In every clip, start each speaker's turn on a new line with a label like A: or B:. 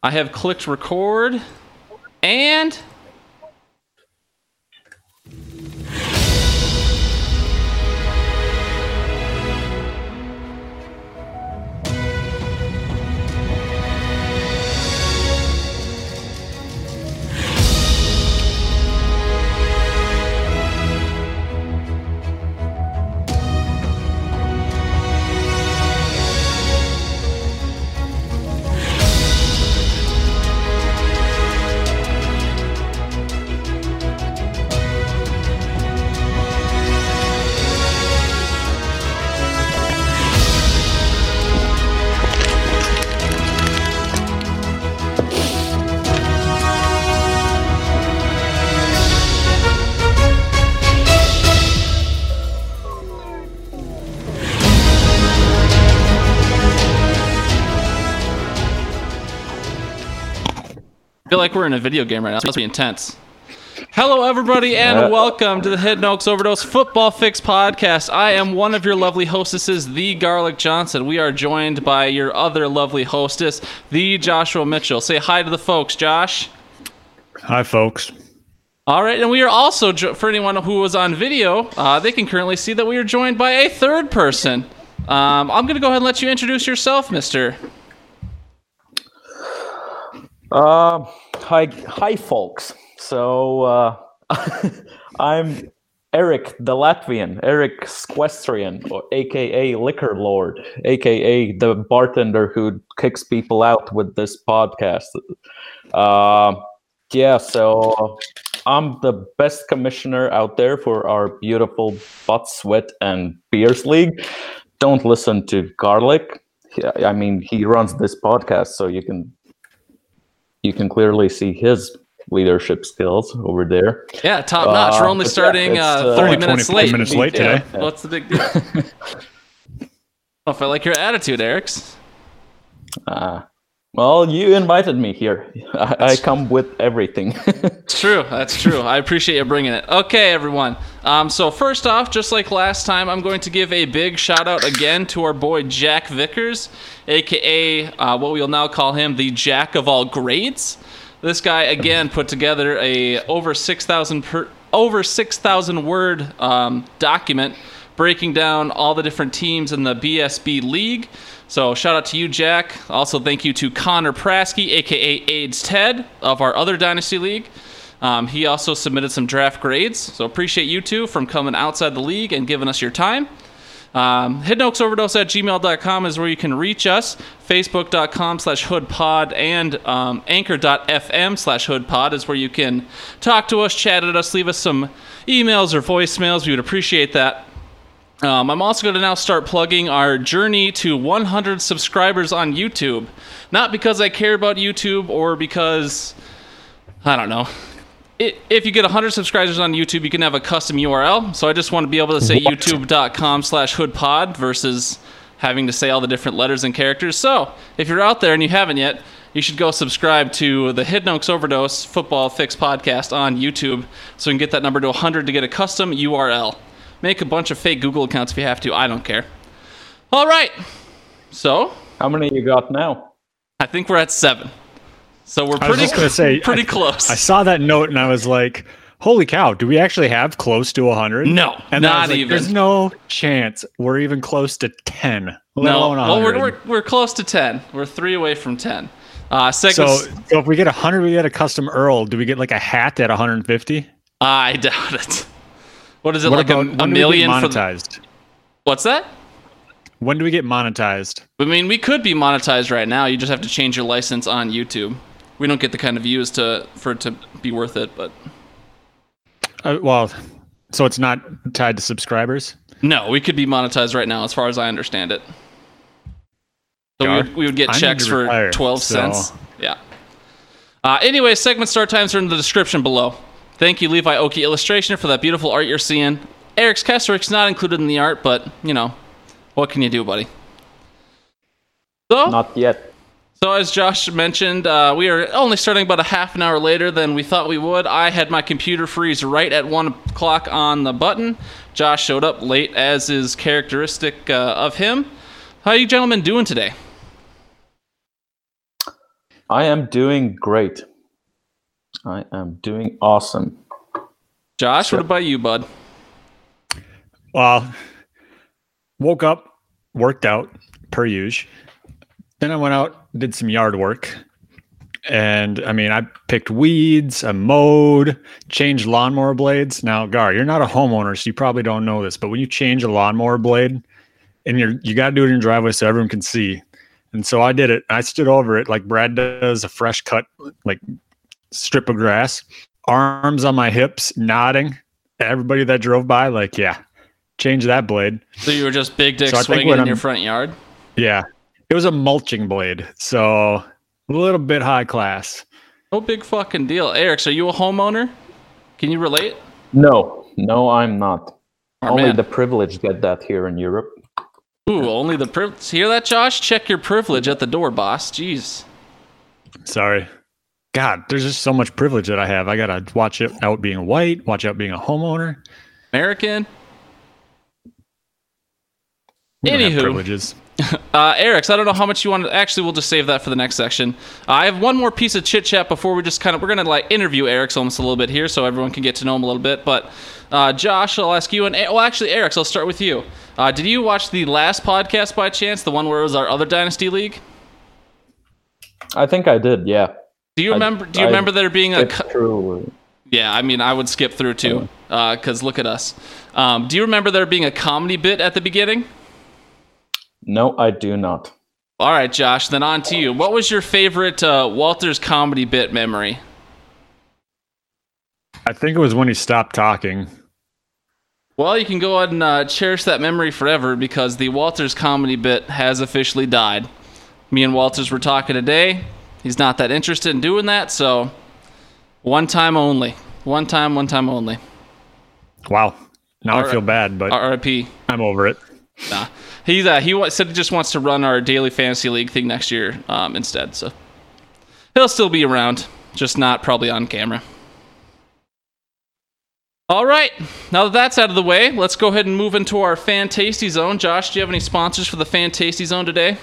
A: I have clicked record and a video game right now. It's supposed to be intense. Hello, everybody, and welcome to the Hidden Oaks Overdose Football Fix podcast. I am one of your lovely hostesses, the Garlic Johnson. We are joined by your other lovely hostess, the Joshua Mitchell. Say hi to the folks, Josh.
B: Hi, folks.
A: All right, and we are also, jo- for anyone who was on video, uh, they can currently see that we are joined by a third person. Um, I'm going to go ahead and let you introduce yourself, mister.
C: Uh, hi, hi, folks. So uh, I'm Eric the Latvian, Eric Squestrian, or AKA Liquor Lord, AKA the bartender who kicks people out with this podcast. Uh, yeah, so I'm the best commissioner out there for our beautiful butt, sweat, and beers league. Don't listen to Garlic. I mean, he runs this podcast, so you can you can clearly see his leadership skills over there.
A: Yeah, top notch.
C: Uh,
A: We're only
C: but yeah,
A: starting
C: it's,
A: uh,
C: uh,
A: 30
C: Only
A: minutes late.
B: minutes late
A: Yeah,
B: today.
A: What's the big deal? oh, if I like your attitude, Eric's.
C: Uh, well, you invited me here. I, I come with everything.
A: It's true. That's true. I appreciate you bringing it. Okay, everyone. Um, so first off, just like last time, I'm going to give a big shout out again to our boy Jack Vickers, aka uh, what we'll now call him the Jack of all grades. This guy again put together a over six thousand per over six thousand word um, document breaking down all the different teams in the BSB league. So shout out to you, Jack. Also thank you to Connor Prasky, aka AIDS Ted, of our other Dynasty League. Um, he also submitted some draft grades, so appreciate you two from coming outside the league and giving us your time. Um, HiddenOaksOverdose at gmail.com is where you can reach us. Facebook.com slash hoodpod and um, anchor.fm slash hoodpod is where you can talk to us, chat at us, leave us some emails or voicemails. We would appreciate that. Um, I'm also going to now start plugging our journey to 100 subscribers on YouTube. Not because I care about YouTube or because, I don't know. I if you get 100 subscribers on YouTube, you can have a custom URL. So I just want to be able to say youtube.com slash hoodpod versus having to say all the different letters and characters. So if you're out there and you haven't yet, you should go subscribe to the Hidden Oaks Overdose Football Fix podcast on YouTube so you can get that number to 100 to get a custom URL. Make a bunch of fake Google accounts if you have to. I don't care. All right. So
C: How many you got now?
A: I think we're at seven. So we're
B: I was
A: pretty
B: just gonna say,
A: pretty
B: I-
A: close.
B: I saw that note and I was like, "Holy cow! Do we actually have close to 100?"
A: No,
B: and
A: not
B: like,
A: even.
B: There's no chance we're even close to 10. Let
A: no, well, we're, we're, we're close to 10. We're three away from 10. Uh, segment,
B: so, so if we get 100, we get a custom Earl. Do we get like a hat at 150?
A: I doubt it. What is it,
B: What
A: like
B: about
A: a, a
B: do we get
A: million
B: monetized?
A: What's that?
B: When do we get monetized?
A: I mean, we could be monetized right now. You just have to change your license on YouTube. We don't get the kind of views to for it to be worth it, but
B: Uh, well, so it's not tied to subscribers.
A: no, we could be monetized right now, as far as I understand it. So we would, we would get
B: I
A: checks for
B: retire,
A: 12
B: so-
A: cents. Yeah. Uh, anyway, segment start times are in the description below. Thank you, Levi Oki Illustration, for that beautiful art you're seeing. Eric's Kesseric's not included in the art, but, you know, what can you do, buddy? So,
C: Not yet.
A: so as Josh mentioned, uh, we are only starting about a half an hour later than we thought we would. I had my computer freeze right at 1 o'clock on the button. Josh showed up late, as is characteristic uh, of him. How are you gentlemen doing today?
C: I am doing great. I am doing awesome.
A: Josh, what about you, bud?
B: Well, woke up, worked out per usual. Then I went out, did some yard work. And I mean, I picked weeds, I mowed, changed lawnmower blades. Now, Gar, you're not a homeowner, so you probably don't know this, but when you change a lawnmower blade, and you're you got to do it in your driveway so everyone can see. And so I did it. I stood over it like Brad does a fresh cut, like strip of grass, arms on my hips, nodding. Everybody that drove by, like, yeah, change that blade.
A: So you were just big dick
B: So I think
A: swinging
B: when
A: in your
B: I'm-
A: front yard?
B: Yeah, it was a mulching blade, so a little bit high class.
A: No big fucking deal. Eric, are you a homeowner? Can you relate?
C: No, no, I'm not.
A: Oh,
C: Only
A: man.
C: the privileged get that here in Europe.
A: Ooh, only the privilege. Hear that, Josh? Check your privilege at the door, boss. Jeez.
B: Sorry. God, there's just so much privilege that I have. I gotta watch it out being white, watch out being a homeowner.
A: American.
B: We
A: Anywho.
B: privileges.
A: Uh, Eric's, I don't know how much you want to. Actually, we'll just save that for the next section. Uh, I have one more piece of chit chat before we just kind of. We're going to like interview Eric's almost a little bit here so everyone can get to know him a little bit. But uh, Josh, I'll ask you. And well, actually, Eric's, I'll start with you. Uh, did you watch the last podcast by chance? The one where it was our other Dynasty League?
C: I think I did. Yeah.
A: Do you
C: I-
A: remember? Do you
C: I
A: remember there being a?
C: It's.
A: Yeah, I mean, I would skip through too, because look at us. Um, do you remember there being a comedy bit at the beginning?
C: No, I do not.
A: All right, Josh. Then on to you. What was your favorite uh, Walter's comedy bit memory?
B: I think it was when he stopped talking.
A: Well, you can go ahead and uh, cherish that memory forever because the Walters comedy bit has officially died. Me and Walters were talking today. He's not that interested in doing that, so one time only. One time, one time only.
B: Wow. Now
A: All
B: I feel bad, but
A: RIP.
B: I'm over it.
A: Nah. He's uh, he wa- said he just wants to run our daily fantasy league thing next year um, instead. So he'll still be around, just not probably on camera. All right, now that that's out of the way, let's go ahead and move into our fan tasty zone. Josh, do you have any sponsors for the fan tasty zone today?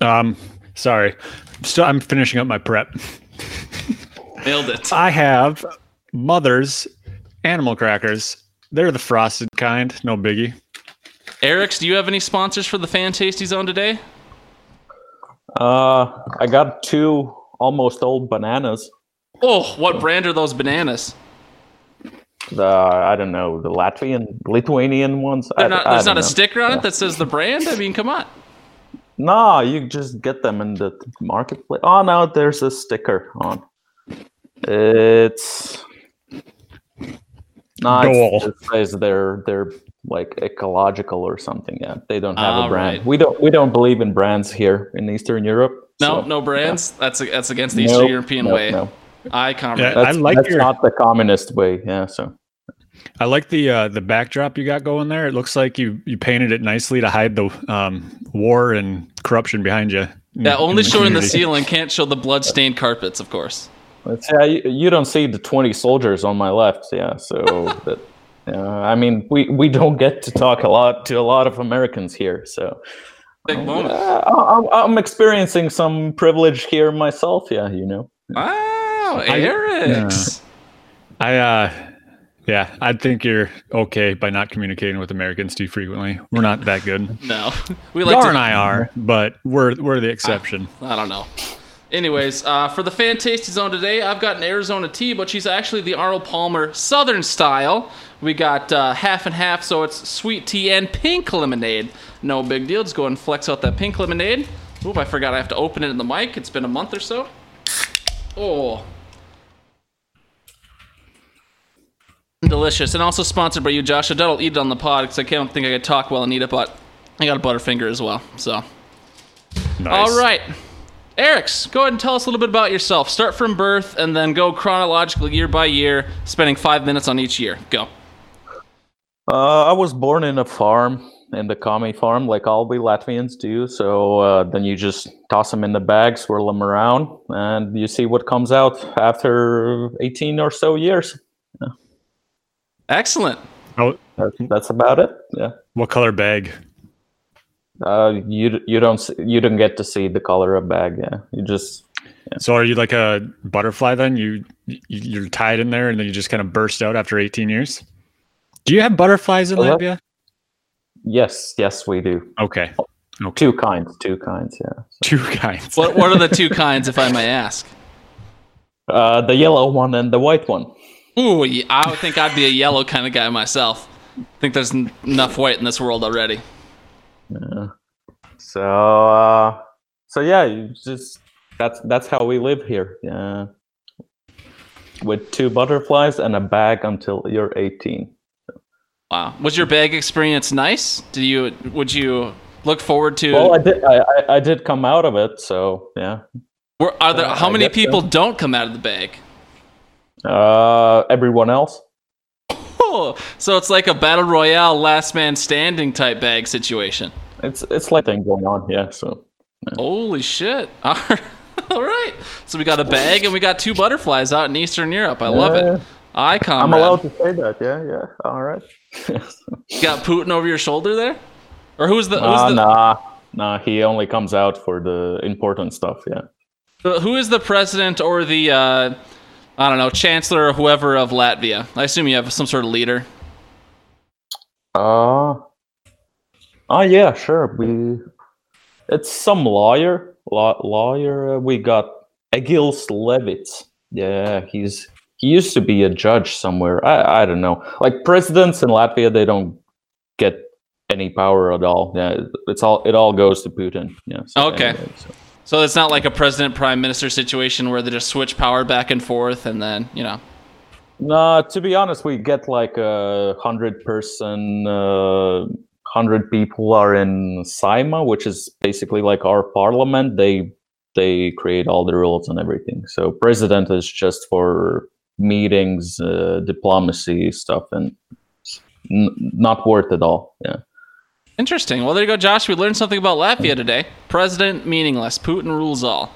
B: Um, sorry. So I'm finishing up my prep.
A: Nailed it.
B: I have Mother's animal crackers. They're the frosted kind, no biggie.
A: Eric's, do you have any sponsors for the fan tasty zone today?
C: Uh, I got two almost old bananas.
A: Oh, what brand are those bananas?
C: The I don't know the Latvian, Lithuanian ones. I,
A: not,
C: I
A: there's
C: don't
A: not a sticker on
C: Yeah.
A: it that says the brand. I mean, come on.
C: No, you just get them in the marketplace. Oh no, there's a sticker on. It's no,
B: Dole.
C: it's, it says they're they're like ecological or something. Yeah, they don't have
A: Ah,
C: a brand.
A: right.
C: We don't we don't believe in brands here in Eastern Europe.
A: No,
C: so-
A: no brands. That's that's against the
C: Nope,
A: Eastern European
C: nope,
A: way.
C: No.
A: I comrade.
B: Yeah. I
C: That's,
B: like
C: that's
B: your-
C: not the communist way. Yeah, so
B: I like the uh, the backdrop you got going there. It looks like you you painted it nicely to hide the um, war and corruption behind you. in-
A: Yeah, only
B: in
A: showing the
B: community.
A: ceiling can't show the blood-stained carpets, of course.
C: But yeah, you, you don't see the 20 soldiers on my left. Yeah, so that, uh, I mean, we, we don't get to talk a lot to a lot of Americans here. So
A: Big moment.
C: uh, I- I'm, I'm experiencing some privilege here myself. Yeah, you know.
A: Wow, Eric's.
B: I uh, yeah, I think you're okay by not communicating with Americans too frequently. We're not that good.
A: No, we like
B: Gar
A: to.
B: and I are, but we're we're the exception.
A: I don't know. Anyways, uh, for the fan tasty zone today, I've got an Arizona tea, but she's actually the Arnold Palmer Southern style. We got uh, half and half, so it's sweet tea and pink lemonade. No big deal. Just go ahead and flex out that pink lemonade. Oop, I forgot I have to open it in the mic. It's been a month or so. Oh. Delicious. And also sponsored by you, Josh. I don't eat it on the pod because I can't think I could talk well and eat it, but I got a Butterfinger as well. So.
B: Nice.
A: All right. Eric's, go ahead and tell us a little bit about yourself. Start from birth and then go chronologically year by year, spending five minutes on each year. Go.
C: Uh, I was born in a farm, in the Kami farm, like all we Latvians do. So uh, then you just toss them in the bag, swirl them around, and you see what comes out after 18 or so years.
A: Excellent.
B: Oh,
C: That's, that's about it. Yeah.
B: what color bag?
C: Uh, you you don't you don't get to see the color of bag. Yeah, you just
B: So are you like a butterfly then? You you- you're tied in there and then you just kind of burst out after 18 years? Do you have butterflies in
C: Well, that-
B: Latvia?
C: yes yes we do
B: Okay. Okay.
C: two kinds two kinds yeah.
B: Two kinds.
A: What what are the two kinds, if I may ask?
C: Uh, the yellow one and the white one.
A: Ooh, I would think I'd be a yellow kind of guy myself. I think there's n- enough white in this world already. Yeah.
C: So uh, so yeah, you just that's that's how we live here. Yeah, with two butterflies and a bag until you're 18.
A: Wow. Was your bag experience nice? Did you would you look forward to?
C: Well, I did I, I, I did come out of it, so yeah.
A: were, are there
C: uh,
A: how
C: I
A: many
C: guess so.
A: people don't come out of the bag?
C: Uh, everyone else.
A: Oh, so it's like a battle royale, last man standing type bag situation.
C: It's it's like thing going on. Yeah. So
A: Holy shit! All right. So we got a bag and we got two butterflies out in Eastern Europe. I love
C: Yeah.
A: it. I
C: I'm allowed to say that. Yeah. Yeah. All right.
A: You got Putin over your shoulder there, or who's the who's
C: Ah,
A: the
C: nah, nah. He only comes out for the important stuff. Yeah.
A: Who is the president or the uh, I don't know chancellor or whoever of Latvia? I assume you have some sort of leader.
C: Uh oh yeah, sure. We it's some lawyer, law, lawyer. Uh, we got Egils Levits. Yeah, he's he used to be a judge somewhere. I I don't know. Like presidents in Latvia, they don't get any power at all. Yeah, it's all it all goes to Putin. Yeah. so
A: Okay.
C: anyway, so-
A: So it's not like a president prime minister situation where they just switch power back and forth and then you know.
C: No, to be honest, we get like a hundred person, uh, hundred people are in Saeima, which is basically like our parliament. They they create all the rules and everything. So president is just for meetings, uh, diplomacy stuff, and n- not worth it all. Yeah.
A: Interesting. Well, there you go, Josh. We learned something about Latvia today. President meaningless. Putin rules all.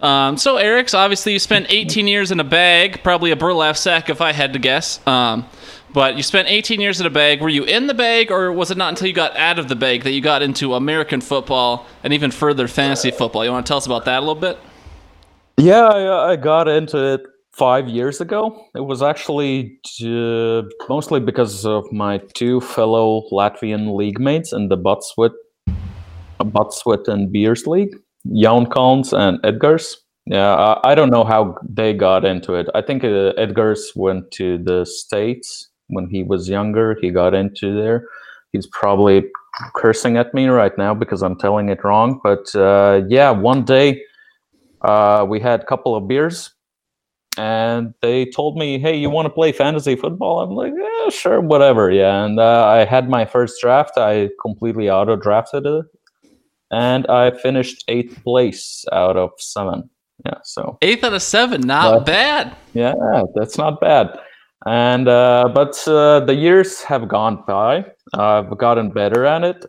A: Um, so, Eric's obviously you spent 18 years in a bag, probably a burlap sack if I had to guess. Um, but you spent 18 years in a bag. Were you in the bag, or was it not until you got out of the bag that you got into American football and even further fantasy football? You want to tell us about that a little bit?
C: Yeah, I, I got into it five years ago. It was actually uh, mostly because of my two fellow Latvian league mates in the Butswit, Butswit and Beers League, Jan Collins and Edgars. Yeah, I, I don't know how they got into it. I think uh, Edgars went to the States when he was younger. He got into there. He's probably cursing at me right now because I'm telling it wrong. But uh, yeah, one day uh, we had a couple of beers and they told me hey you want to play fantasy football? I'm like yeah sure whatever. Yeah and uh, i had my first draft. I completely auto drafted it. And i finished eighth place out of seven. Yeah so.
A: Eighth out of seven, not
C: But-
A: bad.
C: yeah that's not bad. And uh, but uh, the years have gone by. I've gotten better at it.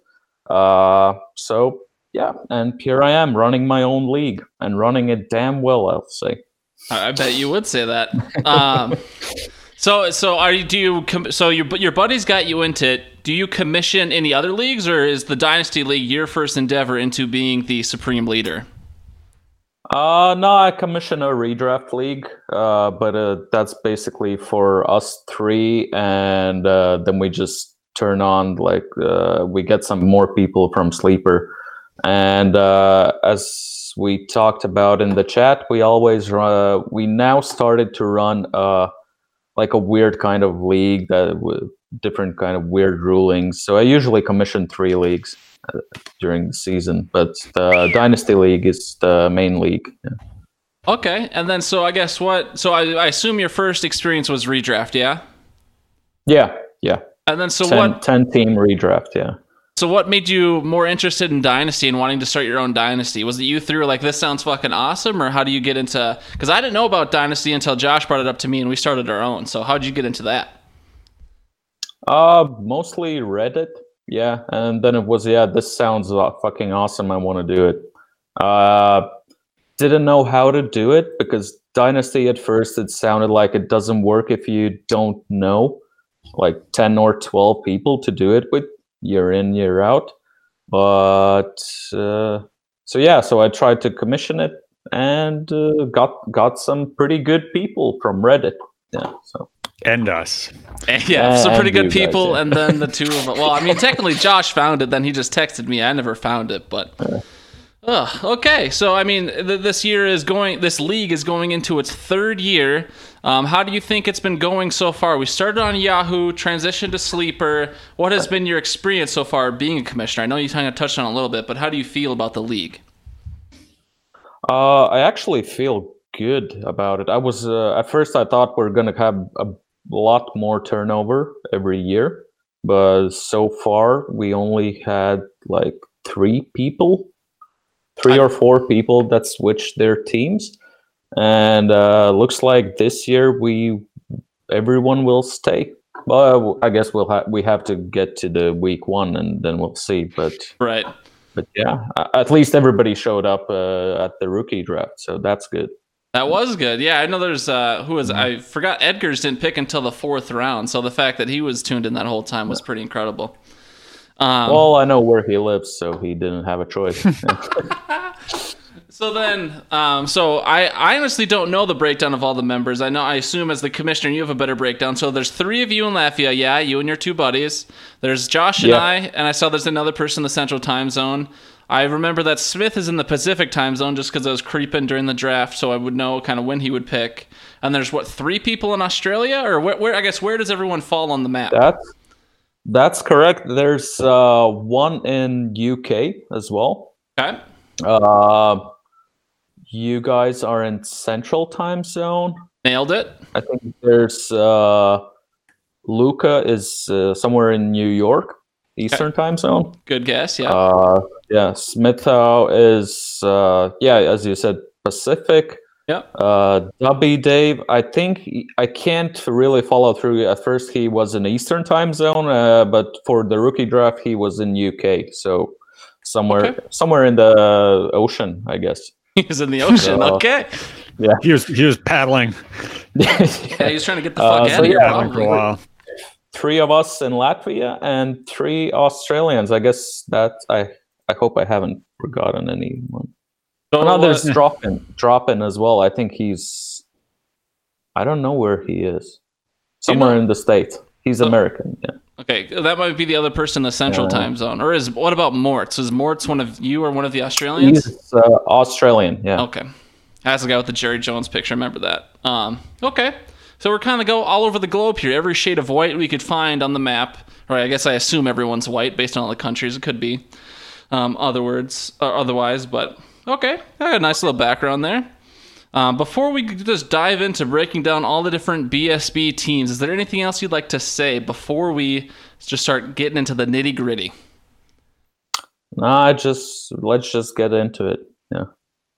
C: Uh, so yeah and here i am running my own league and running it damn well i'll say
A: I bet you would say that. Um, so, so are you? Do you? So your your buddies got you into it. Do you commission any other leagues, or is the Dynasty League your first endeavor into being the supreme leader?
C: Uh no, I commission a redraft league, uh, but uh, that's basically for us three, and uh, then we just turn on like uh, we get some more people from Sleeper, and uh, as we talked about in the chat, we always uh, we now started to run uh like a weird kind of league that with different kind of weird rulings. So I usually commission three leagues uh, during the season, but the Dynasty League is the main league. Yeah.
A: Okay, and then so I guess what? So I, I assume your first experience was redraft, yeah.
C: Yeah, yeah.
A: And then so
C: 10,
A: what?
C: 10 team redraft, yeah.
A: So what made you more interested in Dynasty and wanting to start your own Dynasty? Was it you through like this sounds fucking awesome, or how do you get into? Because I didn't know about Dynasty until Josh brought it up to me, and we started our own. So how did you get into that?
C: Uh mostly Reddit, yeah. And then it was yeah, this sounds fucking awesome. I want to do it. Uh didn't know how to do it because Dynasty at first it sounded like it doesn't work if you don't know like 10 or 12 people to do it with year in year out. but uh, so yeah, so I tried to commission it and uh, got got some pretty good people from Reddit. Yeah, so
B: And us.
A: And yeah,
C: Uh,
A: some pretty good
C: you guys,
A: people,
C: yeah.
A: and then the two of them. Well, I mean, technically, Josh found it. Then he just texted me. I never found it, but. Okay, so I mean, th- this year is going. This league is going into its third year. Um, how do you think it's been going so far? We started on Yahoo, transitioned to Sleeper. What has been your experience so far being a commissioner? I know you kind of touched on a little bit, but how do you feel about the league?
C: Uh, I actually feel good about it. I was uh, at first I thought we are gonna have a lot more turnover every year, but so far we only had like three people, three or four people that switched their teams, and uh, looks like this year we everyone will stay. Well, I guess we'll ha- we have to get to the week one and then we'll see. But
A: Right.
C: but yeah, at least everybody showed up uh, at the rookie draft, so that's good.
A: That was good. Yeah, I know there's uh who was I forgot Edgar's didn't pick until the fourth round, so the fact that he was tuned in that whole time was pretty incredible. Um,
C: Well, I know where he lives, so he didn't have a choice.
A: So then, um, so I, I honestly don't know the breakdown of all the members. I know, I assume as the commissioner, you have a better breakdown. So there's three of you in Latvia, yeah, you and your two buddies. There's Josh and
C: Yeah.
A: I, and I saw there's another person in the Central Time Zone. I remember that Smith is in the Pacific Time Zone just because I was creeping during the draft, so I would know kind of when he would pick. And there's what three people in Australia, or where? where I guess where does everyone fall on the map?
C: that's that's correct. There's uh, one in UK as well.
A: Okay,
C: Uh, you guys are in Central Time Zone.
A: nailed it.
C: I think there's uh, Luca is uh, somewhere in New York, Eastern Time Zone.
A: Good guess. Yeah.
C: Uh, yeah, Smithow is uh, yeah, as you said, Pacific.
A: Yep.
C: Uh, Dubby Dave, I think I can't really follow through. At first, he was in Eastern Time Zone, uh, but for the rookie draft, he was in UK. So somewhere,
A: Okay.
C: somewhere in the ocean, I guess.
A: He's in the ocean.
C: Uh,
A: okay.
B: He was he was paddling
A: Yeah, he's trying to get the
C: Uh,
A: fuck
C: so
A: out of here.
C: yeah,
B: paddling for a while.
C: three of us in Latvia and three Australians. I guess that I I hope I haven't forgotten anyone.
A: So,
C: Oh, no, there's
A: uh,
C: Dropin. Dropin as well. I think he's. I don't know where he is. Somewhere
A: know-
C: in the states. He's
A: Oh.
C: American. Yeah.
A: Okay, that might be the other person in the Central
C: Yeah.
A: Time Zone, or is what about Mortz? Is Mortz one of you or one of the Australians?
C: He's uh, Australian. Yeah.
A: Okay, that's the guy with the Jerry Jones picture. Remember that? Um, okay, so we're kind of go all over the globe here. Every shade of white we could find on the map, Right. I guess I assume everyone's white based on all the countries. It could be um, other words or otherwise, but okay, I got a nice little background there. Um, before we just dive into breaking down all the different BSB teams, is there anything else you'd like to say before we just start getting into the nitty gritty?
C: Nah, just let's just get into it. Yeah.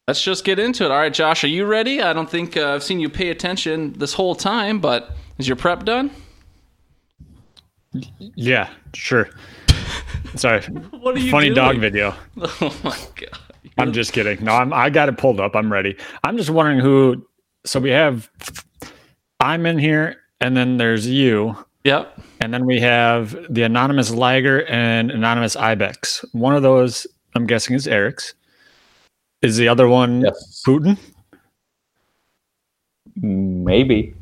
A: Let's just get into it. All right, Josh, are you ready? I don't think uh, I've seen you pay attention this whole time, but is your prep done?
B: Yeah, sure. Sorry,
A: What are you
B: funny
A: doing?
B: dog video.
A: Oh my god!
B: I'm just kidding. No, I'm I got it pulled up. I'm ready. I'm just wondering who. So we have. I'm in here, and then there's you,
A: Yep.
B: and then we have the anonymous Liger and anonymous Ibex. One of those, I'm guessing, is Eric's. Is the other one
C: Yes.
B: Putin?
C: Maybe.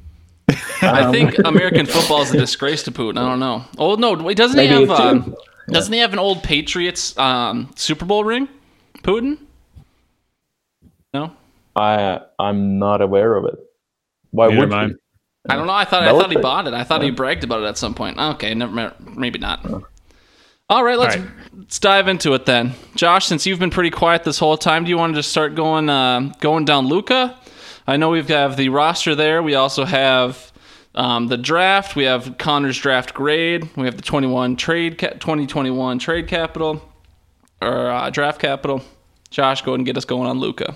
A: I
C: Um,
A: think American football is a disgrace to Putin. I don't know. Oh no, wait, doesn't he have?
C: it's
A: Um. Doesn't he have an old Patriots um, Super Bowl ring? Putin? No,
C: I I'm not aware of it. Why
B: Neither
C: would
B: I.
C: you?
A: I don't know. I thought I thought he bought it. I thought he bragged about it at some point. Okay, never. ma- Maybe not. All right, let's
B: All right.
A: let's dive into it then. Josh, since you've been pretty quiet this whole time, do you want to just start going uh, going down Luca? I know we have got the roster there. We also have um, the draft. We have Connor's draft grade. We have the 21 trade ca- 2021 trade capital or uh, draft capital. Josh, go ahead and get us going on Luca.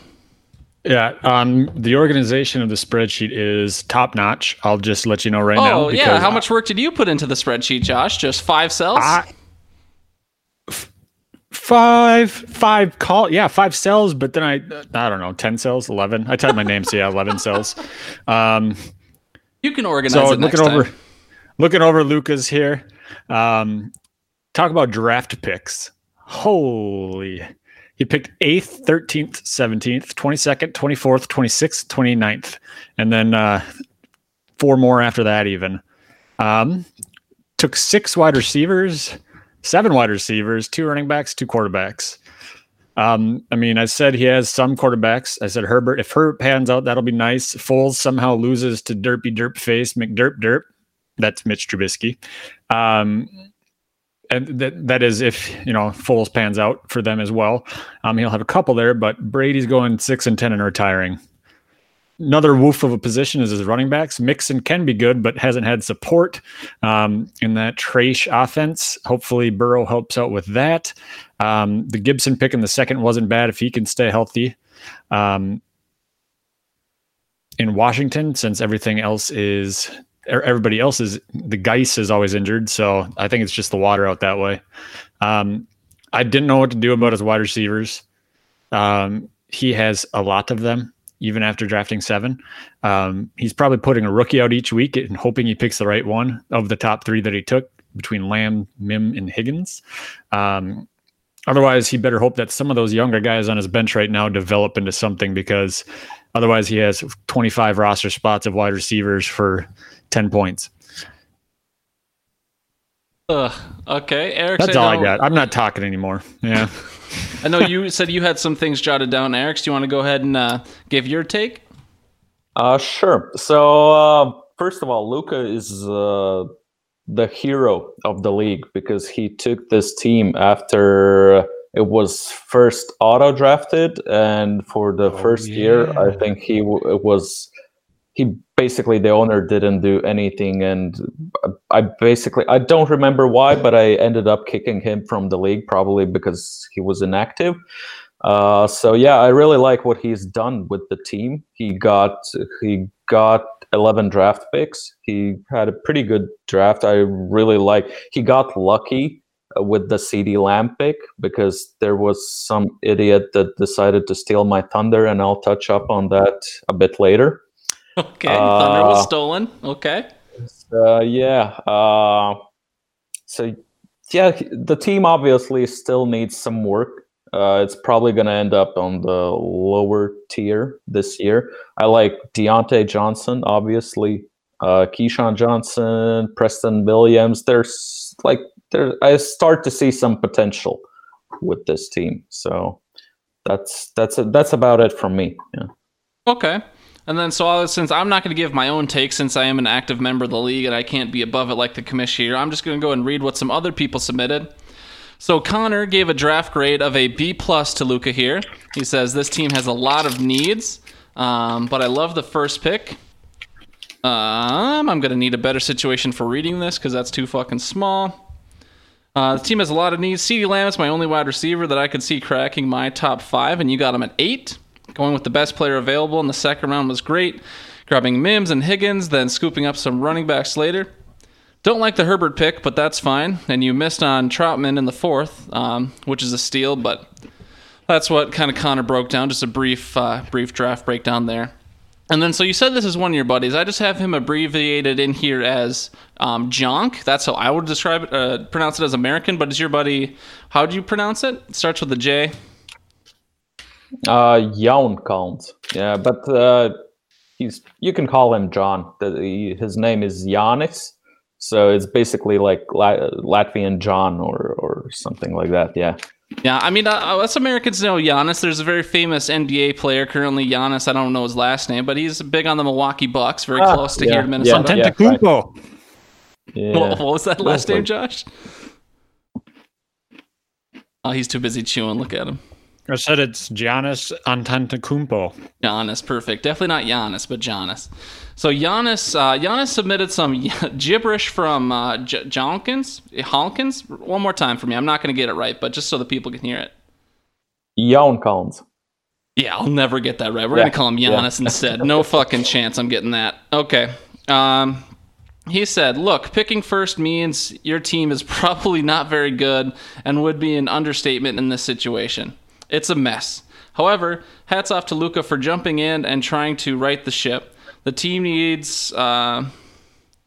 B: Yeah. Um. The organization of the spreadsheet is top notch. I'll just let you know right now.
A: Oh yeah, how much work did you put into the spreadsheet, Josh? Just five cells?
B: I, f- five five call yeah five cells but then i i don't know 10 cells 11 i typed my name so yeah 11 cells um
A: you can organize
B: so looking over looking over lucas here um talk about draft picks Holy. He picked 8th, 13th, 17th, 22nd, 24th, 26th, 29th. And then uh, four more after that, even. Um, took six wide receivers, seven wide receivers, two running backs, two quarterbacks. Um, I mean, I said he has some quarterbacks. I said Herbert. If Herbert pans out, that'll be nice. Foles somehow loses to Derpy Derp Face McDerp Derp. That's Mitch Trubisky. Um, and that that is if you know Foles pans out for them as well. Um, he'll have a couple there, but Brady's going six and ten and retiring. Another woof of a position is his running backs. Mixon can be good, but hasn't had support um, in that trash offense. Hopefully, Burrow helps out with that. Um, the Gibson pick in the second wasn't bad if he can stay healthy. Um, in Washington, since everything else is everybody else is the Guice is always injured, so I think it's just the water out that way. Um, I didn't know what to do about his wide receivers. Um, he has a lot of them, even after drafting seven. Um, he's probably putting a rookie out each week and hoping he picks the right one of the top three that he took between Lamb, Mim, and Higgins. Um, otherwise, he better hope that some of those younger guys on his bench right now develop into something because otherwise, he has 25 roster spots of wide receivers for 10 points.
A: Ugh, okay, Eric.
B: That's all I got. I'm not talking anymore. Yeah.
A: I know you said you had some things jotted down, Eric. Do you want to go ahead and uh, give your take?
C: Uh, sure. So, uh, first of all, Luca is uh, the hero of the league because he took this team after it was first auto drafted, and for the oh, first yeah. year, I think he w- was he basically the owner didn't do anything and i basically i don't remember why but i ended up kicking him from the league probably because he was inactive. Uh, so yeah i really like what he's done with the team. He got he got 11 draft picks. He had a pretty good draft. I really like he got lucky with the CeeDee Lamb pick because there was some idiot that decided to steal my thunder and I'll touch up on that a bit later.
A: Okay, uh, thunder was stolen. Okay.
C: Uh, yeah. Uh, so yeah, the team obviously still needs some work. Uh, it's probably going to end up on the lower tier this year. I like Diontae Johnson, obviously. Uh, Keyshawn Johnson, Preston Williams. There's like there. I start to see some potential with this team. So that's that's that's about it from me. Yeah.
A: Okay. And then, so since I'm not going to give my own take, since I am an active member of the league and I can't be above it like the commissioner, I'm just going to go and read what some other people submitted. So Connor gave a draft grade of a B plus to Luca here. He says this team has a lot of needs, um, but I love the first pick. Um, I'm going to need a better situation for reading this because that's too fucking small. Uh, the team has a lot of needs. CeeDee Lamb is my only wide receiver that I could see cracking my top five, and you got him at eight. Going with the best player available in the second round was great. Grabbing Mims and Higgins, then scooping up some running backs later. Don't like the Herbert pick, but that's fine. And you missed on Trautman in the fourth, um, which is a steal, but that's what kind of Connor broke down. Just a brief, uh, brief draft breakdown there. And then, so you said this is one of your buddies. I just have him abbreviated in here as um, Jonk. That's how I would describe it, uh, pronounce it as American. But is your buddy? How do you pronounce it? It starts with a J.
C: Uh, Jan count. Yeah, but uh, he's you can call him John. His name is Yanis, so it's basically like Latvian John or or something like that. Yeah.
A: Yeah, I mean, uh, us Americans know Giannis. There's a very famous NBA player currently, Giannis. I don't know his last name, but he's big on the Milwaukee Bucks, very ah, close to yeah, here in Minnesota.
B: Yeah, Antetokounmpo.
A: Yeah, what, what was that last name, Josh? Oh, he's too busy chewing. Look at him.
B: I said it's Giannis Antetokounmpo.
A: Giannis, perfect. Definitely not Giannis, but Giannis. So Giannis, uh, Giannis submitted some gibberish from uh, J- Jonkins, Hawkins. One more time for me. I'm not going to get it right, but just so the people can hear it.
C: Jonkins.
A: Yeah, I'll never get that right. We're yeah. going to call him Giannis yeah. instead. No fucking chance I'm getting that. Okay. Um, he said, Look, picking first means your team is probably not very good and would be an understatement in this situation. It's a mess. However, hats off to Luca for jumping in and trying to right the ship. The team needs. Uh,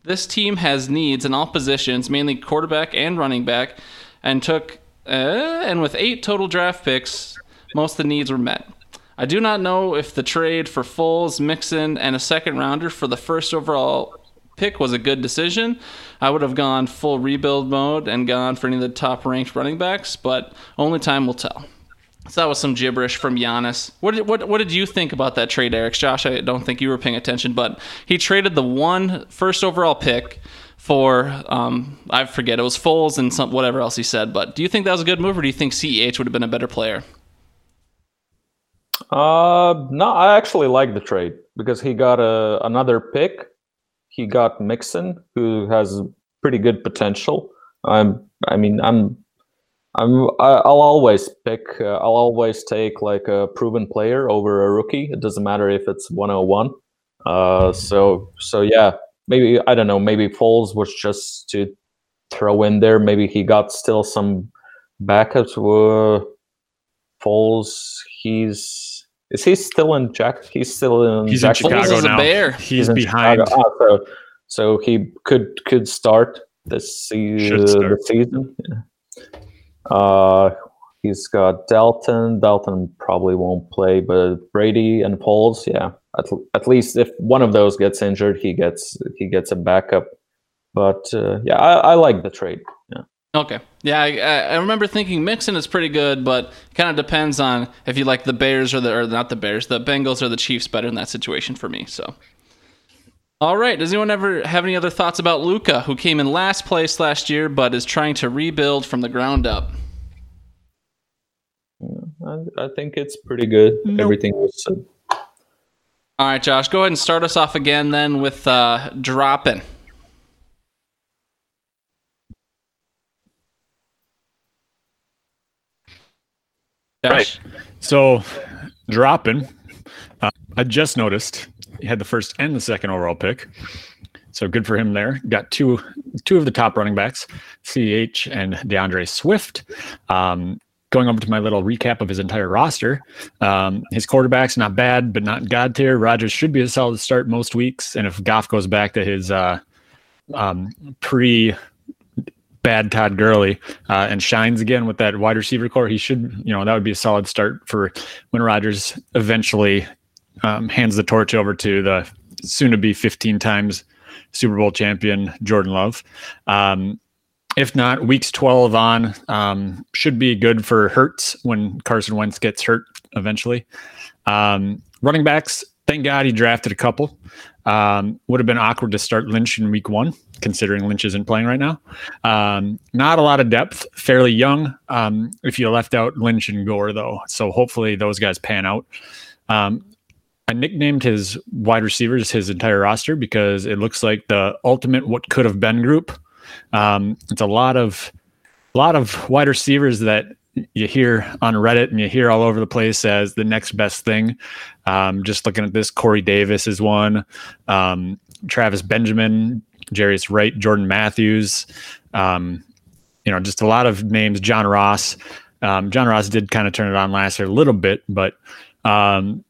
A: this team has needs in all positions, mainly quarterback and running back, and took uh, and with eight total draft picks, most of the needs were met. I do not know if the trade for Foles, Mixon, and a second rounder for the first overall pick was a good decision. I would have gone full rebuild mode and gone for any of the top ranked running backs, but only time will tell. So that was some gibberish from Giannis. What did, what, what did you think about that trade, Eric? Josh, I don't think you were paying attention, but he traded the one first overall pick for um, I forget it was Foles and some whatever else he said. But do you think that was a good move, or do you think CEH would have been a better player?
C: Uh, no, I actually like the trade because he got a another pick. He got Mixon, who has pretty good potential. I'm, I mean, I'm, I'm, I'll always pick. Uh, I'll always take like a proven player over a rookie. It doesn't matter if it's 101. Uh, so, so yeah, maybe I don't know. Maybe Foles was just to throw in there. Maybe he got still some backups. Uh, Foles, he's is he still in Jack? He's still in.
B: He's
C: Jack-
B: in Chicago
A: Foles is a
B: now.
A: bear.
B: He's,
C: in
B: behind.
C: Chicago. Ah, so, so he could could start this se-
B: Should
C: the season. Yeah. Uh, he's got Dalton. Dalton probably won't play, but Brady and Foles, yeah. At, at least if one of those gets injured, he gets he gets a backup. But uh, yeah, I, I like the trade. Yeah.
A: Okay. Yeah, I, I- I remember thinking Mixon is pretty good, but it kind of depends on if you like the Bears or the or not the Bears, the Bengals or the Chiefs better in that situation for me. So. All right. Does anyone ever have any other thoughts about Luca, who came in last place last year, but is trying to rebuild from the ground up?
C: I, I think it's pretty good.
B: Nope.
C: Everything was said.
A: All right, Josh, go ahead and start us off again then with uh, Dropin. Josh?
B: So, Dropin, uh, I just noticed he had the first and the second overall pick. So good for him there. Got two two of the top running backs, CH and DeAndre Swift. Um, going over to my little recap of his entire roster, um, his quarterback's not bad, but not god tier. Rodgers should be a solid start most weeks, and if Goff goes back to his uh, um, pre bad Todd Gurley uh, and shines again with that wide receiver corps, he should, you know, that would be a solid start for when Rodgers eventually um, hands the torch over to the soon to be 15 times Super Bowl champion Jordan Love. Um, if not, weeks 12 on um, should be good for Hurts when Carson Wentz gets hurt eventually. Um, running backs, thank God he drafted a couple. Um, would have been awkward to start Lynch in week one, considering Lynch isn't playing right now. Um, not a lot of depth, fairly young. Um, if you left out Lynch and Gore, though, so hopefully those guys pan out. I nicknamed his wide receivers his entire roster because it looks like the ultimate what could have been group. Um, it's a lot of a lot of wide receivers that you hear on Reddit and you hear all over the place as the next best thing. Um, just looking at this, Corey Davis is one, um, Travis Benjamin, Jarius Wright, Jordan Matthews. Um, you know, just a lot of names. John Ross. Um, John Ross did kind of turn it on last year a little bit, but um,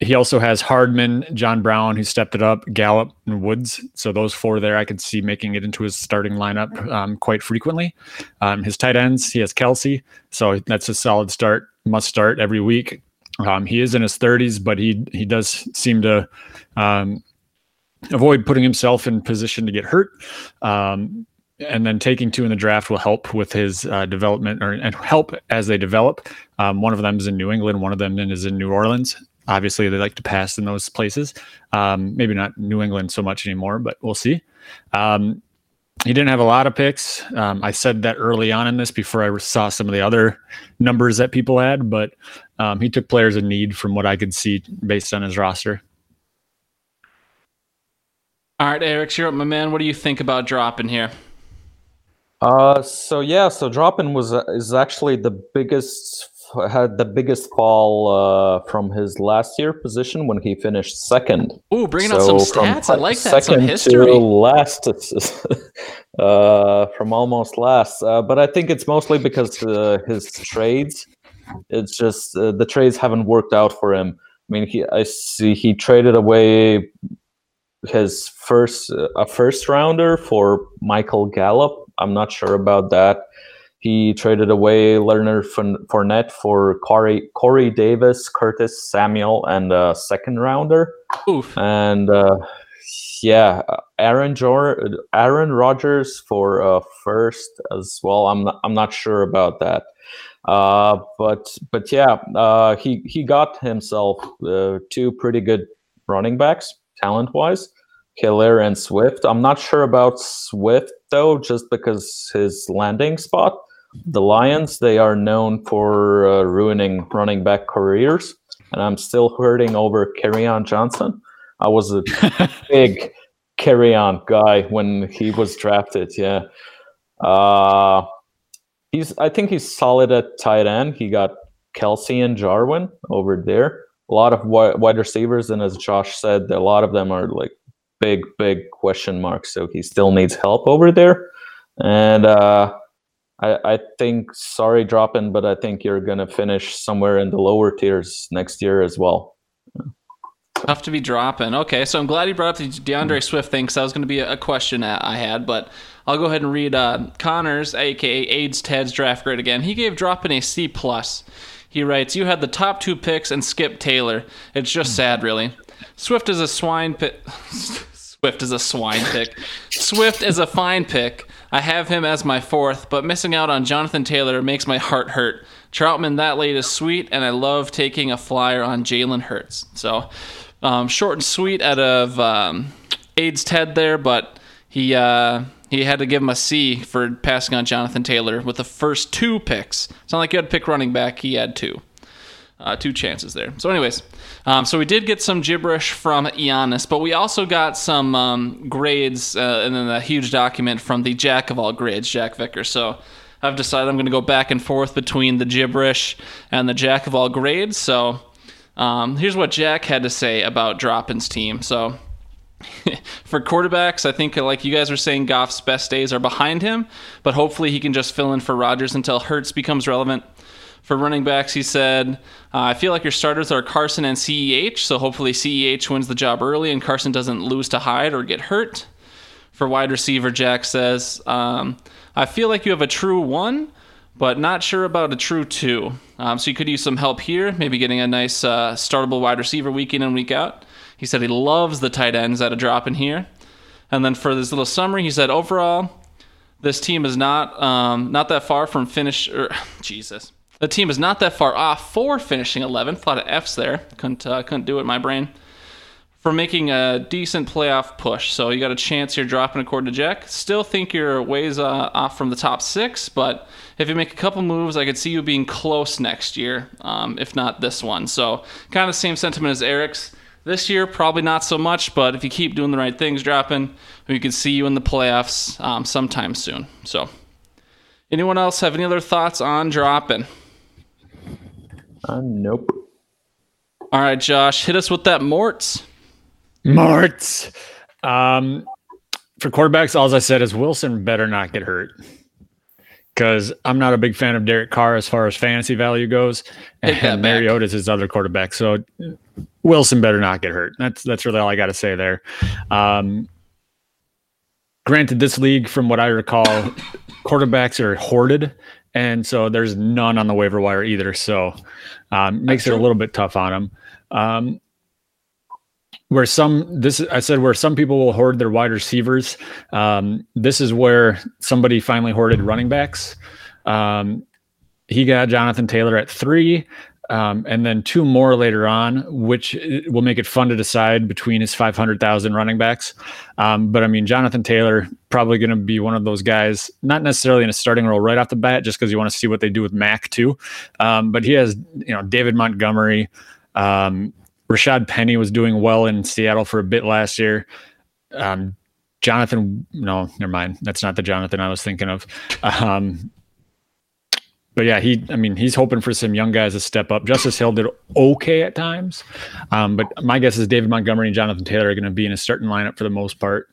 B: he also has Hardman, John Brown, who stepped it up, Gallup, and Woods. So those four there, I could see making it into his starting lineup um, quite frequently. Um, his tight ends, he has Kelce, so that's a solid start, must start every week. Um, he is in his 30s, but he he does seem to um, avoid putting himself in position to get hurt. Um, and then taking two in the draft will help with his uh, development or and help as they develop. Um, one of them is in New England, one of them is in New Orleans. Obviously, they like to pass in those places. Um, maybe not New England so much anymore, but we'll see. Um, he didn't have a lot of picks. Um, I said that early on in this before I saw some of the other numbers that people had, but um, he took players in need from what I could see based on his roster.
A: All right, Eric, you're up, my man. What do you think about Dropin here?
C: Uh, so yeah, so Dropin was uh, is actually the biggest had the biggest fall uh, from his last year position when he finished second.
A: Ooh, bringing out some stats. I like that. Some
C: second
A: history.
C: To last, uh, from almost last. Uh, but I think it's mostly because uh, his trades. It's just uh, the trades haven't worked out for him. I mean, he I see he traded away his first a first rounder for Michael Gallup. I'm not sure about that. He traded away Leonard Fournette for Corey, Corey Davis, Curtis Samuel, and a second rounder.
A: Oof.
C: And uh, yeah, Aaron Jor- Aaron Rodgers for uh, first as well. I'm not, I'm not sure about that. Uh, but but yeah, uh, he he got himself uh, two pretty good running backs talent wise, Helaire and Swift. I'm not sure about Swift though, just because his landing spot. The Lions they are known for uh, ruining running back careers, and I'm still hurting over Kerryon Johnson. I was a big Kerryon guy when he was drafted. Yeah. Uh, he's I think he's solid at tight end. He got Kelce and Jarwin over there. A lot of wide receivers, and as Josh said, a lot of them are like big, big question marks. So he still needs help over there. And uh, I, I think, sorry, Dropin, but I think you're gonna finish somewhere in the lower tiers next year as well.
A: Tough to be Dropin. Okay, so I'm glad you brought up the D'Andre Swift thing because that was going to be a question I had, but I'll go ahead and read uh, Connors, aka AIDS Ted's draft grade again. He gave Dropin a C plus. He writes, "You had the top two picks and Skip Taylor. It's just sad, really. Swift is a swine pick. Swift is a swine pick. Swift is a fine pick. I have him as my fourth, but missing out on Jonathan Taylor makes my heart hurt. Trautman that late is sweet, and I love taking a flyer on Jalen Hurts. So, um, short and sweet out of um, AIDS Ted there, but he uh, he had to give him a C for passing on Jonathan Taylor with the first two picks. It's not like you had to pick running back; he had two, uh, two chances there. So, anyways, um, so we did get some gibberish from Giannis, but we also got some um, grades uh, and then a huge document from the Jack of all grades, Jack Vicker. So. I've decided I'm going to go back and forth between the gibberish and the Jack of all grades. So, um, here's what Jack had to say about Dropin's team. So, for quarterbacks, I think like you guys were saying, Goff's best days are behind him, but hopefully he can just fill in for Rodgers until Hurts becomes relevant. For running backs, he said, uh, I feel like your starters are Carson and CEH, so hopefully CEH wins the job early and Carson doesn't lose to Hyde or get hurt. For wide receiver, Jack says, um, I feel like you have a true one, but not sure about a true two. Um, so you could use some help here, maybe getting a nice uh, startable wide receiver week in and week out. He said he loves the tight ends at a drop in here. And then for this little summary, he said overall, this team is not um, not that far from finish. Or, er, Jesus, the team is not that far off for finishing 11th. A lot of F's there. Couldn't uh, couldn't do it in my brain. For making a decent playoff push, so you got a chance here Dropin according to Jack. Still think you're ways uh, off from the top six, but if you make a couple moves, I could see you being close next year, um, if not this one. So kind of the same sentiment as Eric's. This year, probably not so much, but if you keep doing the right things, Dropin, we could see you in the playoffs um, sometime soon. So, anyone else have any other thoughts on Dropin?
C: Uh, nope.
A: All right, Josh, hit us with that Morts.
B: Morts. Um, for quarterbacks, all I said is Wilson better not get hurt because I'm not a big fan of Derek Carr as far as fantasy value goes, and Mariota is his other quarterback. So Wilson better not get hurt. That's that's really all I got to say there. Um, granted, this league, from what I recall, quarterbacks are hoarded, and so there's none on the waiver wire either. So um, makes it a little bit tough on them. Um, where some this I said where some people will hoard their wide receivers. Um, this is where somebody finally hoarded running backs. Um, he got Jonathan Taylor at three, um, and then two more later on, which will make it fun to decide between his 500,000 running backs. Um, but I mean, Jonathan Taylor probably going to be one of those guys, not necessarily in a starting role right off the bat, just because you want to see what they do with Mack too. Um, but he has, you know, David Montgomery. Um, Rashad Penny was doing well in Seattle for a bit last year. Um, Jonathan, no, never mind. That's not the Jonathan I was thinking of. Um, but yeah, he, I mean, he's hoping for some young guys to step up. Justice Hill did okay at times. Um, but my guess is David Montgomery and Jonathan Taylor are going to be in a certain lineup for the most part.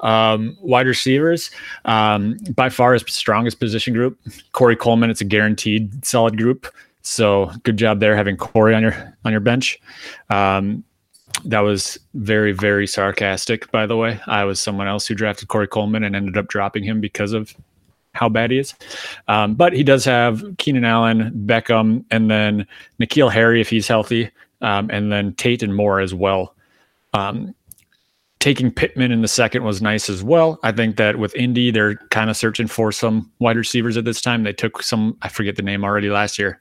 B: Um, wide receivers, um, by far his strongest position group. Corey Coleman, it's a guaranteed solid group. So good job there having Corey on your on your bench. Um, that was very very sarcastic, by the way. I was someone else who drafted Corey Coleman and ended up dropping him because of how bad he is. Um, but he does have Keenan Allen, Beckham, and then N'Keal Harry if he's healthy, um, and then Tate and Moore as well. Um, taking Pittman in the second was nice as well. I think that with Indy, they're kind of searching for some wide receivers at this time. They took some, I forget the name already last year.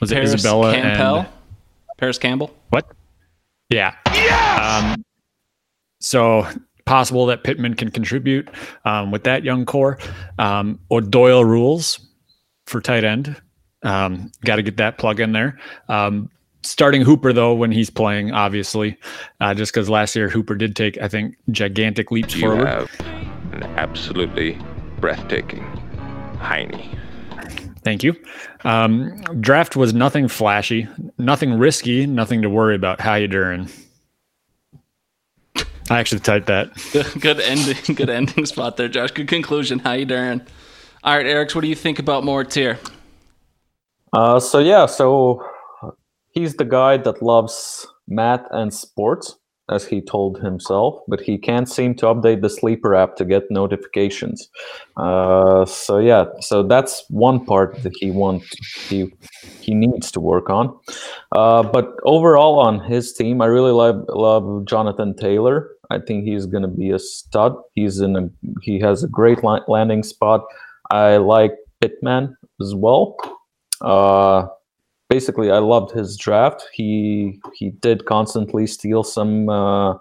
B: Was
A: Paris
B: it Isabella
A: Campbell?
B: and
A: Parris Campbell.
B: what? Yeah. Um, so possible that Pittman can contribute um, with that young core. Um, Doyle rules for tight end. Um, Got to get that plug in there. Um, starting Hooper though when he's playing, obviously, uh, just because last year Hooper did take I think gigantic leaps
D: You
B: forward.
D: have an absolutely breathtaking Heine.
B: Thank you. Um, draft was nothing flashy, nothing risky, nothing to worry about. How you doing? I actually typed that.
A: good ending. Good ending spot there, Josh. Good conclusion. How you doing? All right, Eric. What do you think about Moritz here?
C: Uh, so yeah, so he's the guy that loves math and sports, as he told himself, but he can't seem to update the sleeper app to get notifications. Uh, so yeah, so that's one part that he want he he needs to work on. Uh, but overall, on his team, I really love love Jonathan Taylor. I think he's going to be a stud. He's in a he has a great landing spot. I like Pittman as well. Uh, basically, I loved his draft. He he did constantly steal some uh,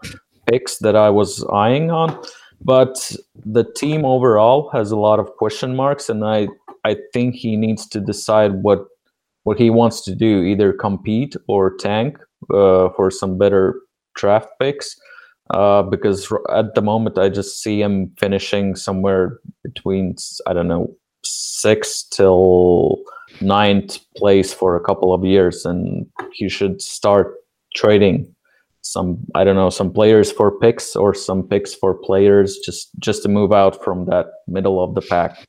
C: picks that I was eyeing on, but the team overall has a lot of question marks, and I I think he needs to decide what what he wants to do, either compete or tank uh, for some better draft picks. Uh, because at the moment, I just see him finishing somewhere between I don't know six till ninth place for a couple of years, and he should start trading some I don't know some players for picks or some picks for players just just to move out from that middle of the pack.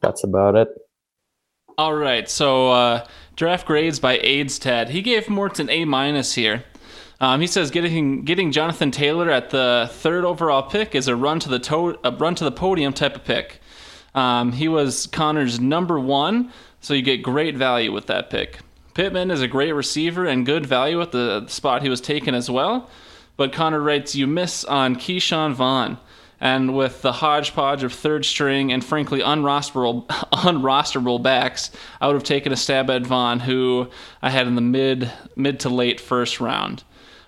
C: That's about it.
A: All right, so uh, draft grades by AIDS Tad. He gave Morton A minus here. Um, he says getting getting Jonathan Taylor at the third overall pick is a run to the to- a run to the podium type of pick. Um, he was Connor's number one, so you get great value with that pick. Pittman is a great receiver and good value at the spot he was taken as well. But Connor writes, you miss on Ke'Shawn Vaughn. And with the hodgepodge of third string and frankly unrosterable, unrosterable backs, I would have taken a stab at Vaughn, who I had in the mid mid to late first round.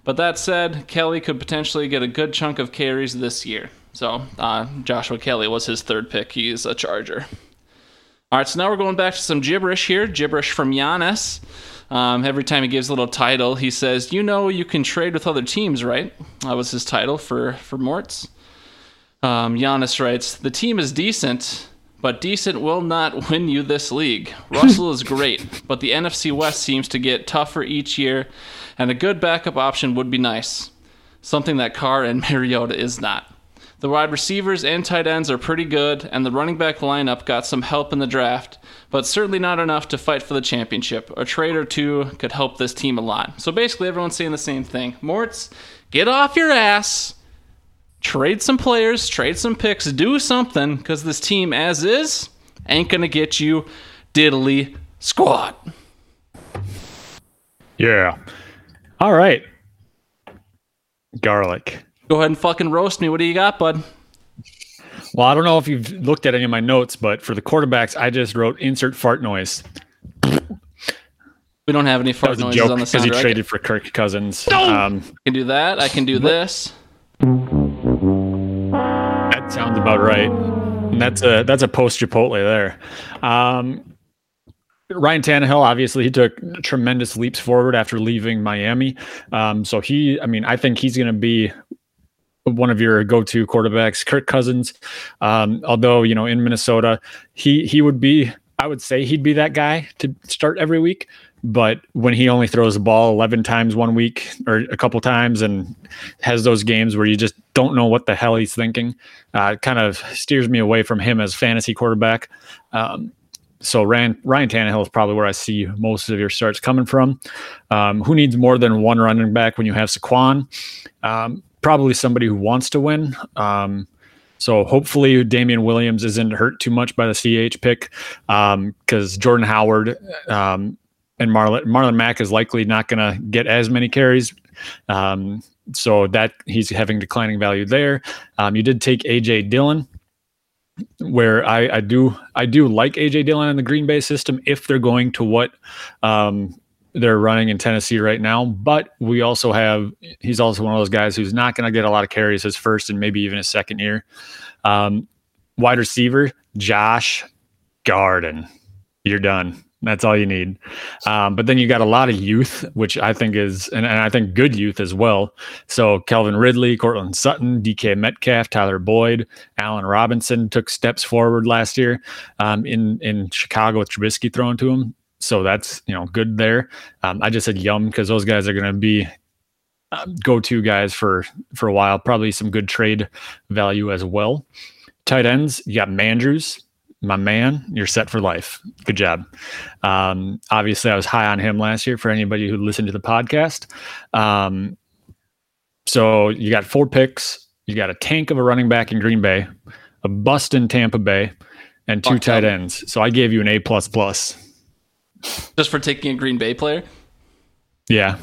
A: But that said, Kelley could potentially get a good chunk of carries this year. So uh, Joshua Kelley was his third pick. He's a Charger. All right, so now we're going back to some gibberish here. Gibberish from Giannis. Um, every time he gives a little title, he says, "You know, you can trade with other teams, right?" That was his title for for Mortz. Um, Giannis writes, "The team is decent, but decent will not win you this league. Russell is great, but the NFC West seems to get tougher each year, and a good backup option would be nice. Something that Carr and Mariota is not." The wide receivers and tight ends are pretty good, and the running back lineup got some help in the draft, but certainly not enough to fight for the championship. A trade or two could help this team a lot. So basically, everyone's saying the same thing. Mortz, get off your ass, trade some players, trade some picks, do something, because this team, as is, ain't going to get you diddly squat.
B: Yeah. All right. Garlic.
A: Go ahead and fucking roast me. What do you got, bud?
B: Well, I don't know if you've looked at any of my notes, but for the quarterbacks, I just wrote insert fart noise.
A: We don't have any fart noises
B: joke
A: on the
B: because he traded for Kirk Cousins. Um,
A: can do that. I can do this.
B: Sounds about right. And that's a that's a post Chipotle there. Um, Ryan Tannehill, obviously, he took tremendous leaps forward after leaving Miami. Um, so he, I mean, I think he's going to be one of your go-to quarterbacks. Kirk Cousins, um, although you know in Minnesota, he he would be, I would say he'd be that guy to start every week. But when he only throws the ball 11 times one week or a couple times and has those games where you just don't know what the hell he's thinking, uh, kind of steers me away from him as fantasy quarterback. Um, so Ryan, Ryan Tannehill is probably where I see most of your starts coming from. Um, who needs more than one running back when you have Saquon? Um, probably somebody who wants to win. Um, So hopefully Damien Williams isn't hurt too much by the CH pick because Jordan Howard um, and Marlon Marlon Mack is likely not going to get as many carries. Um, so that he's having declining value there. Um, you did take AJ Dillon, where I, I do I do like AJ Dillon in the Green Bay system if they're going to what um, they're running in Tennessee right now. But we also have he's also one of those guys who's not going to get a lot of carries his first and maybe even his second year. Um, wide receiver Josh Garden, you're done. That's all you need. Um, but then you got a lot of youth, which I think is, and, and I think good youth as well. So Calvin Ridley, Courtland Sutton, DK Metcalf, Tyler Boyd, Allen Robinson took steps forward last year um, in in Chicago with Trubisky thrown to him. So that's you know good there. Um, I just said yum because those guys are going to be um, go-to guys for for a while. Probably some good trade value as well. Tight ends, you got Mandrews, my man, you're set for life. Good job. Um, obviously, I was high on him last year for anybody who listened to the podcast. Um, so you got four picks. You got a tank of a running back in Green Bay, a bust in Tampa Bay, and two tight ends. So I gave you an A plus plus.
A: Just for taking a Green Bay player.
B: Yeah,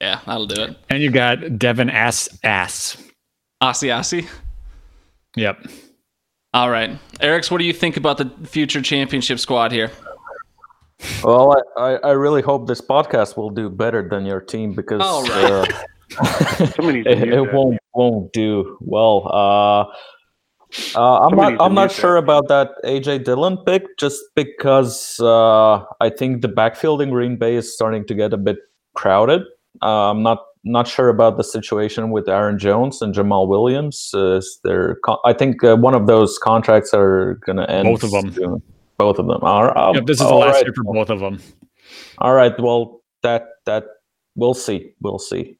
A: Yeah, that'll do it.
B: and you got Devin Ass Ass.
A: Aussie Aussie.
B: Yep.
A: All right. Eric's, what do you think about the future championship squad here?
C: Well, I, I, I really hope this podcast will do better than your team because
A: All right.
C: uh,
E: Somebody needs to
C: it, it won't won't do well. Uh, uh, I'm
E: Somebody
C: not I'm not
E: mute
C: sure about that AJ Dillon pick just because uh, I think the backfield in Green Bay is starting to get a bit crowded. Uh, I'm not not sure about the situation with Aaron Jones and Jamaal Williams. Uh, is there, con- I think uh, one of those contracts are going to end.
B: Both of them.
C: soon. Both of them. All right.
B: Yep. This is the last
C: right.
B: year for both of them.
C: All right. Well, that that we'll see. We'll see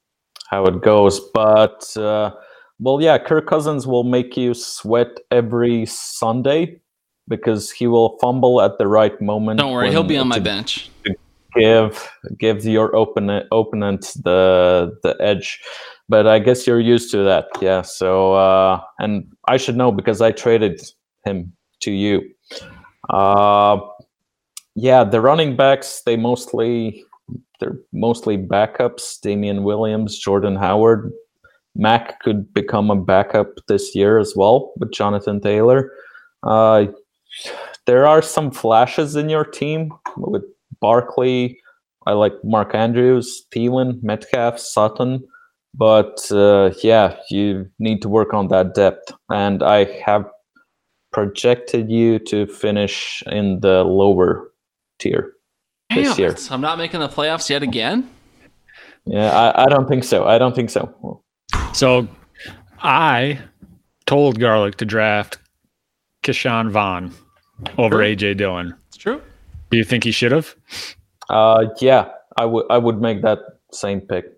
C: how it goes. But uh, well, yeah, Kirk Cousins will make you sweat every Sunday because he will fumble at the right moment.
A: Don't worry, he'll be on my
C: to
A: bench.
C: Give give your opponent opponent the the edge. But I guess you're used to that, yeah. So uh, and I should know because I traded him to you. Uh, yeah, the running backs they mostly they're mostly backups. Damien Williams, Jordan Howard, Mack could become a backup this year as well with Jonathan Taylor. Uh, there are some flashes in your team with Barkley. I like Mark Andrews, Thielen, Metcalf, Sutton. But uh, yeah, you need to work on that depth. And I have projected you to finish in the lower tier this
A: Damn
C: year.
A: I'm not making the playoffs yet again.
C: Yeah, I, I don't think so. I don't think so.
B: So I told Garlic to draft Ke'Shawn Vaughn over
A: Sure.
B: AJ Dillon.
A: It's true.
B: Do you think he should have?
C: Uh, yeah, I would I would make that same pick.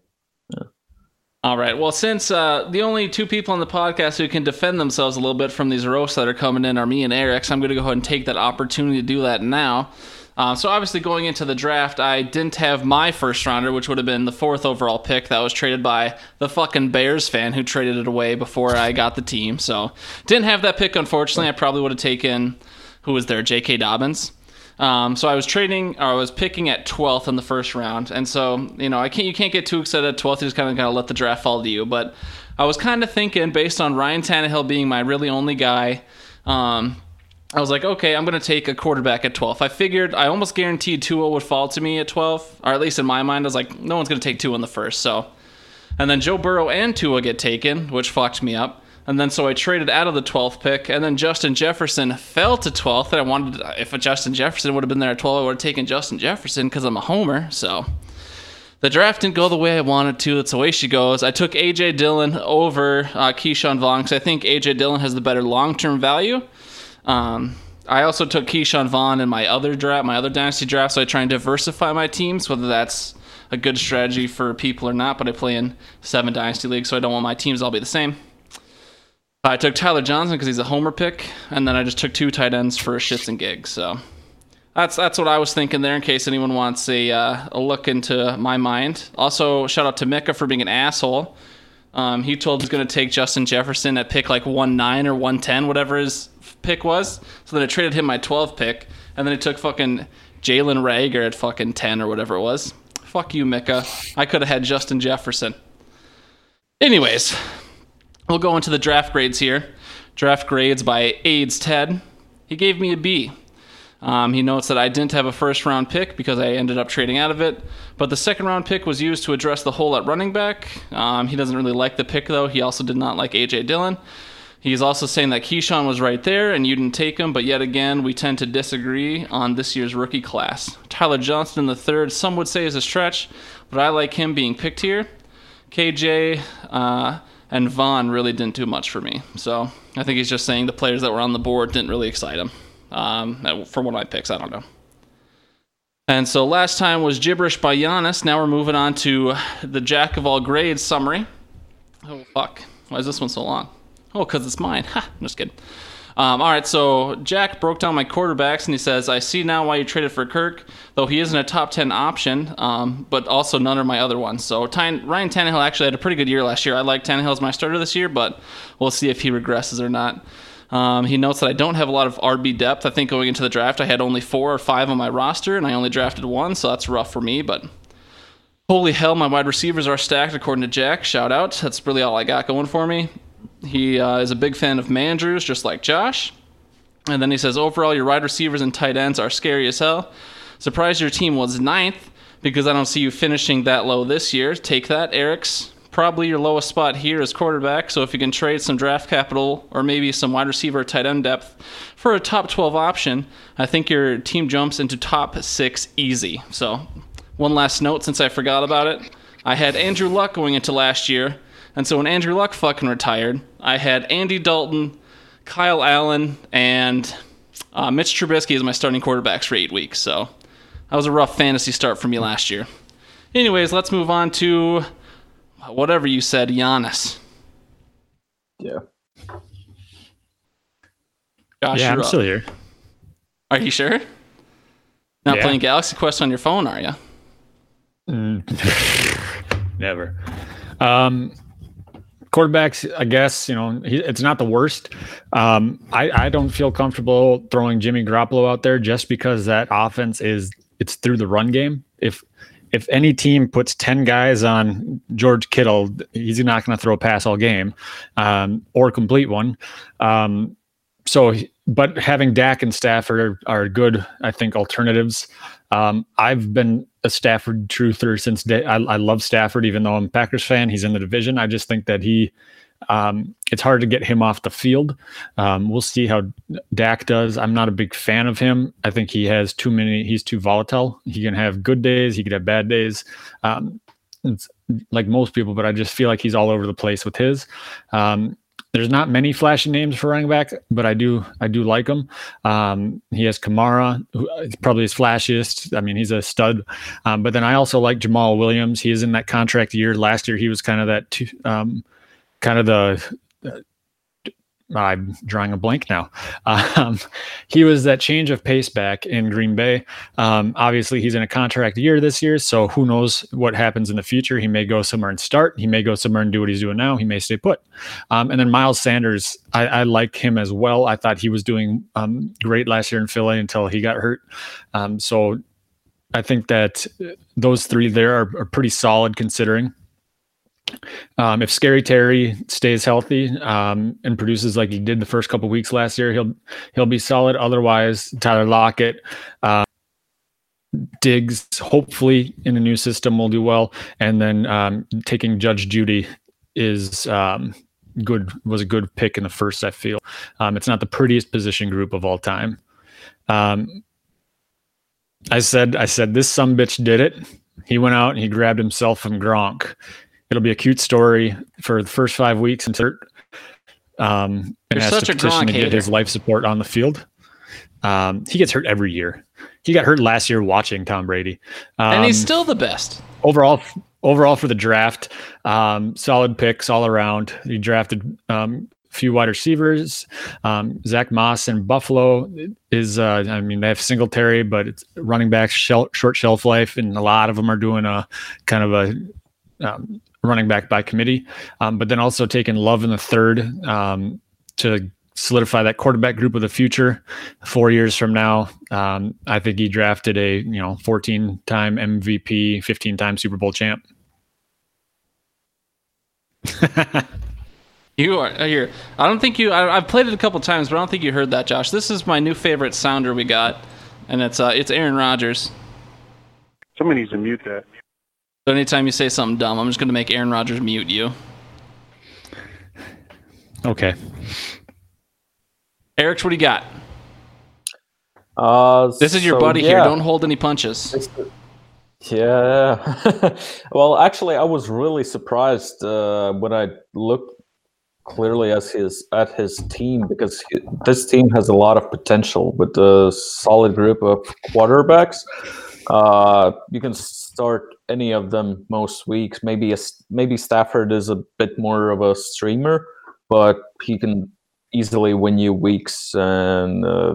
A: All right. Well, since uh, the only two people on the podcast who can defend themselves a little bit from these roasts that are coming in are me and Eric, so I'm going to go ahead and take that opportunity to do that now. Uh, so obviously, going into the draft, I didn't have my first rounder, which would have been the fourth overall pick that was traded by the fucking Bears fan who traded it away before I got the team. So didn't have that pick, unfortunately. I probably would have taken who was there, J.K. Dobbins. Um, so I was trading, or I was picking at 12th in the first round, and so you know I can't, you can't get too excited at 12th. You just kind of gotta let the draft fall to you. But I was kind of thinking, based on Ryan Tannehill being my really only guy, um, I was like, okay, I'm gonna take a quarterback at 12. I figured I almost guaranteed Tua would fall to me at 12, or at least in my mind, I was like, no one's gonna take Tua in the first. So, and then Joe Burrow and Tua get taken, which fucked me up. And then so I traded out of the 12th pick, and then Justin Jefferson fell to 12th. And I wanted, if Justin Jefferson would have been there at 12, I would have taken Justin Jefferson because I'm a homer. So the draft didn't go the way I wanted to. That's the way she goes. I took AJ Dillon over uh, Ke'Shawn Vaughn because I think AJ Dillon has the better long term value. Um, I also took Ke'Shawn Vaughn in my other draft, my other dynasty draft, so I try and diversify my teams, whether that's a good strategy for people or not. But I play in seven dynasty leagues, so I don't want my teams all be the same. I took Tyler Johnson because he's a homer pick, and then I just took two tight ends for shits and gigs. So that's that's what I was thinking there. In case anyone wants a uh, a look into my mind. Also, shout out to Mika for being an asshole. Um, he told he's going to take Justin Jefferson at pick like one nine or one ten, whatever his pick was. So then I traded him my 12 pick, and then he took fucking Jalen Reagor at fucking 10 or whatever it was. Fuck you, Mika. I could have had Justin Jefferson. Anyways, we'll go into the draft grades here. Draft grades by AIDS Ted. He gave me a B. Um, he notes that I didn't have a first round pick because I ended up trading out of it, but the second round pick was used to address the hole at running back. Um, he doesn't really like the pick though. He also did not like AJ Dillon. He's also saying that Ke'Shawn was right there and you didn't take him, but yet again, we tend to disagree on this year's rookie class. Tyler the third, some would say is a stretch, but I like him being picked here. KJ uh, and Vaughn really didn't do much for me, so I think he's just saying the players that were on the board didn't really excite him. Um, for one of my picks, I don't know. And so last time was gibberish by Giannis. Now we're moving on to the jack of all grades summary. Oh fuck! Why is this one so long? Oh, because it's mine. Ha, I'm just kidding. Um, all right, so Jack broke down my quarterbacks and he says, I see now why you traded for Kirk, though he isn't a top 10 option, um, but also none of my other ones. So Ty- Ryan Tannehill actually had a pretty good year last year. I like Tannehill as my starter this year, but we'll see if he regresses or not. Um, he notes that I don't have a lot of RB depth. I think going into the draft, I had only four or five on my roster, and I only drafted one, so that's rough for me, but holy hell, my wide receivers are stacked according to Jack. Shout out. That's really all I got going for me. He uh, is a big fan of Mandrews, just like Josh. And then he says, overall, your wide receivers and tight ends are scary as hell. Surprised your team was ninth because I don't see you finishing that low this year. Take that, Eric's. Probably your lowest spot here is quarterback. So if you can trade some draft capital or maybe some wide receiver tight end depth for a top 12 option, I think your team jumps into top six easy. So one last note since I forgot about it. I had Andrew Luck going into last year. And so when Andrew Luck fucking retired, I had Andy Dalton, Kyle Allen, and uh, Mitch Trubisky as my starting quarterbacks for eight weeks. So that was a rough fantasy start for me last year. Anyways, let's move on to whatever you said, Giannis.
C: Yeah.
A: Josh,
B: yeah, I'm
A: you're
B: still here.
A: Are you sure? Not
B: Yeah.
A: playing Galaxy Quest on your phone, are you?
B: Never. Um, quarterbacks, I guess you know he, it's not the worst. Um, I I don't feel comfortable throwing Jimmy Garoppolo out there just because that offense is it's through the run game. If if any team puts ten guys on George Kittle, he's not going to throw a pass all game um, or complete one. Um, so, but having Dak and Stafford are, are good, I think, alternatives. Um, I've been a Stafford truther since day. I, I love Stafford, even though I'm a Packers fan. He's in the division. I just think that he, um, it's hard to get him off the field. Um, we'll see how Dak does. I'm not a big fan of him. I think he has too many. He's too volatile. He can have good days. He could have bad days. Um, it's like most people, but I just feel like he's all over the place with his. Um, there's not many flashy names for running back, but I do I do like him. Um, he has Kamara, who is probably his flashiest. I mean, he's a stud. Um, but then I also like Jamaal Williams. He is in that contract year. Last year, he was kind of that, um, kind of the. I'm drawing a blank now. Um, he was that change of pace back in Green Bay. Um, obviously, he's in a contract year this year, so who knows what happens in the future? He may go somewhere and start. He may go somewhere and do what he's doing now. He may stay put. Um, and then Miles Sanders, I, I like him as well. I thought he was doing um, great last year in Philly until he got hurt. Um, so I think that those three there are, are pretty solid considering. Um, if Scary Terry stays healthy um, and produces like he did the first couple weeks last year, he'll he'll be solid. Otherwise, Tyler Lockett, uh, Diggs, hopefully in a new system will do well, and then um, taking Judge Judy is um, good. Was a good pick in the first. I feel um, it's not the prettiest position group of all time. Um, I said I said this some bitch did it. He went out and he grabbed himself from Gronk it'll be a cute story for the first five weeks cert. Um, and
A: You're
B: has
A: such
B: to
A: a
B: petition to get his life support on the field. Um, he gets hurt every year. He got hurt last year watching Tom Brady. Um,
A: and he's still the best.
B: overall overall for the draft. Um, solid picks all around. He drafted um, a few wide receivers. Um, Zach Moss in Buffalo is. Uh, I mean, they have Singletary, but it's running back shel- short shelf life, and a lot of them are doing a kind of a um, running back by committee, um, but then also taking Love in the third um, to solidify that quarterback group of the future. Four years from now, um, I think he drafted a you know 14 time MVP, 15 time Super Bowl champ.
A: You are here. I don't think you. I, I've played it a couple times, but I don't think you heard that, Josh. This is my new favorite sounder we got, and it's uh, it's Aaron Rodgers.
E: Somebody needs to mute that.
A: So anytime you say something dumb, I'm just gonna make Aaron Rodgers mute you.
B: Okay.
A: Eric's, what do you got?
C: Uh,
A: This is your
C: so,
A: buddy here. Don't hold any punches.
C: Yeah. well, actually, I was really surprised uh, when I looked clearly as his at his team because he, this team has a lot of potential with a solid group of quarterbacks. Uh, you can start any of them most weeks. Maybe a, maybe Stafford is a bit more of a streamer, but he can easily win you weeks and. Uh,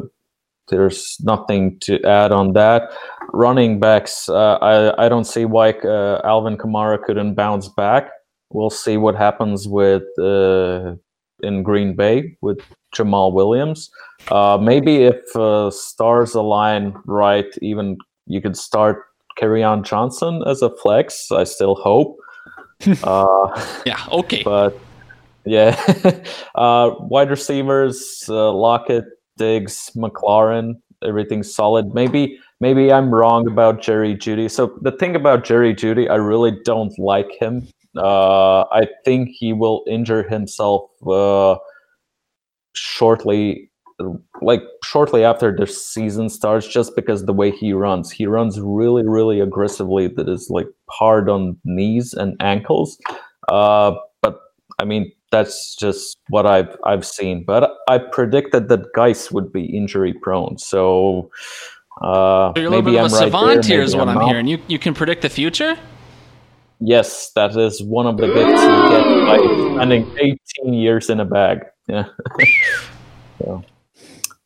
C: there's nothing to add on that. Running backs, uh, I I don't see why uh, Alvin Kamara couldn't bounce back. We'll see what happens with uh, in Green Bay with Jamaal Williams. Uh, maybe if uh, stars align right, even you could start on Johnson as a flex. I still hope. uh,
A: Yeah. Okay.
C: but yeah, uh, wide receivers, uh, Lockett, Diggs, McLaurin, everything's solid. Maybe maybe I'm wrong about Jerry Jeudy. So the thing about Jerry Jeudy, I really don't like him. Uh, I think he will injure himself uh, shortly, like shortly after the season starts, just because the way he runs, he runs really really aggressively. That is like hard on knees and ankles. Uh, but I mean, that's just what I've I've seen. But I predicted that Guice would be injury prone, so uh,
A: So you're a little
C: maybe
A: bit
C: I'm
A: a
C: right
A: savant here, is what I'm
C: not.
A: hearing. You you can predict the future.
C: Yes, that is one of the gifts you get by spending 18 years in a bag. Yeah. so,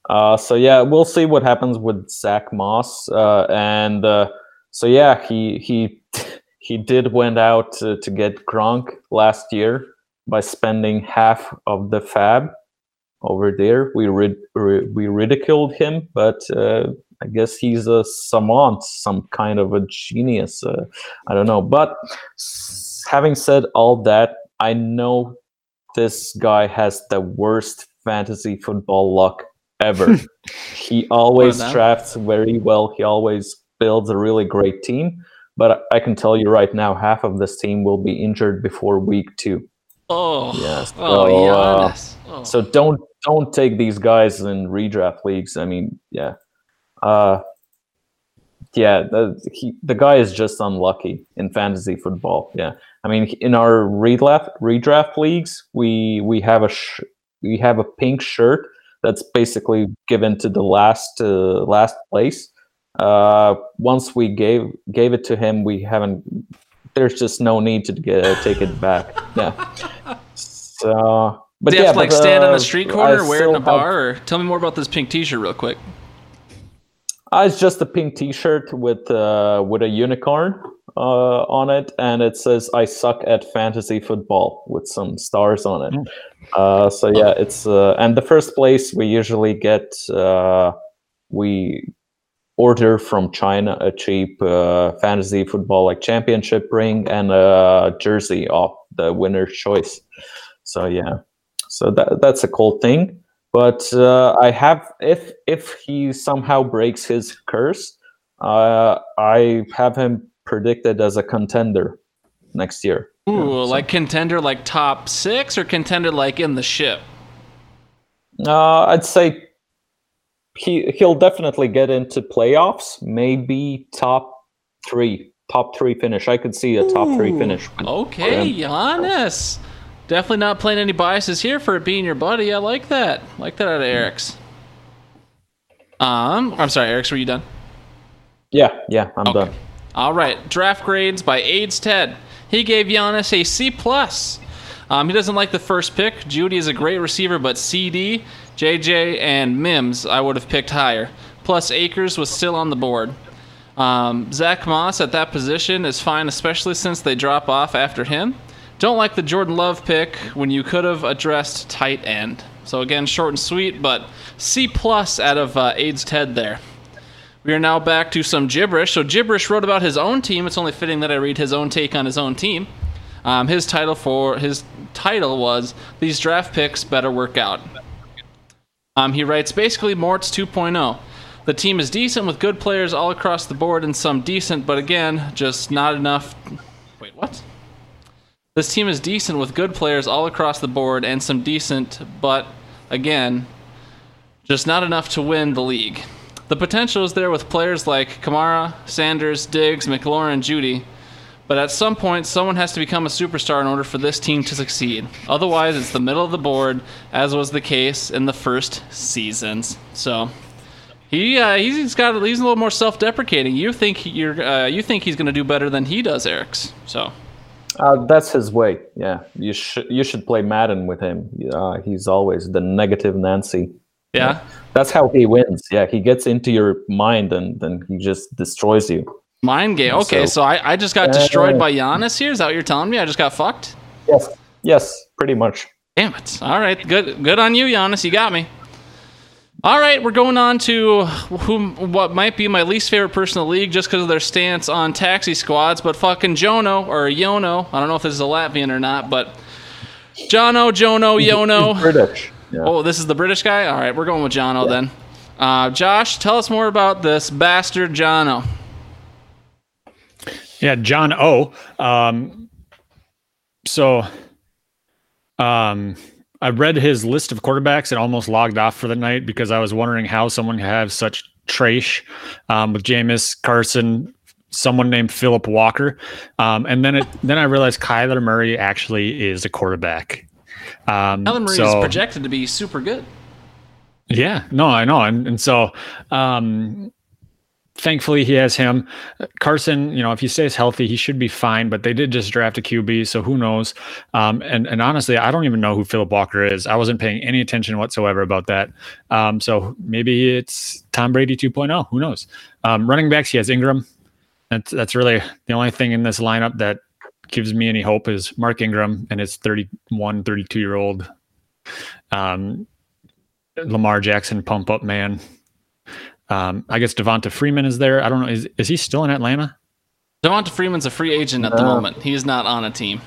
C: uh, so yeah, we'll see what happens with Zach Moss, uh, and uh, so yeah, he he he did went out to, to get Gronk last year by spending half of the FAAB over there. We rid- ri- we ridiculed him, but uh, I guess he's a savant, some kind of a genius. Uh, I don't know. But having said all that, I know this guy has the worst fantasy football luck ever. he always
A: that?
C: drafts very well. He always builds a really great team. But I can tell you right now, half of this team will be injured before week two.
A: Oh.
C: Yes.
A: Oh,
C: So, uh,
A: Oh.
C: So don't don't take these guys in redraft leagues. I mean, yeah, uh, yeah. The he, the guy is just unlucky in fantasy football. Yeah, I mean, in our redraft redraft leagues, we we have a sh- we have a pink shirt that's basically given to the last uh, last place. Uh, once we gave gave it to him, we haven't. There's just no need to get, take it back. Yeah. So, but
A: Do you
C: yeah,
A: have to like
C: but,
A: stand on
C: the
A: a street
C: I
A: corner, wear it in a
C: have-
A: bar, or tell me more about this pink T-shirt real quick.
C: Uh, it's just a pink T-shirt with uh, with a unicorn uh, on it, and it says "I suck at fantasy football" with some stars on it. Uh, so yeah, it's uh, and the first place we usually get uh, we order from China a cheap uh, fantasy football like championship ring and a jersey off the winner's choice. So yeah, so that that's a cool thing. But uh, I have if if he somehow breaks his curse, uh, I have him predicted as a contender next year.
A: Ooh, like contender, like top six, or contender, like in the ship.
C: Uh, I'd say he he'll definitely get into playoffs. Maybe top three, top three finish. I could see a top three finish.
A: Okay, Giannis. Definitely not playing any biases here for it being your buddy. I like that. like that out of Eric's. Um, I'm sorry, Eric's. Were you done?
C: Yeah, yeah, I'm done.
A: All right, draft grades by AIDS Ted. He gave Giannis a C plus. Um, he doesn't like the first pick. Jeudy is a great receiver, but CeeDee, JJ, and Mims I would have picked higher. Plus Akers was still on the board. Um, Zach Moss at that position is fine, especially since they drop off after him. Don't like the Jordan Love pick when you could have addressed tight end. So again, short and sweet, but C plus out of uh, AIDS Ted there. We are now back to some gibberish. So gibberish wrote about his own team. It's only fitting that I read his own take on his own team. Um, his title for his title was "These draft picks better work out." Um, he writes basically Mort's 2.0. The team is decent with good players all across the board and some decent, but again, just not enough. Wait, what? This team is decent with good players all across the board and some decent, but again, just not enough to win the league. The potential is there with players like Kamara, Sanders, Diggs, McLaurin, Jeudy, but at some point, someone has to become a superstar in order for this team to succeed. Otherwise, it's the middle of the board, as was the case in the first seasons. So. He uh, he's got he's a little more self-deprecating. You think you're uh, you think he's going to do better than he does, Eric's. So
C: Uh, that's his way. Yeah, you should you should play Madden with him. Uh, he's always the negative Nancy.
A: Yeah,
C: That's how he wins. Yeah, he gets into your mind and then he just destroys you.
A: mind game. Okay, so,
C: So-
A: I, I just got destroyed by Giannis here. Is that what you're telling me? I just got fucked.
C: Yes, yes, pretty much.
A: Damn it! All right, good good on you, Giannis. You got me. All right, we're going on to whom what might be my least favorite person in the league just because of their stance on taxi squads, but fucking Jono or Yono. I don't know if this is a Latvian or not, but Jono, Jono, Yono.
C: British. Yeah.
A: Oh, this is the British guy? All right, we're going with Jono then. Uh, Josh, tell us more about this bastard Jono.
B: Yeah, John O. Um, so, um, I read his list of quarterbacks and almost logged off for the night because I was wondering how someone could have such trash um, with Jameis Carson, someone named Philip Walker, um, and then it then I realized Kyler Murray actually is a quarterback. Um,
A: Kyler Murray is projected to be super good.
B: yeah, no, I know, and and so um, thankfully he has him. Carson, you know, if he stays healthy, he should be fine. But they did just draft a QB, so who knows? Um, and and honestly, I don't even know who Philip Walker is. I wasn't paying any attention whatsoever about that. Um, so maybe it's Tom Brady 2.0. Who knows? Um, running backs, he has Ingram. That's that's really the only thing in this lineup that gives me any hope is Mark Ingram and his 31, 32 year old. Um, Lamar Jackson pump up man. Um, I guess Devonta Freeman is there. I don't know. Is is he still in Atlanta?
A: Devonta Freeman's a free agent at the
C: Uh,
A: moment. He's not on a team.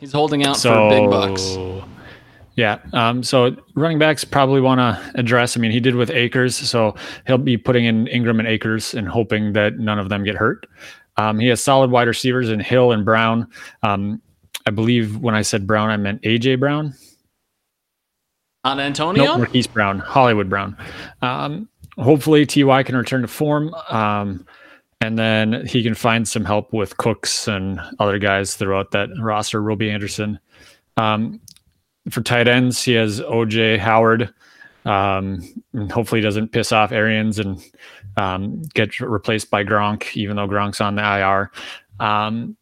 A: He's holding out for big bucks.
B: Yeah. Um, so running backs probably want to address. I mean, he did with Akers, so he'll be putting in Ingram and Akers and hoping that none of them get hurt. Um, he has solid wide receivers in Hill and Brown. Um, I believe when I said Brown, I meant AJ Brown.
A: On Antonio?
B: Nope, Marquise Brown, Hollywood Brown. Um, hopefully, Ty can return to form, um, and then he can find some help with Cooks and other guys throughout that roster. Robby Anderson. Um, for tight ends, he has OJ Howard. Um, and hopefully, doesn't piss off Arians and um, get replaced by Gronk, even though Gronk's on the IR. Um,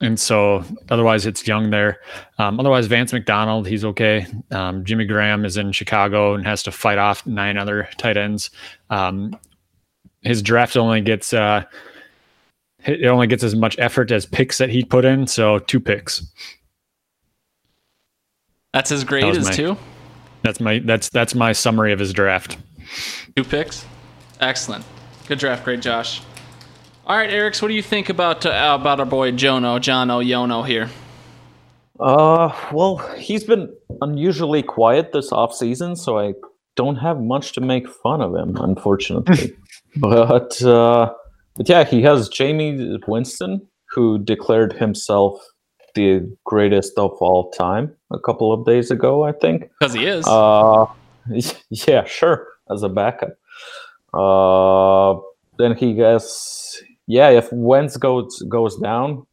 B: and so, otherwise, it's Young there. Um, otherwise, Vance McDonald, he's okay. Um, Jimmy Graham is in Chicago and has to fight off nine other tight ends. Um, his draft only gets uh, it only gets as much effort as picks that he put in. So two picks.
A: That's as
B: great
A: is
B: my-
A: two?
B: That's my that's that's my summary of his draft.
A: Two picks? Excellent. Good draft grade, Josh. All right, Eric, what do you think about uh, about our boy Jono, Jono, Yono here?
C: Uh, well, he's been unusually quiet this off season, so I don't have much to make fun of him, unfortunately. but uh, but yeah, he has Jameis Winston, who declared himself the greatest of all time a couple of days ago, I think.
A: Because he is.
C: Uh, yeah, sure, as a backup. Uh, then he gets yeah. If Wentz goes goes down,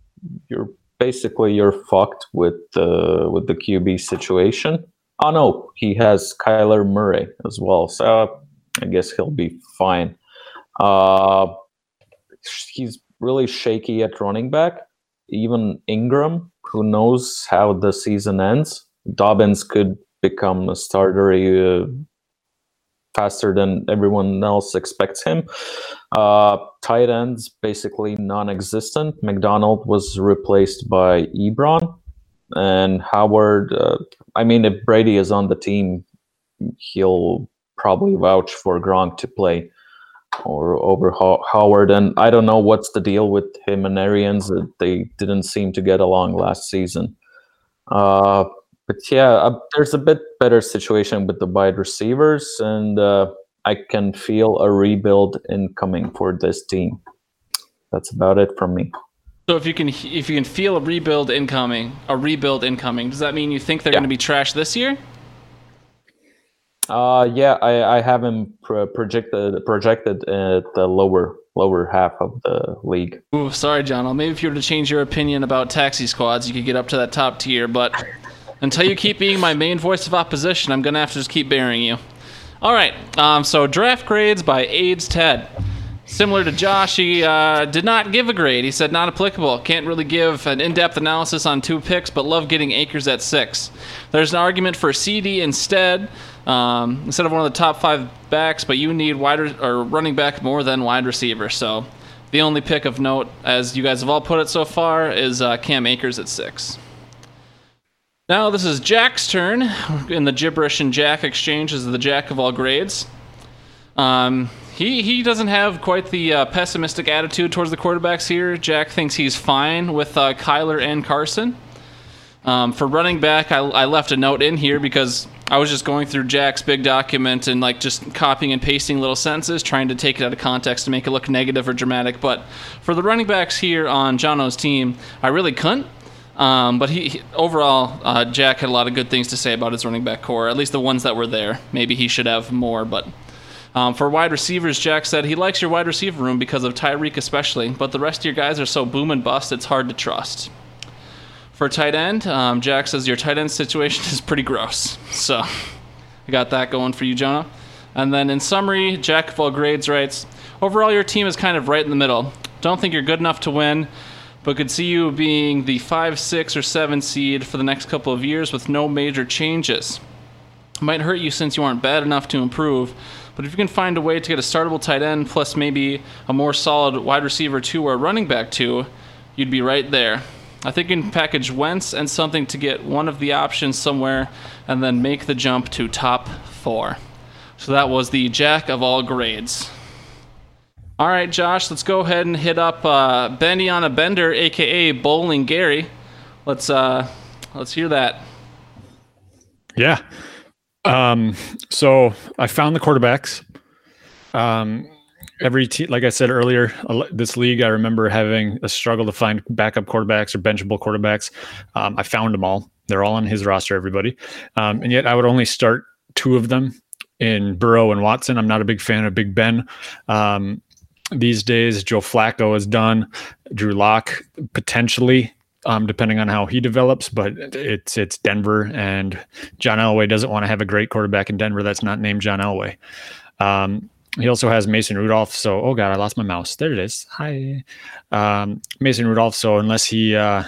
C: you're basically you're fucked with the with the QB situation. Oh no, he has Kyler Murray as well, so I guess he'll be fine. Uh, he's really shaky at running back. Even Ingram, who knows how the season ends, Dobbins could become a starter uh, faster than everyone else expects him. Uh, tight ends basically non-existent. McDonald was replaced by Ebron, and Howard. Uh, I mean, if Brady is on the team, he'll probably vouch for Gronk to play or over Ho- Howard. And I don't know what's the deal with him and Arians. Uh, They didn't seem to get along last season. Uh, but yeah, uh, there's a bit better situation with the wide receivers, and uh, I can feel a rebuild incoming for this team. That's about it from me.
A: So if you can if you can feel a rebuild incoming, a rebuild incoming, does that mean you think they're
C: Yeah.
A: going to be trash this year?
C: Uh, yeah, I, I have him pro- projected projected at the lower lower half of the league.
A: Ooh, sorry, John. Maybe if you were to change your opinion about taxi squads, you could get up to that top tier. But until you keep being my main voice of opposition, I'm gonna have to just keep bearing you. All right. Um, so draft grades by AIDS Ted. Similar to Josh, he uh, did not give a grade. He said not applicable. Can't really give an in-depth analysis on two picks, but love getting Akers at six. There's an argument for CeeDee instead, um, instead of one of the top five backs, but you need wide re- or running back more than wide receiver. So the only pick of note, as you guys have all put it so far, is uh, Cam Akers at six. Now this is Jack's turn in the gibberish and Jack exchange as the Jack of all grades. Um, he he doesn't have quite the uh, pessimistic attitude towards the quarterbacks here. Jack thinks he's fine with uh, Kyler and Carson. Um, for running back, I, I left a note in here because I was just going through Jack's big document and like just copying and pasting little sentences, trying to take it out of context to make it look negative or dramatic. But for the running backs here on Jono's team, I really couldn't. Um, but he, he- overall, uh, Jack had a lot of good things to say about his running back corps, at least the ones that were there. Maybe he should have more, but um, for wide receivers, Jack said he likes your wide receiver room because of Tyreek especially, but the rest of your guys are so boom and bust, it's hard to trust. For tight end, um, Jack says your tight end situation is pretty gross. So I got that going for you, Jonah. And then in summary, Jack of all grades writes, overall your team is kind of right in the middle. Don't think you're good enough to win, but could see you being the 5, 6, or 7 seed for the next couple of years with no major changes. Might hurt you since you aren't bad enough to improve, but if you can find a way to get a startable tight end plus maybe a more solid wide receiver two or running back two, you'd be right there. I think you can package Wentz and something to get one of the options somewhere and then make the jump to top four. So that was the jack of all grades. All right, Josh, let's go ahead and hit up uh, Bendy on a Bender, aka Bowling Gary. Let's uh, let's hear that.
B: Yeah. Um, so I found the quarterbacks. Um, every team, like I said earlier, this league, I remember having a struggle to find backup quarterbacks or benchable quarterbacks. Um, I found them all. They're all on his roster, everybody. Um, and yet I would only start two of them in Burrow and Watson. I'm not a big fan of Big Ben. Um, these days, Joe Flacco is done. Drew Lock potentially, um, depending on how he develops, but it's it's Denver and John Elway doesn't want to have a great quarterback in Denver that's not named John Elway. Um, he also has Mason Rudolph. So, oh god, I lost my mouse. There it is. Hi, um, Mason Rudolph. So unless he uh,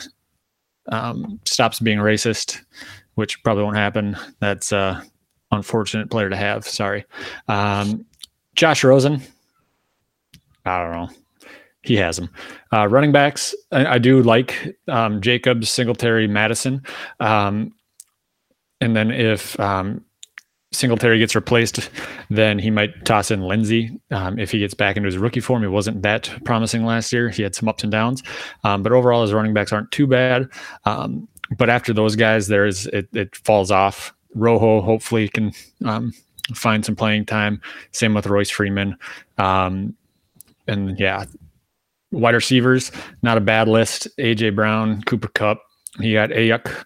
B: um, stops being racist, which probably won't happen, that's unfortunate player to have. Sorry, um, Josh Rosen. I don't know. He has them. Uh, running backs, I, I do like um, Jacobs, Singletary, Madison. Um, and then if um, Singletary gets replaced, then he might toss in Lindsay um, if he gets back into his rookie form. He wasn't that promising last year. He had some ups and downs, um, but overall his running backs aren't too bad. Um, but after those guys, there's it, it falls off. Rojo hopefully can um, find some playing time. Same with Royce Freeman. Um, and yeah, wide receivers, not a bad list. AJ Brown, Cooper Kupp. He got Aiyuk,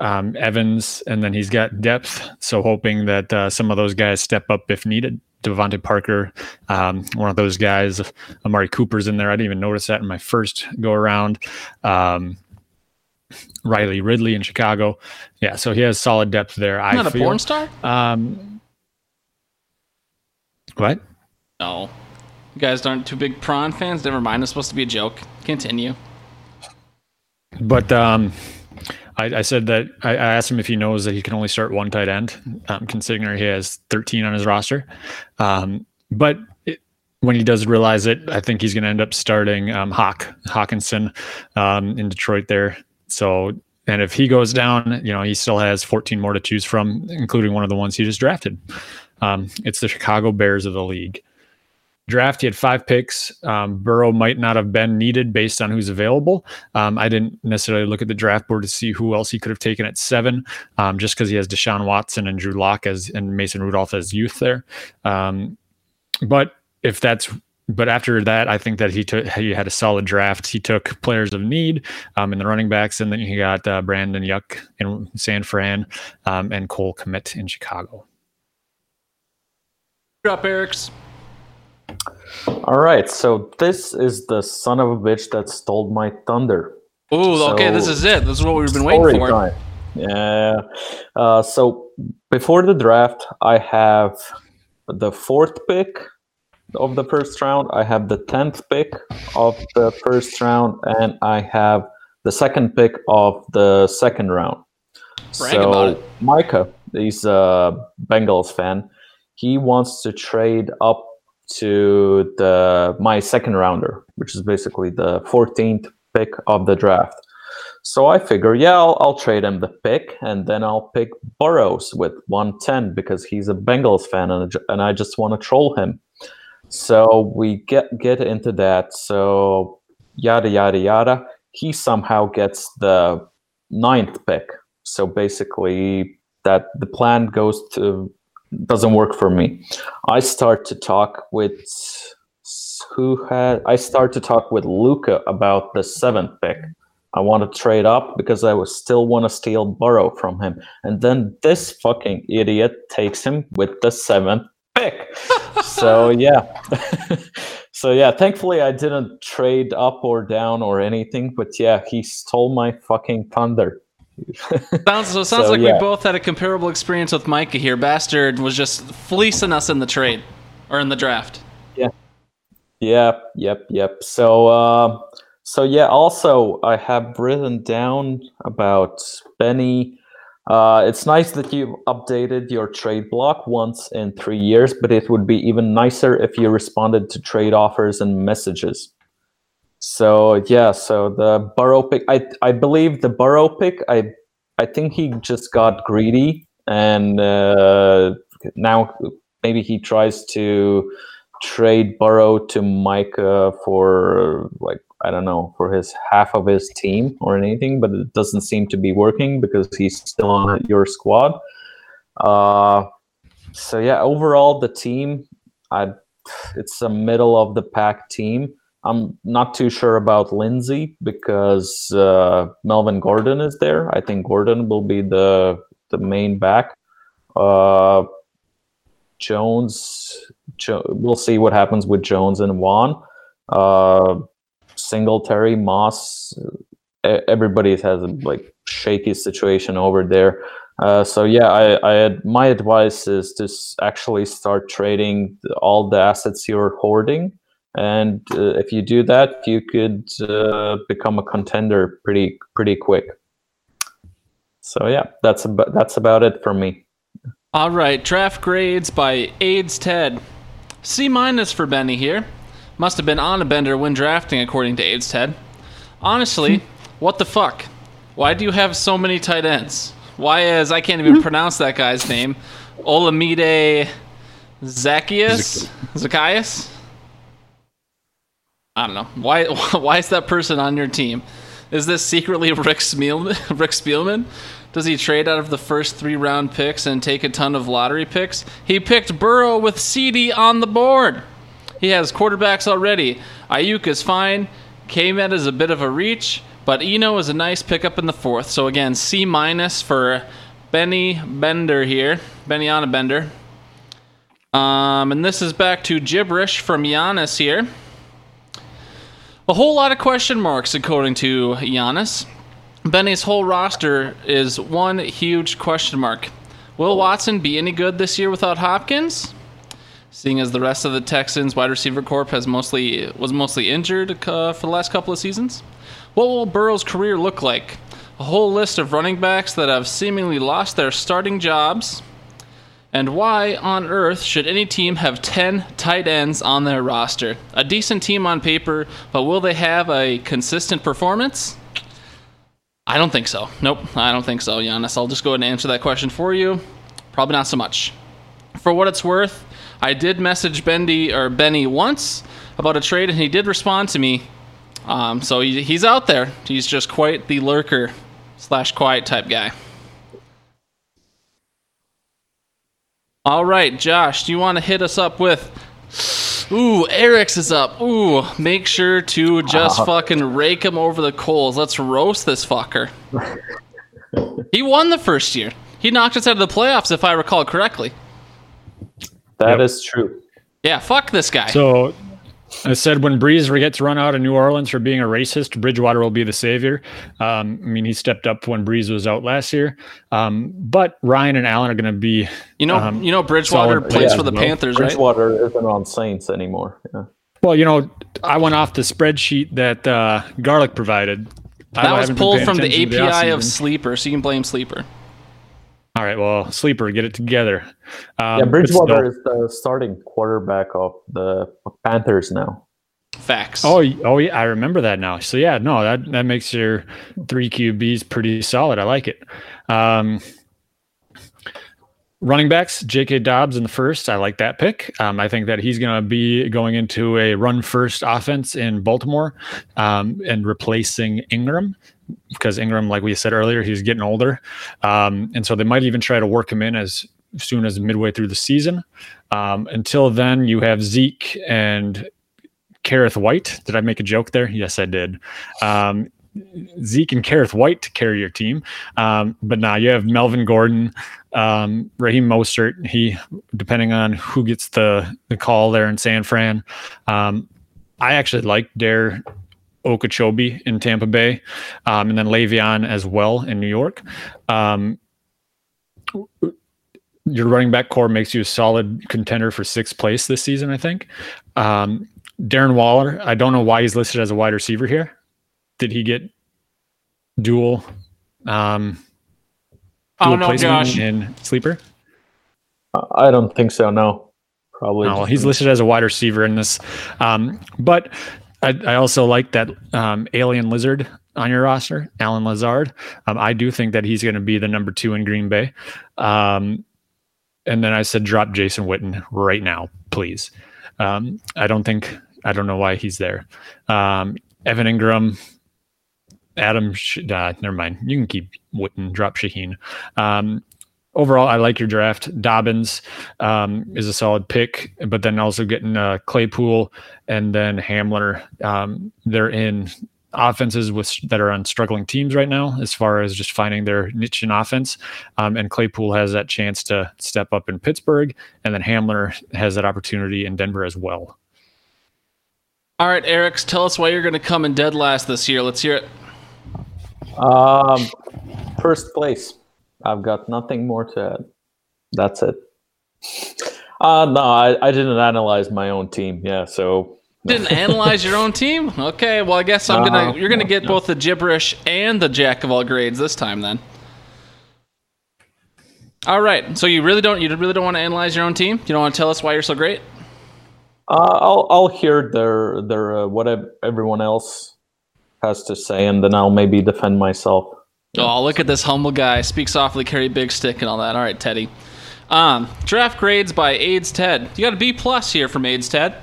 B: um, Evans, and then he's got depth. So hoping that uh, some of those guys step up if needed. DeVante Parker, um, one of those guys. Amari Cooper's in there. I didn't even notice that in my first go around. Um, Riley Ridley in Chicago. Yeah, so he has solid depth there. I
A: Not a
B: feel.
A: porn star?
B: Um, what?
A: No. You guys aren't too big prawn fans? Never mind. It's supposed to be a joke. Continue.
B: But um, I, I said that I, I asked him if he knows that he can only start one tight end, um, considering he has 13 on his roster. Um, but it, when he does realize it, I think he's going to end up starting um, Hawk Hockenson um, in Detroit there. So And if he goes down, you know, he still has 14 more to choose from, including one of the ones he just drafted. Um, it's the Chicago Bears of the league. Draft, he had five picks. Um, Burrow might not have been needed based on who's available. Um, I didn't necessarily look at the draft board to see who else he could have taken at seven, um, just because he has Deshaun Watson and Drew Lock as and Mason Rudolph as youth there. Um, but if that's but after that, I think that he took he had a solid draft. He took players of need um, in the running backs, and then he got uh, Brandon Aiyuk in San Fran um, and Cole Kmet in Chicago.
A: Drop Eric's.
C: All right, so this is the son of a bitch that stole my thunder.
A: Ooh, okay, this is it. This is what we've been waiting for.
C: time. Yeah. Uh, so before the draft, I have the fourth pick of the first round. I have the tenth pick of the first round, and I have the second pick of the second round.
A: Brag
C: so. Micah, he's a Bengals fan. He wants to trade up to the my second rounder, which is basically the 14th pick of the draft. So I figure, yeah, I'll, I'll trade him the pick, and then I'll pick Burrows with 110 because he's a Bengals fan, and, I and I just want to troll him. So we get get into that. So yada yada yada. He somehow gets the ninth pick. So basically, that the plan goes to doesn't work for me. I start to talk with who had I start to talk with Luca about the seventh pick. I want to trade up because I was still want to steal Burrow from him. And then this fucking idiot takes him with the seventh pick. so yeah. so yeah, thankfully I didn't trade up or down or anything, but yeah, he stole my fucking thunder.
A: Sounds so. it Sounds
C: So,
A: like
C: yeah.
A: we both had a comparable experience with Micah here. Bastard was just fleecing us in the trade or in the draft. Yeah.
C: Yep, yep, yep. So, uh, so yeah. Also, I have written down about Benny. Uh, it's nice that you updated your trade block once in three years, but it would be even nicer if you responded to trade offers and messages. So yeah, so the Burrow pick, I I believe the Burrow pick, I I think he just got greedy and uh, now maybe he tries to trade Burrow to Micah for like I don't know for his half of his team or anything, but it doesn't seem to be working because he's still on your squad. Uh, so yeah, overall the team, I it's a middle of the pack team. I'm not too sure about Lindsay because uh, Melvin Gordon is there. I think Gordon will be the the main back. Uh, Jones, jo- we'll see what happens with Jones and Juan. Uh, Singletary, Moss, everybody has a like shaky situation over there. Uh, so yeah, I, I my advice is to actually start trading all the assets you're hoarding, and uh, if you do that, you could uh, become a contender pretty pretty quick. So yeah, that's about that's about it for me.
A: All right, draft grades by AIDS Ted. C minus for Benny here. Must have been on a bender when drafting, according to AIDS Ted. Honestly, what the fuck? Why do you have so many tight ends? Why is I can't even pronounce that guy's name? Olamide Zaccheaus? Zaccheaus? I don't know. Why why is that person on your team? Is this secretly Rick Spielman? Rick Spielman? Does he trade out of the first three round picks and take a ton of lottery picks? He picked Burrow with CeeDee on the board. He has quarterbacks already. Aiyuk is fine. Kmet is a bit of a reach, but Eno is a nice pickup in the fourth. So again, C minus for Benny Bender here. Benny Bender. Um, and this is back to gibberish from Giannis here. A whole lot of question marks, according to Giannis. Benny's whole roster is one huge question mark. Will Watson be any good this year without Hopkins? Seeing as the rest of the Texans wide receiver corps has mostly was mostly injured uh, for the last couple of seasons. What will Burrow's career look like? A whole list of running backs that have seemingly lost their starting jobs. And why on earth should any team have 10 tight ends on their roster? A decent team on paper, but will they have a consistent performance? I don't think so. Nope, I don't think so, Giannis. I'll just go ahead and answer that question for you. Probably not so much. For what it's worth, I did message Bendy or Benny once about a trade, and he did respond to me. Um, so he, he's out there. He's just quite the lurker slash quiet type guy. All right, Josh, do you want to hit us up with? Ooh, Eric's is up. Ooh, make sure to just
C: Uh-huh.
A: fucking rake him over the coals. Let's roast this fucker. he won the first year. He knocked us out of the playoffs, if I recall correctly.
C: That is
B: Yep.
C: true.
A: Yeah, fuck this guy.
B: So I said when Brees gets run out of New Orleans for being a racist, Bridgewater will be the savior. Um, I mean, he stepped up when Brees was out last year. Um, but Ryan and Allen are going to be.
A: you know,
B: um,
A: you know, Bridgewater
B: solid
A: plays
B: yeah,
A: for the
B: well,
A: Panthers, right?
C: Bridgewater isn't on Saints anymore. Yeah.
B: Well, you know, I went off the spreadsheet that uh, Garlic provided. I
A: That was pulled from the
B: attention to
A: API of. Sleeper, so you can blame Sleeper.
B: All right, well, sleeper, get it together. Um,
C: yeah, Bridgewater
B: still-
C: is the starting quarterback of the Panthers now.
A: Facts.
B: Oh, oh yeah, I remember that now. So yeah, no, that that makes your three QBs pretty solid. I like it. Um, running backs, J.K. Dobbs in the first. I like that pick. Um, I think that he's going to be going into a run first offense in Baltimore um, and replacing Ingram because Ingram, like we said earlier, he's getting older, um, and so they might even try to work him in as soon as midway through the season. Um, until then, you have Zeke and Kareth White. Did I make a joke there? Yes, I did. Um, Zeke and Kareth White to carry your team. Um, but now you have Melvin Gordon, um, Raheem Mostert. He, depending on who gets the, the call there in San Fran. Um, I actually like Dare Ogunbowale in Tampa Bay, um, and then Le'Veon as well in New York. Um, your running back corps makes you a solid contender for sixth place this season, I think. Um, Darren Waller, I don't know why he's listed as a wide receiver here. Did he get dual um
A: oh
B: dual
A: no,
B: placement
A: Josh.
B: in sleeper?
C: I- I don't think so. No, probably.
B: No, he's listed as a wide receiver in this. Um, but I, I also like that um, alien lizard on your roster, Allen Lazard. Um, I do think that he's going to be the number two in Green Bay. Um, and then I said, drop Jason Witten right now, please. Um, I don't think, I don't know why he's there. Um, Evan Engram, Adam, Sh- uh, never mind. You can keep Witten, drop Shaheen. Overall, I like your draft. Dobbins um, is a solid pick, but then also getting uh, Claypool and then Hamler. Um, they're in offenses with that are on struggling teams right now, as far as just finding their niche in offense. Um, and Claypool has that chance to step up in Pittsburgh, and then Hamler has that opportunity in Denver as well.
A: All right, Eric, tell us why you're going to come in dead last this year. Let's hear it.
C: Um, first place. I've got nothing more to add. That's it. Uh, no, I, I didn't analyze my own team. Yeah, so
A: Didn't analyze your own team? Okay, well I guess I'm gonna
C: No,
A: you're gonna get
C: no.
A: both the gibberish and the jack of all grades this time then. All right, so you really don't you really don't want to analyze your own team? You don't want to tell us why you're so great?
C: uh, I'll I'll hear their their uh, what everyone else has to say, and then I'll maybe defend myself.
A: Oh, look at this humble guy. Speak softly, carry big stick, and all that. All right, Teddy. Um, draft grades by AIDS Ted. You got a B plus here from AIDS Ted.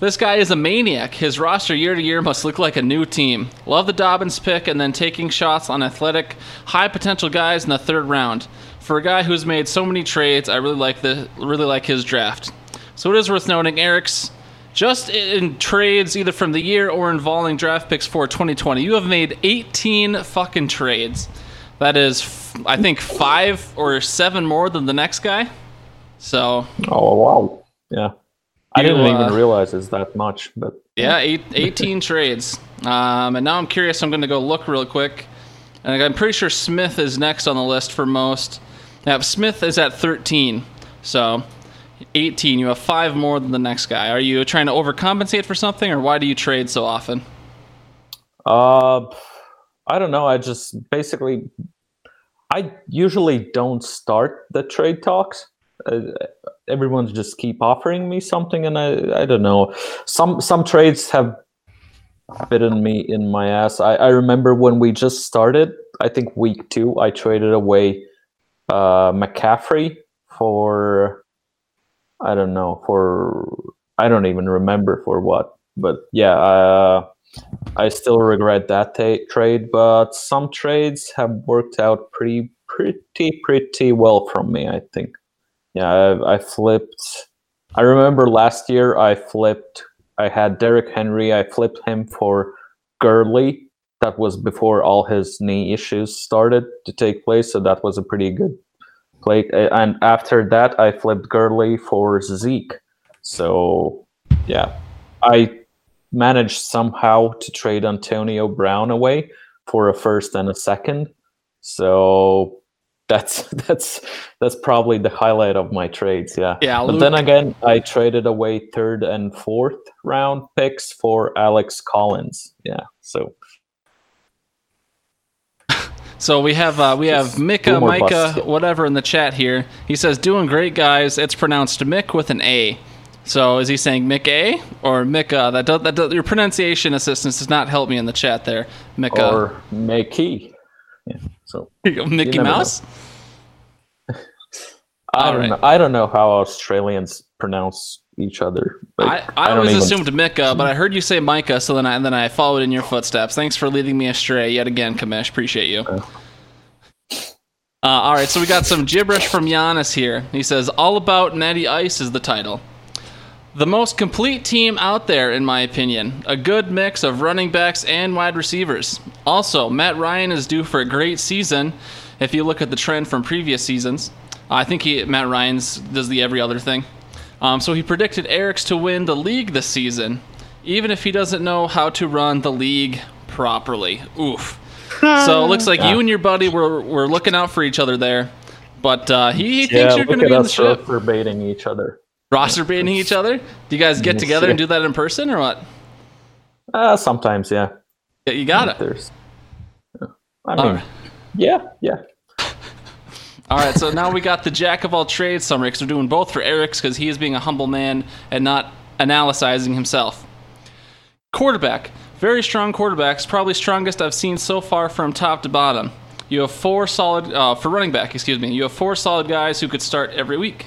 A: This guy is a maniac. His roster year to year must look like a new team. Love the Dobbins pick and then taking shots on athletic, high potential guys in the third round. For a guy who's made so many trades, I really like the really like his draft. So it is worth noting, Eric's just in trades either from the year or involving draft picks for 2020, you have made 18 fucking trades. That is, f- I think, five or seven more than the next guy. So
C: Oh wow, yeah. I didn't
A: uh,
C: even realize it's that much, but
A: Yeah, eight, 18 trades. Um, and now I'm curious. I'm going to go look real quick. And I'm pretty sure Smith is next on the list for most. Now, Smith is at 13. So 18. You have five more than the next guy. Are you trying to overcompensate for something, or why do you trade so often?
C: Uh, I don't know. I just basically, I usually don't start the trade talks. Uh, just keep offering me something, and I, I don't know. Some some trades have bitten me in my ass. I, I remember when we just started. I think week two, I traded away uh, McCaffrey for I don't know for I don't even remember for what. But yeah, uh, I still regret that trade. But some trades have worked out pretty pretty pretty well from me. I think. Yeah, I, I flipped. I remember last year I flipped. I had Derrick Henry. I flipped him for Gurley. That was before all his knee issues started to take place. So that was a pretty good play. A- eh, And after that, I flipped Gurley for Zeke. So yeah, I managed somehow to trade Antonio Brown away for a first and a second. So that's that's that's probably the highlight of my trades. Yeah.
A: Yeah,
C: But
A: Luke-
C: then again, I traded away third and fourth round picks for Alex Collins. Yeah. So
A: So we have uh, we have Mika, Micah,
C: bust.
A: whatever in the chat here. He says, "Doing great, guys." It's pronounced Mick with an A. So is he saying Mick A or Mika? That does, that does, your pronunciation assistance does not help me in the chat there, Mika.
C: or Mickey. Yeah. So
A: Mickey Mouse.
C: I don't
A: right.
C: know. I don't know how Australians pronounce each other.
A: I,
C: Like,
A: I,
C: don't
A: always
C: even-
A: assumed Mika, but I heard you say Micah, so then I then I followed in your footsteps. Thanks for leading me astray yet again, Kamish. Appreciate you. Uh, all right, so we got some gibberish from Giannis here. He says, "All about Natty Ice" is the title. The most complete team out there, in my opinion. A good mix of running backs and wide receivers. Also, Matt Ryan is due for a great season. If you look at the trend from previous seasons, I think he Matt Ryan's does the every other thing. Um, so he predicted Eric's to win the league this season, even if he doesn't know how to run the league properly. Oof. So it looks like you and your buddy were, were looking out for each other there. But uh, he, thinks
C: yeah,
A: you're going to be in the ship.
C: for baiting each other.
A: Roster baiting each other? Do you guys get together and do that in person or what?
C: Uh, sometimes, yeah.
A: Yeah, you got it.
C: There's. I mean,
A: right.
C: yeah, yeah.
A: All right, so now we got the jack of all trades summary because we're doing both for Eric's because he is being a humble man and not analyzing himself. Quarterback. Very strong quarterbacks, probably strongest I've seen so far from top to bottom. You have four solid, uh, for running back, excuse me, you have four solid guys who could start every week.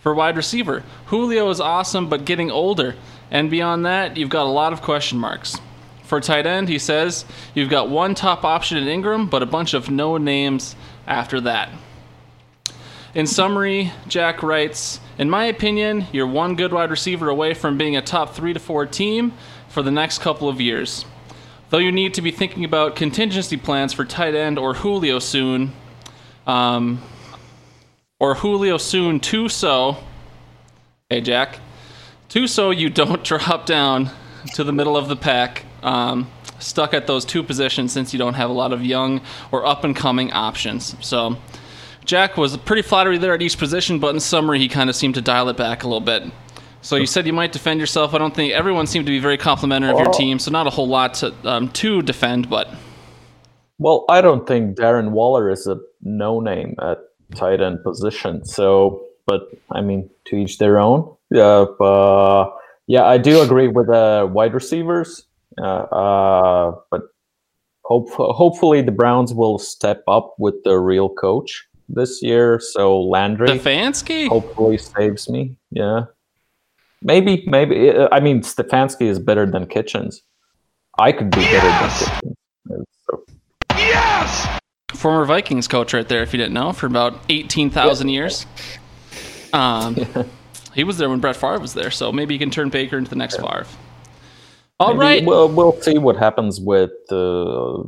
A: For wide receiver, Julio is awesome but getting older. And beyond that, you've got a lot of question marks. For tight end, he says, you've got one top option in Engram, but a bunch of no names after that. In summary, Jack writes, In my opinion, you're one good wide receiver away from being a top three to four team for the next couple of years. Though you need to be thinking about contingency plans for tight end or Julio soon, um, or Julio soon too so. Hey, Jack. Too so you don't drop down to the middle of the pack, um, stuck at those two positions since you don't have a lot of young or up and coming options. So, Jack was pretty flattery there at each position, but in summary, he kind of seemed to dial it back a little bit. So you said you might defend yourself. I don't think everyone seemed to be very complimentary of your
C: Oh.
A: team, so not a whole lot to um, to defend. But
C: Well, I don't think Darren Waller is a no name at tight end position. So, but I mean, to each their own. Yeah, but yeah, I do agree with the wide receivers. Uh, uh, but hope, hopefully the Browns will step up with the real coach this year. So Landry
A: Stefanski,
C: hopefully saves me. Yeah, maybe, maybe. uh, I mean, Stefanski is better than Kitchens. I could be better than Kitchens. So,
A: former Vikings coach, right there. If you didn't know, for about eighteen thousand years. Um, he was there when Brett Favre was there, so maybe he can turn Baker into the next Favre. All
C: Maybe
A: right.
C: We'll we'll see what happens with uh,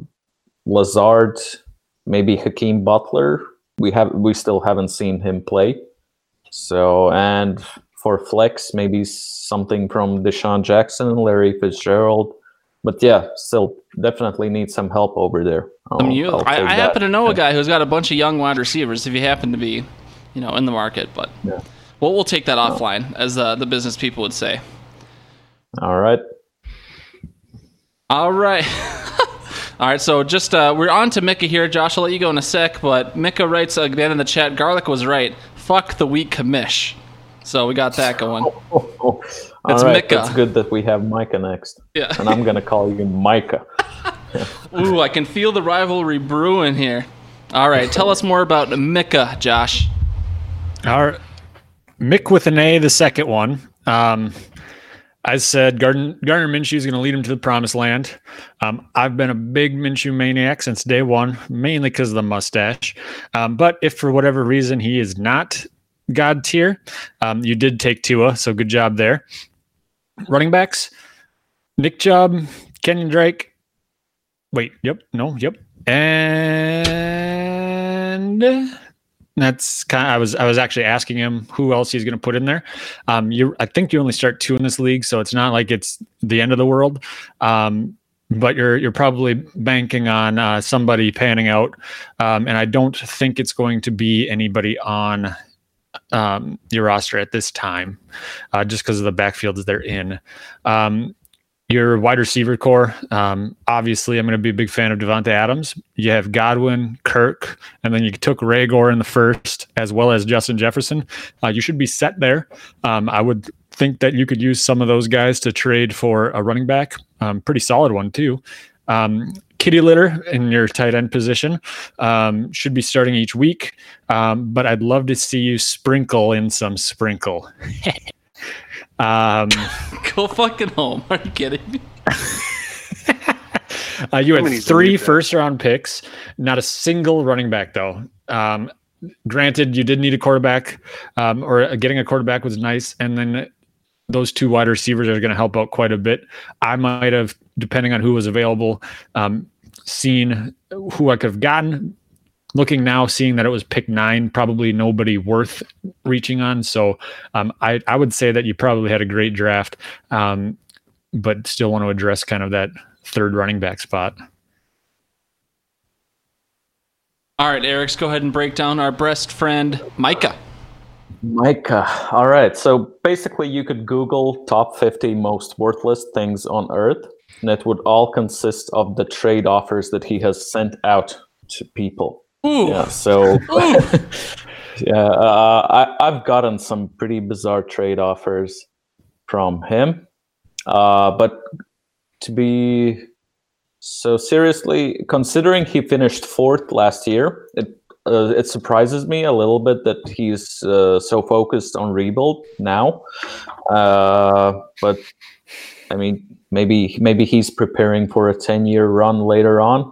C: Lazard, maybe Hakeem Butler. We have we still haven't seen him play. So and for flex, maybe something from DeSean Jackson, and Larry Fitzgerald. But yeah, still definitely need some help over there. I'll-
A: I mean, you,
C: I'll
A: I, I happen to know a guy who's got a bunch of young wide receivers. If you happen to be, you know, in the market, but
C: Yeah.
A: well, we'll take that offline, as uh, the business people would say.
C: All right.
A: All right. All right, so just uh, we're on to Mika here. Josh, I'll let you go in a sec, but Mika writes again in the chat. Garlic was right. Fuck the weak commish. So we got that going.
C: Oh,
A: It's
C: All right,
A: Micah.
C: It's good that we have Micah next,
A: Yeah.
C: and I'm gonna call you Micah.
A: Ooh, I can feel the rivalry brewing here. All right, tell us more about Micah, Josh.
B: All right. Mick with an A, the second one. Um, I said Gardner, Gardner Minshew is going to lead him to the promised land. Um, I've been a big Minshew maniac since day one, mainly because of the mustache. Um, but if for whatever reason he is not God tier, um, you did take Tua, so good job there. Running backs, Nick Chubb, Kenyan Drake. Wait, yep, no, yep, and that's kind. Of, I was I was actually asking him who else he's going to put in there. Um, you I think you only start two in this league, so it's not like it's the end of the world. Um, but you're you're probably banking on uh, somebody panning out, um, and I don't think it's going to be anybody on um, your roster at this time, uh, just because of the backfields they're in. Um, your wide receiver corps, um, obviously, I'm going to be a big fan of Davante Adams. You have Godwin, Kirk, and then you took Reagor in the first, as well as Justin Jefferson. Uh, you should be set there. Um, I would think that you could use some of those guys to trade for a running back, um, pretty solid one too. Um, Kitty litter in your tight end position um, should be starting each week, um, but I'd love to see you sprinkle in some sprinkle. um,
A: Go fucking home. Are you kidding me?
B: Uh, you had
E: Somebody's
B: three
E: believe that.
B: first round picks, not a single running back though. Um, granted, you did need a quarterback, um, or uh, getting a quarterback was nice, and then those two wide receivers are going to help out quite a bit. I might have, depending on who was available, um, seen who I could have gotten. Looking now, seeing that it was pick nine, probably nobody worth reaching on. So um, I, I would say that you probably had a great draft, um, but still want to address kind of that third running back spot.
A: All right, Eric's go ahead and break down our best friend, Micah.
C: Micah. All right. So basically, you could Google top 50 most worthless things on Earth, and it would all consist of the trade offers that he has sent out to people.
A: Ooh.
C: Yeah. So,
A: Ooh.
C: yeah, uh, I, I've gotten some pretty bizarre trade offers from him. Uh, but to be so seriously, considering he finished fourth last year, it uh, it surprises me a little bit that he's uh, so focused on rebuild now. Uh, but I mean, maybe maybe he's preparing for a ten year run later on.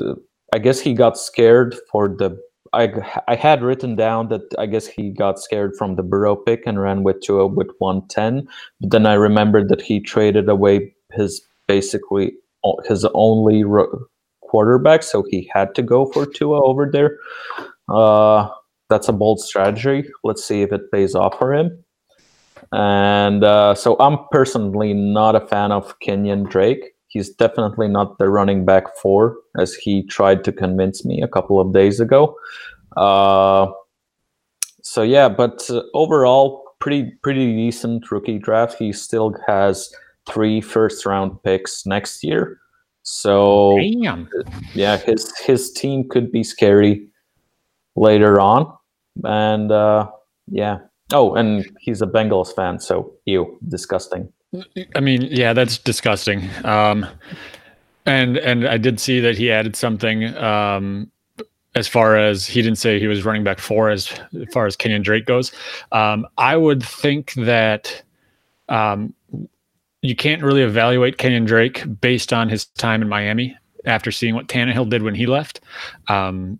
C: Uh, I guess he got scared for the. I, I had written down that I guess he got scared from the Burrow pick and ran with Tua with 110. But then I remembered that he traded away his basically his only ro- quarterback, so he had to go for Tua over there. Uh, that's a bold strategy. Let's see if it pays off for him. And uh, so I'm personally not a fan of Kenyan Drake. He's definitely not the running back four, as he tried to convince me a couple of days ago. Uh, so yeah, but uh, overall, pretty pretty decent rookie draft. He still has three first round picks next year. So
B: Damn.
C: yeah, his his team could be scary later on, and uh, yeah. Oh, and he's a Bengals fan, so ew, disgusting.
B: I mean, yeah, that's disgusting. Um, and and I did see that he added something um, as far as he didn't say he was running back four as, as far as Kenyan Drake goes. Um, I would think that um, you can't really evaluate Kenyan Drake based on his time in Miami after seeing what Tannehill did when he left. Um,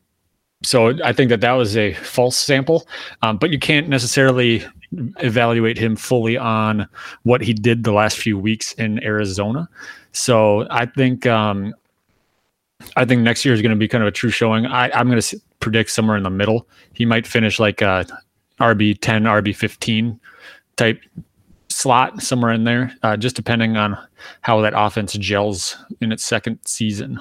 B: so I think that that was a false sample, um, but you can't necessarily evaluate him fully on what he did the last few weeks in Arizona. So I think um, I think next year is going to be kind of a true showing. I, I'm going to predict somewhere in the middle. He might finish like a RB 10, RB 15 type slot somewhere in there, uh, just depending on how that offense gels in its second season.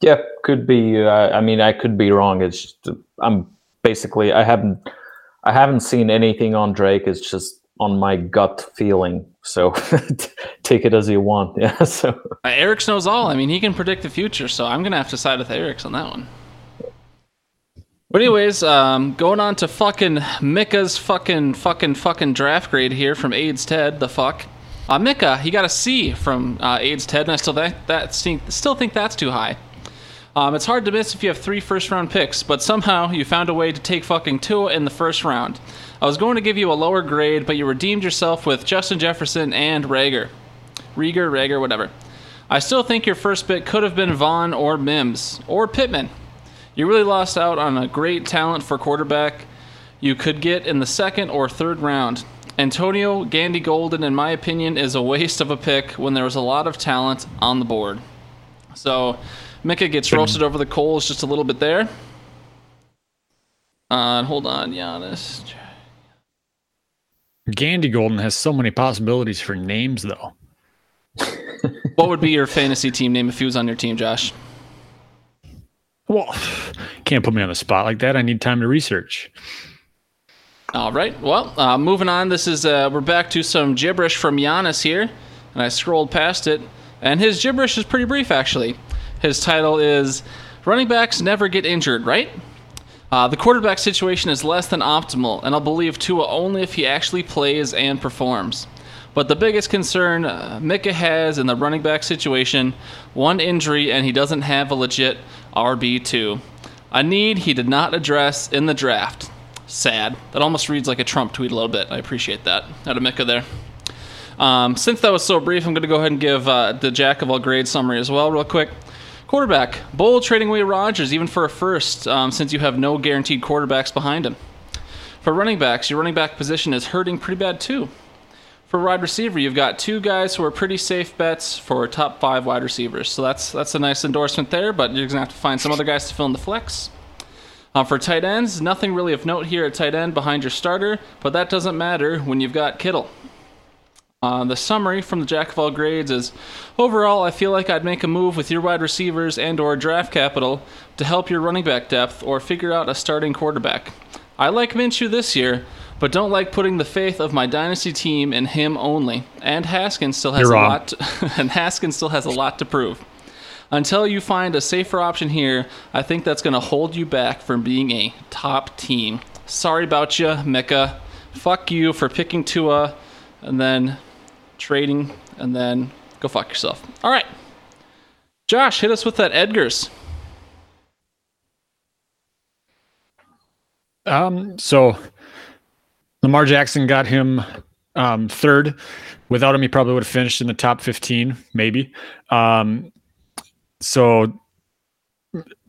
C: Yeah, could be. Uh, I mean, I could be wrong. It's just, I'm basically I haven't I haven't seen anything on Drake. It's just on my gut feeling. So take it as you want. Yeah. So
A: Uh, Eric's knows all. I mean, he can predict the future, so I'm gonna have to side with Eric's on that one. But Anyways, um, going on to fucking Mika's fucking fucking fucking draft grade here from AIDS Ted. The fuck, uh, Mika, he got a C from uh, AIDS Ted, and I still think that still think that's too high. Um, it's hard to miss if you have three first round picks, but somehow you found a way to take fucking Tua in the first round. I was going to give you a lower grade, but you redeemed yourself with Justin Jefferson and Rager. Rieger, Rager, whatever. I still think your first pick could have been Vaughn or Mims or Pittman. You really lost out on a great talent for quarterback you could get in the second or third round. Antonio Gandy Golden, in my opinion, is a waste of a pick when there was a lot of talent on the board. So Mika gets roasted over the coals just a little bit there. Uh, hold on, Giannis.
B: Gandy Golden has so many possibilities for names, though.
A: what would be your fantasy team name if he was on your team, Josh?
B: Well, can't put me on the spot like that. I need time to research.
A: All right. Well, uh, moving on. This is uh, we're back to some gibberish from Giannis here, and I scrolled past it, and his gibberish is pretty brief actually. His title is "Running backs never get injured, right?" Uh, the quarterback situation is less than optimal, and I'll believe Tua only if he actually plays and performs. But the biggest concern uh, Mika has in the running back situation one injury, and he doesn't have a legit RB2. A need he did not address in the draft. Sad. That almost reads like a Trump tweet a little bit. I appreciate that. Out of Mika there. Um, since that was so brief, I'm going to go ahead and give uh, the Jack of all grades summary as well, real quick. Quarterback. Bold trading away Rodgers, even for a first, um, since you have no guaranteed quarterbacks behind him. For running backs, your running back position is hurting pretty bad too. For wide receiver, you've got two guys who are pretty safe bets for top five wide receivers. So that's that's a nice endorsement there, but you're gonna have to find some other guys to fill in the flex. Uh, for tight ends, nothing really of note here at tight end behind your starter, but that doesn't matter when you've got Kittle. Uh, the summary from the jack of all grades is overall i feel like i'd make a move with your wide receivers and or draft capital to help your running back depth or figure out a starting quarterback i like minshew this year but don't like putting the faith of my dynasty team in him only. And Haskins still has
B: You're
A: a
B: wrong.
A: lot. To, and Haskins still has a lot to prove. Until you find a safer option here, I think that's going to hold you back from being a top team. Sorry about you, Mika. Fuck you for picking Tua, and then trading, and then go fuck yourself. All right, Josh, hit us with that Edgar's.
B: Um, so Lamar Jackson got him um, third. Without him, he probably would have finished in the top 15, maybe. Um, so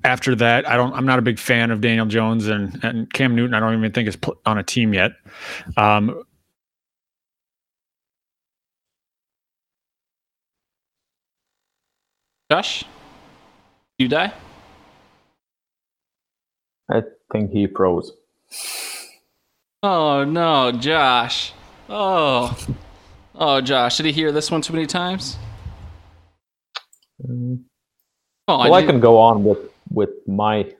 B: after that, I don't. I'm not a big fan of Daniel Jones and, and Cam Newton. I don't even think is on a team yet. Um,
A: Josh, you die.
C: I think he froze.
A: Oh no, Josh. Oh. Oh, Josh, did he hear this one too many times?
C: Mm.
A: Oh,
C: well, I,
A: did-
C: can go on with with my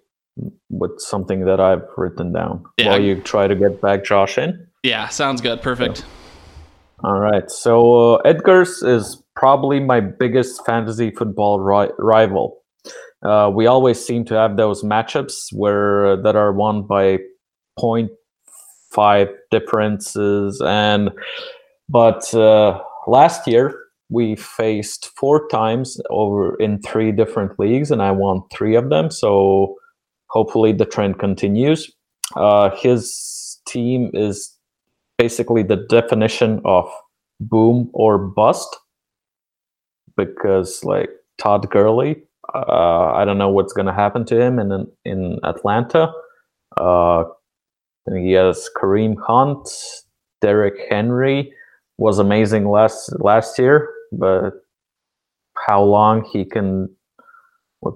C: with something that I've written down
A: Yeah.
C: while you try to get back Josh in.
A: Yeah, sounds good. Perfect.
C: All right. So uh, Edgar's is probably my biggest fantasy football ri- rival. Uh, we always seem to have those matchups where that are won by 0.5 differences, and but uh, last year we faced four times over in three different leagues, and I won three of them. So hopefully the trend continues. Uh, his team is basically the definition of boom or bust because like Todd Gurley, uh, I don't know what's going to happen to him in in Atlanta. Uh, he has Kareem Hunt, Derrick Henry was amazing last last year, but how long he can what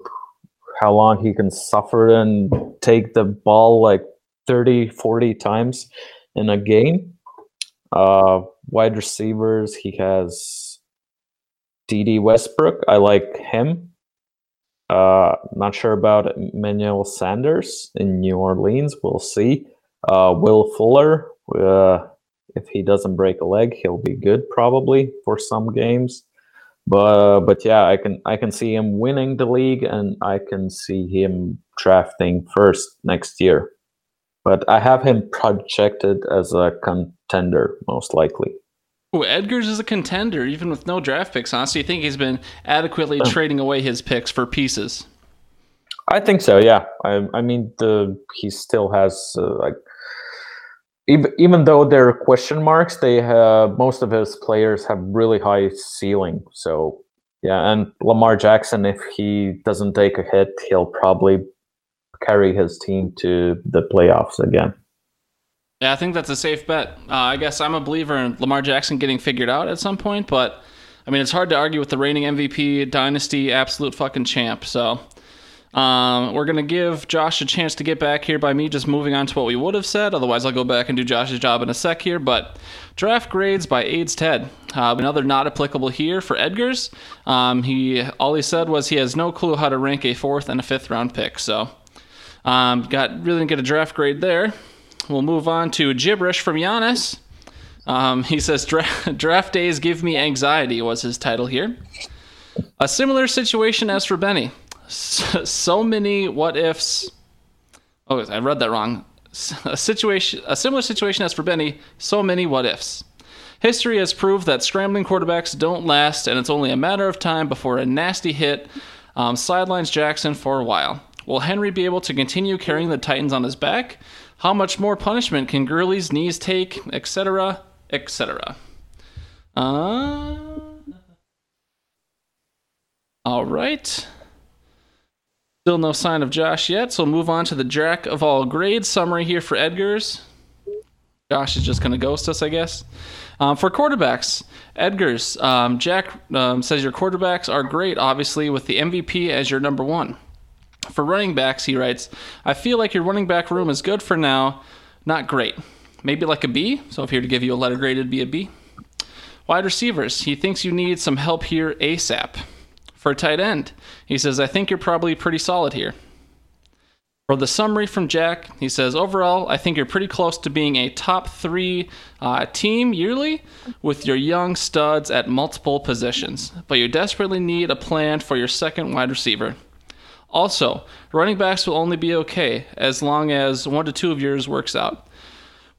C: how long he can suffer and take the ball like 30 40 times in a game uh wide receivers he has Dede Westbrook. I like him. Uh not sure about Emmanuel sanders in new orleans. We'll see. Uh will fuller uh if he doesn't break a leg he'll be good probably for some games. But but yeah i can i can see him winning the league and i can see him drafting first next year. But I have him projected as a contender, most likely.
A: Ooh, Edgars is a contender, even with no draft picks, huh? So you think he's been adequately trading away his picks for pieces?
C: I think so. Yeah. I, I mean, the he still has uh, like even even though there are question marks, they have most of his players have really high ceiling. So yeah, and Lamar Jackson, if he doesn't take a hit, he'll probably carry his team to the playoffs again.
A: Yeah, I think that's a safe bet. Uh, I guess I'm a believer in Lamar Jackson getting figured out at some point, but I mean, it's hard to argue with the reigning MVP, dynasty, absolute fucking champ. So um, we're gonna give Josh a chance to get back here by me just moving on to what we would have said. Otherwise, I'll go back and do Josh's job in a sec here. But draft grades by AIDS Ted. Uh, another not applicable here for Edgars. Um, he all he said was he has no clue how to rank a fourth and a fifth round pick. So um, got really didn't get a draft grade there. We'll move on to gibberish from Giannis. Um, he says, Dra- Draft days give me anxiety, was his title here. A similar situation as for Benny. So, so many what ifs. Oh, I read that wrong. A situation, a similar situation as for Benny. So many what ifs. History has proved that scrambling quarterbacks don't last, and it's only a matter of time before a nasty hit um, sidelines Jackson for a while. Will Henry be able to continue carrying the Titans on his back? How much more punishment can Gurley's knees take, etc., etc.? Uh, all right. Still no sign of Josh yet, so we'll move on to the Jack of all grades summary here for Edgars. Josh is just going to ghost us, I guess. Um, for quarterbacks, Edgars, um, Jack um, says your quarterbacks are great, obviously, with the MVP as your number one. For running backs, he writes, I feel like your running back room is good for now, not great. Maybe like a B. So if he were to give you a letter grade, it'd be a B. Wide receivers, he thinks you need some help here ASAP. For tight end, he says, I think you're probably pretty solid here. For the summary from Jack, he says, overall, I think you're pretty close to being a top three uh, team yearly with your young studs at multiple positions, but you desperately need a plan for your second wide receiver. Also, running backs will only be okay as long as one to two of yours works out,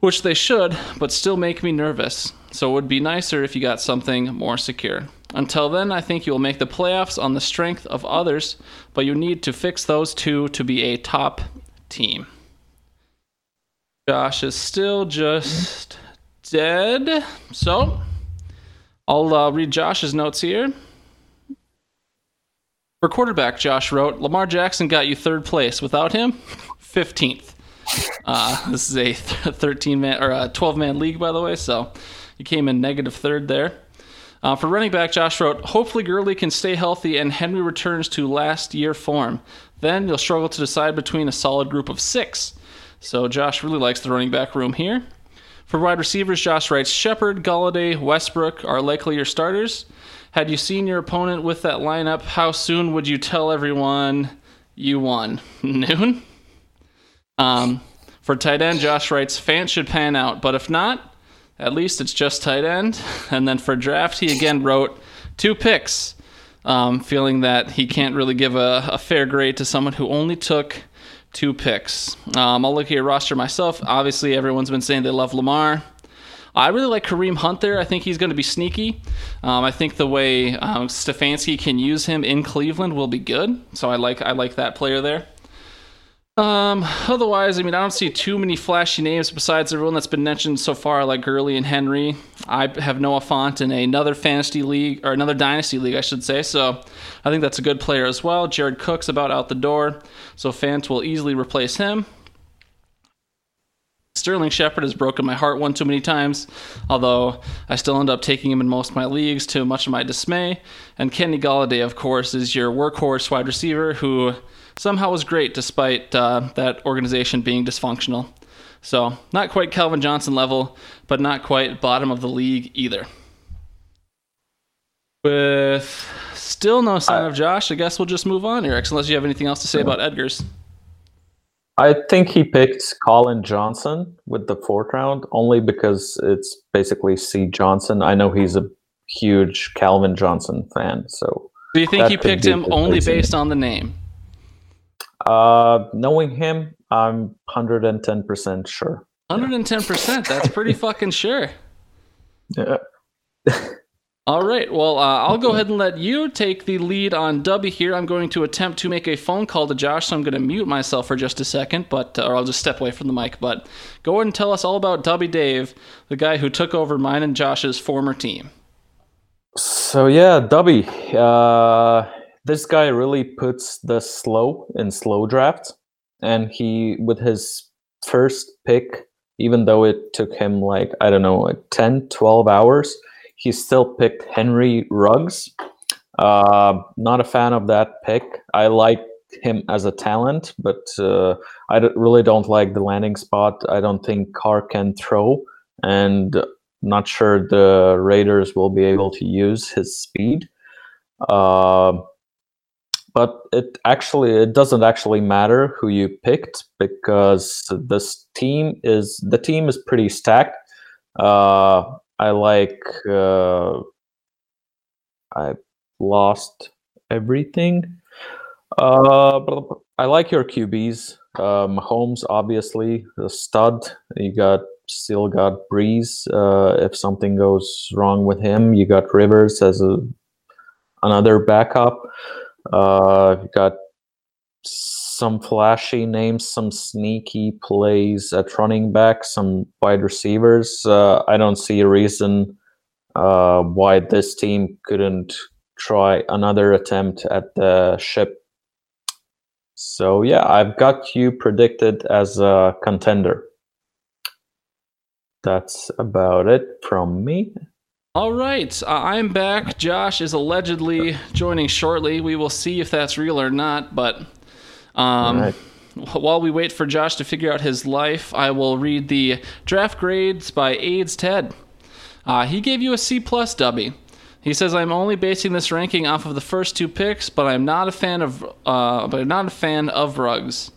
A: which they should, but still make me nervous. So it would be nicer if you got something more secure. Until then, I think you will make the playoffs on the strength of others, but you need to fix those two to be a top team. Josh is still just dead. So I'll uh, read Josh's notes here. For quarterback, Josh wrote, Lamar Jackson got you third place. Without him, 15th. Uh, this is a 13 man or a 12 man league, by the way, so you came in negative third there. Uh, for running back, Josh wrote, Hopefully Gurley can stay healthy and Henry returns to last year form. Then you'll struggle to decide between a solid group of six. So Josh really likes the running back room here. For wide receivers, Josh writes, Shepard, Golladay, Westbrook are likely your starters. Had you seen your opponent with that lineup, how soon would you tell everyone you won? Noon? Um, for tight end, Josh writes, Fant should pan out, but if not, at least it's just tight end. And then for draft, he again wrote two picks, um, feeling that he can't really give a, a, fair grade to someone who only took two picks. Um, I'll look at your roster myself. Obviously, everyone's been saying they love Lamar. I really like Kareem Hunt there. I think he's going to be sneaky. Um, I think the way um, Stefanski can use him in Cleveland will be good. So I like I like that player there. Um, otherwise, I mean, I don't see too many flashy names besides everyone that's been mentioned so far, like Gurley and Henry. I have Noah Fant in another fantasy league or another dynasty league, I should say. So I think that's a good player as well. Jared Cook's about out the door, so Fant will easily replace him. Sterling Shepard has broken my heart one too many times, although I still end up taking him in most of my leagues to much of my dismay. And Kenny Golladay, of course, is your workhorse wide receiver who somehow was great despite uh, that organization being dysfunctional. So, not quite Calvin Johnson level, but not quite bottom of the league either. With still no sign of Josh, I guess we'll just move on, Eric, unless you have anything else to say about Edgars.
C: I think he picked Collin Johnson with the fourth round only because it's basically C. Johnson. I know he's a huge Calvin Johnson fan, so.
A: Do you think he picked him only based on the name?
C: Uh, knowing him, I'm 110% sure.
A: 110%. That's pretty fucking sure.
C: Yeah.
A: All right. Well, uh, I'll go ahead and let you take the lead on Dubby here. I'm going to attempt to make a phone call to Josh, so I'm going to mute myself for just a second, but or I'll just step away from the mic. But go ahead and tell us all about Dubby Dave, the guy who took over mine and Josh's former team.
C: So yeah, Dubby. Uh, this guy really puts the slow in slow draft, and he with his first pick, even though it took him like I don't know, like 10, 12 hours, he still picked Henry Ruggs. Uh, not a fan of that pick. I like him as a talent, but uh, I really don't like the landing spot. I don't think Carr can throw, and not sure the Raiders will be able to use his speed. Uh, but it actually it doesn't actually matter who you picked because this team is the team is pretty stacked. Uh, I like uh, I lost everything. Uh, I like your QBs. Uh, Mahomes, obviously, the stud. You got still got Brees. Uh, if something goes wrong with him, you got Rivers as a another backup. Uh, you got some flashy names, some sneaky plays at running back, some wide receivers. Uh, I don't see a reason uh, why this team couldn't try another attempt at the ship. So yeah, I've got you predicted as a contender. That's about it from me.
A: All right, uh, I'm back. Josh is allegedly joining shortly. We will see if that's real or not. But um,
C: Alright.
A: wh- while we wait for Josh to figure out his life, I will read the draft grades by AIDS Ted. Uh, he gave you a C plus, Dubby. He says I'm only basing this ranking off of the first two picks, but I'm not a fan of uh, but I'm not a fan of Ruggs.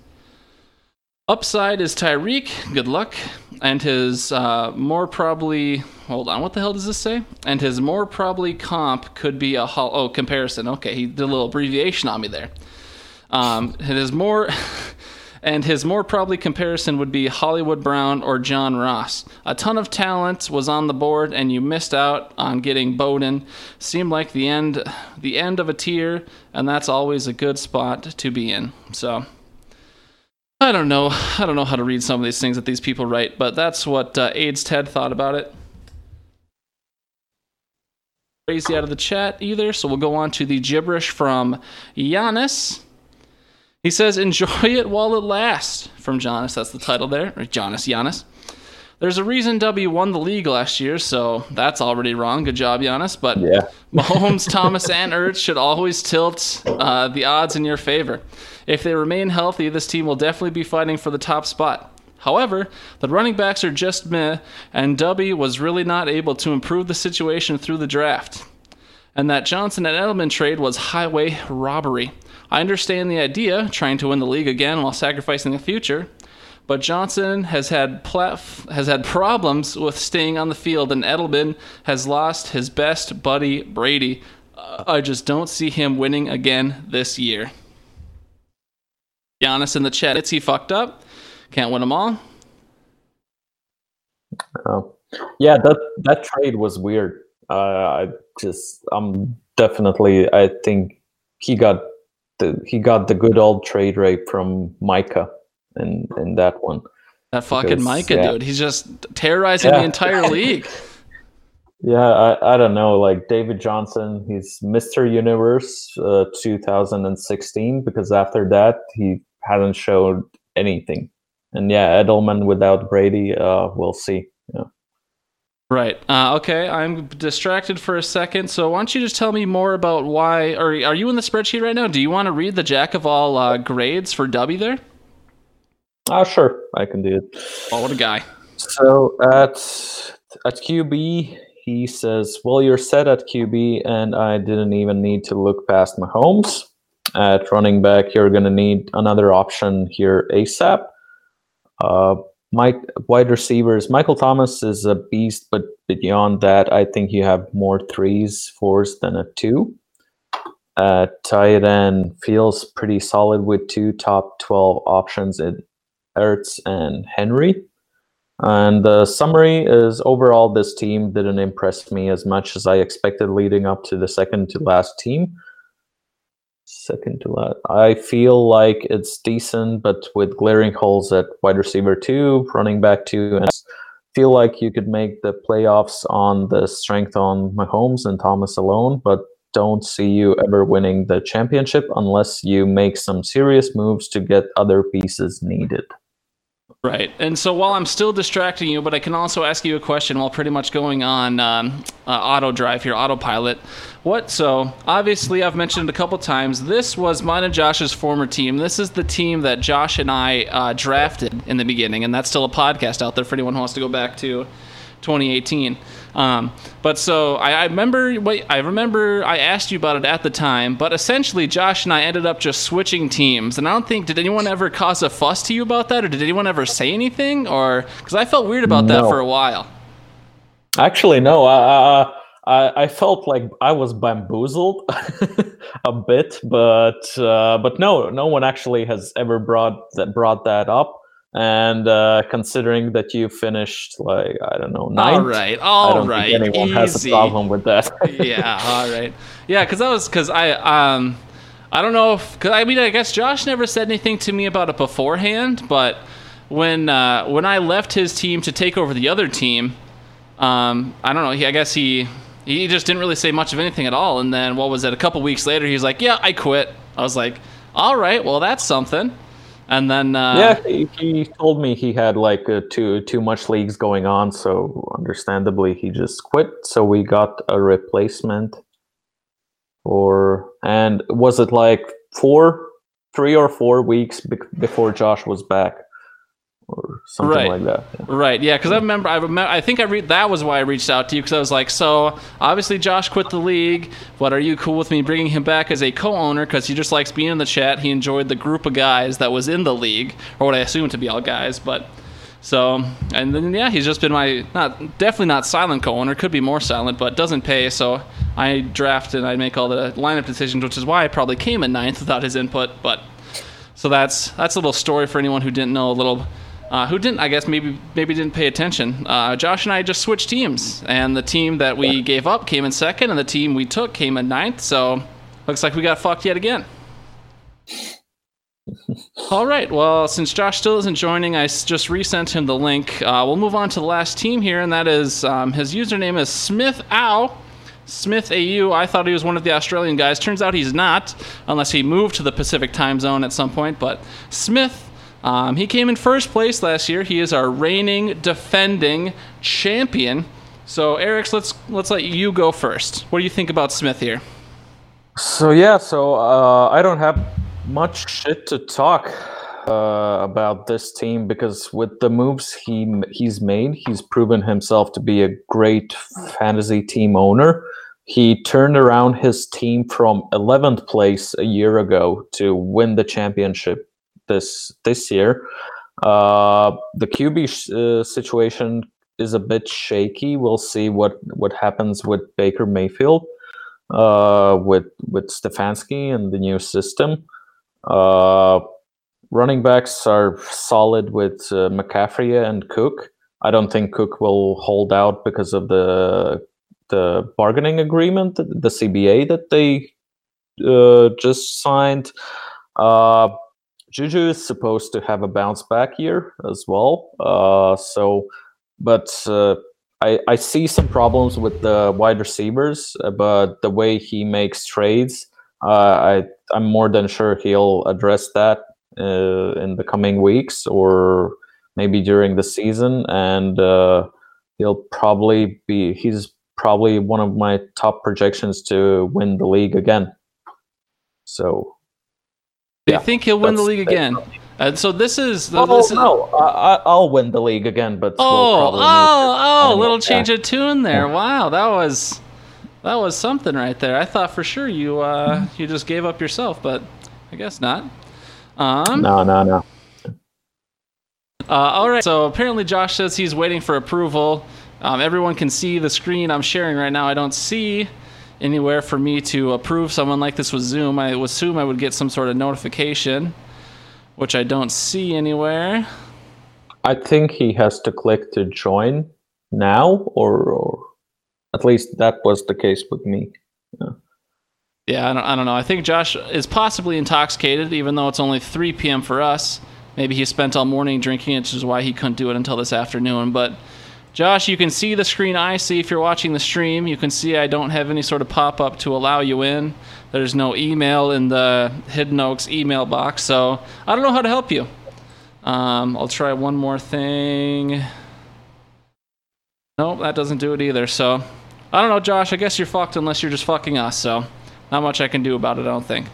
A: Upside is Tyreek. Good luck. And his uh, more probably. Hold on. What the hell does this say? And his more probably comp could be a hol- oh comparison. Okay, he did a little abbreviation on me there. Um, it is more. And his more probably comparison would be Hollywood Brown or John Ross. A ton of talent was on the board, and you missed out on getting Bowden. Seemed like the end, the end of a tier, and that's always a good spot to be in. So, I don't know. I don't know how to read some of these things that these people write, but that's what uh, AIDS Ted thought about it. Crazy out of the chat either, so we'll go on to the gibberish from Giannis. He says, "Enjoy it while it lasts." From Giannis, that's the title there, or Giannis Giannis. There's a reason W won the league last year, so that's already wrong. Good job, Giannis. But
C: Yeah.
A: Mahomes, Thomas, and Ertz should always tilt uh, the odds in your favor. If they remain healthy, this team will definitely be fighting for the top spot. However, the running backs are just meh, and W was really not able to improve the situation through the draft. And that Johnson and Edelman trade was highway robbery. I understand the idea, trying to win the league again while sacrificing the future, but Johnson has had has had problems with staying on the field, and Edelman has lost his best buddy Brady. Uh, I just don't see him winning again this year. Giannis in the chat, it's he fucked up. Can't win them all.
C: Oh. yeah, that that trade was weird. Uh, I just, I'm definitely. I think he got the he got the good old trade rate from Micah in in that one.
A: That fucking
C: Because,
A: Micah
C: yeah.
A: dude, he's just terrorizing the entire league.
C: Yeah, I, I don't know. Like David Johnson, he's Mr. Universe uh, 2016 because after that he hadn't showed anything. And yeah, Edelman without Brady, uh, we'll see. Yeah.
A: Right. Uh, okay. I'm distracted for a second. So why don't you just tell me more about why? Or are you in the spreadsheet right now? Do you want to read the jack of all uh, grades for W there?
C: Ah, sure, I can do it.
A: Oh, what a guy!
C: So at at QB, he says, "Well, you're set at QB, and I didn't even need to look past Mahomes. At running back, you're gonna need another option here ASAP. Uh, Mike wide receivers, Michael Thomas is a beast, but beyond that, I think you have more threes, fours than a two. at tight end feels pretty solid with two top 12 options in Ertz and Henry. And the summary is overall, this team didn't impress me as much as I expected leading up to the second to last team. Second to last. I feel like it's decent, but with glaring holes at wide receiver two, running back two, and feel like you could make the playoffs on the strength on Mahomes and Thomas alone, but don't see you ever winning the championship unless you make some serious moves to get other pieces needed.
A: Right. And so while I'm still distracting you, but I can also ask you a question while pretty much going on um, uh, auto drive here, autopilot. What? So obviously, I've mentioned it a couple times. This was mine and Josh's former team. This is the team that Josh and I uh, drafted in the beginning, and that's still a podcast out there for anyone who wants to go back to 2018. Um, but so I, I remember, wait, I remember I asked you about it at the time. But essentially, Josh and I ended up just switching teams, and I don't think did anyone ever cause a fuss to you about that, or did anyone ever say anything, or because I felt weird about that for a while.
C: Actually, no. I, I, I felt like I was bamboozled a bit, but uh, but no, no one actually has ever brought that brought that up. And uh, considering that you finished like I don't know ninth,
A: All right,
C: I
A: all
C: don't
A: right,
C: think anyone has a problem with that.
A: yeah, all right. Yeah, because that was because I um I don't know if because I mean I guess Josh never said anything to me about it beforehand, but when uh, when I left his team to take over the other team, um I don't know. He I guess he he just didn't really say much of anything at all. And then what was it? A couple weeks later, he's like, "Yeah, I quit." I was like, "All right, well that's something." And then uh,
C: yeah, he, he told me he had like uh, too too much leagues going on, so understandably he just quit. So we got a replacement. Or and was it like four, three or four weeks be- before Josh was back, or something
A: Right.
C: like that? yeah.
A: Right, yeah, because I remember, I remember, I think I read that was why I reached out to you because I was like, so obviously Josh quit the league, but are you cool with me bringing him back as a co-owner because he just likes being in the chat? He enjoyed the group of guys that was in the league, or what I assume to be all guys, but so and then yeah, he's just been my not definitely not silent co-owner, could be more silent, but doesn't pay. So I draft and I make all the lineup decisions, which is why I probably came in ninth without his input, but. So that's that's a little story for anyone who didn't know a little, uh, who didn't I guess maybe maybe didn't pay attention. Uh, Josh and I just switched teams, and the team that we gave up came in second, and the team we took came in ninth. So looks like we got fucked yet again. All right. Well, since Josh still isn't joining, I just resent him the link. Uh, we'll move on to the last team here, and that is um, his username is Smith Ow. Smith AU. I thought he was one of the Australian guys. Turns out he's not, unless he moved to the Pacific time zone at some point. But Smith, um, he came in first place last year. He is our reigning, defending champion. So, Eric, let's let's let you go first. What do you think about Smith here?
C: So yeah, so uh, I don't have much shit to talk uh, about this team because with the moves he he's made, he's proven himself to be a great fantasy team owner. He turned around his team from 11th place a year ago to win the championship this this year. Uh, the QB sh- uh, situation is a bit shaky. We'll see what what happens with Baker Mayfield uh, with with Stefanski and the new system. Uh, running backs are solid with uh, McCaffrey and Cook. I don't think Cook will hold out because of the the bargaining agreement, the CBA that they uh, just signed. Uh, Juju is supposed to have a bounce back year as well. Uh, so, but uh, I, I see some problems with the wide receivers, uh, but the way he makes trades, uh, I I'm more than sure he'll address that uh, in the coming weeks or maybe during the season, and uh, he'll probably be he's probably one of my top projections to win the league again. So
A: Do you
C: Yeah,
A: think he'll win the league again? Uh, so this is
C: Oh
A: this is,
C: no, I, I- I'll win the league again, but we'll
A: Oh,
C: need
A: oh, oh!
C: Yeah.
A: Little change of tune there. Wow, that was that was something right there. I thought for sure you uh, you just gave up yourself, but I guess not. Um,
C: No, no, no.
A: uh, all right. So apparently Josh says he's waiting for approval. Um, everyone can see the screen I'm sharing right now. I don't see anywhere for me to approve someone like this with Zoom. I would assume I would get some sort of notification, which I don't see anywhere.
C: I think he has to click to join now, or, or at least that was the case with me.
A: Yeah, I don't, I don't know. I think Josh is possibly intoxicated, even though it's only 3 p.m. for us. Maybe he spent all morning drinking which is why he couldn't do it until this afternoon. But Josh, you can see the screen I see if you're watching the stream. You can see I don't have any sort of pop up to allow you in. There's no email in the Hidden Oaks email box, so I don't know how to help you. Um, I'll try one more thing. Nope, that doesn't do it either. So I don't know, Josh. I guess you're fucked unless you're just fucking us. So not much I can do about it, I don't think.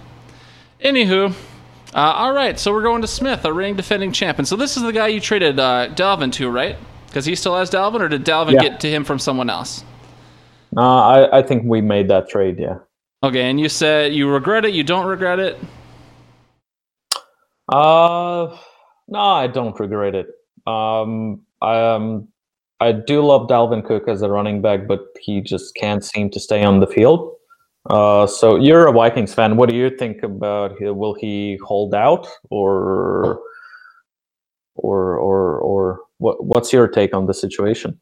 A: Anywho, uh, all right. So we're going to Smith, a ring defending champion. So this is the guy you traded uh, Dalvin to, right? Because he still has Dalvin, or did Dalvin
C: Yeah.
A: get to him from someone else?
C: Uh, I, I think we made that trade, yeah.
A: Okay, and you said you regret it. You don't regret it.
C: Uh, no, I don't regret it. Um, I um, I do love Dalvin Cook as a running back, but he just can't seem to stay on the field. Uh, so you're a Vikings fan. What do you think about? he- Will he hold out, or, or, or, or what? What's your take on the situation?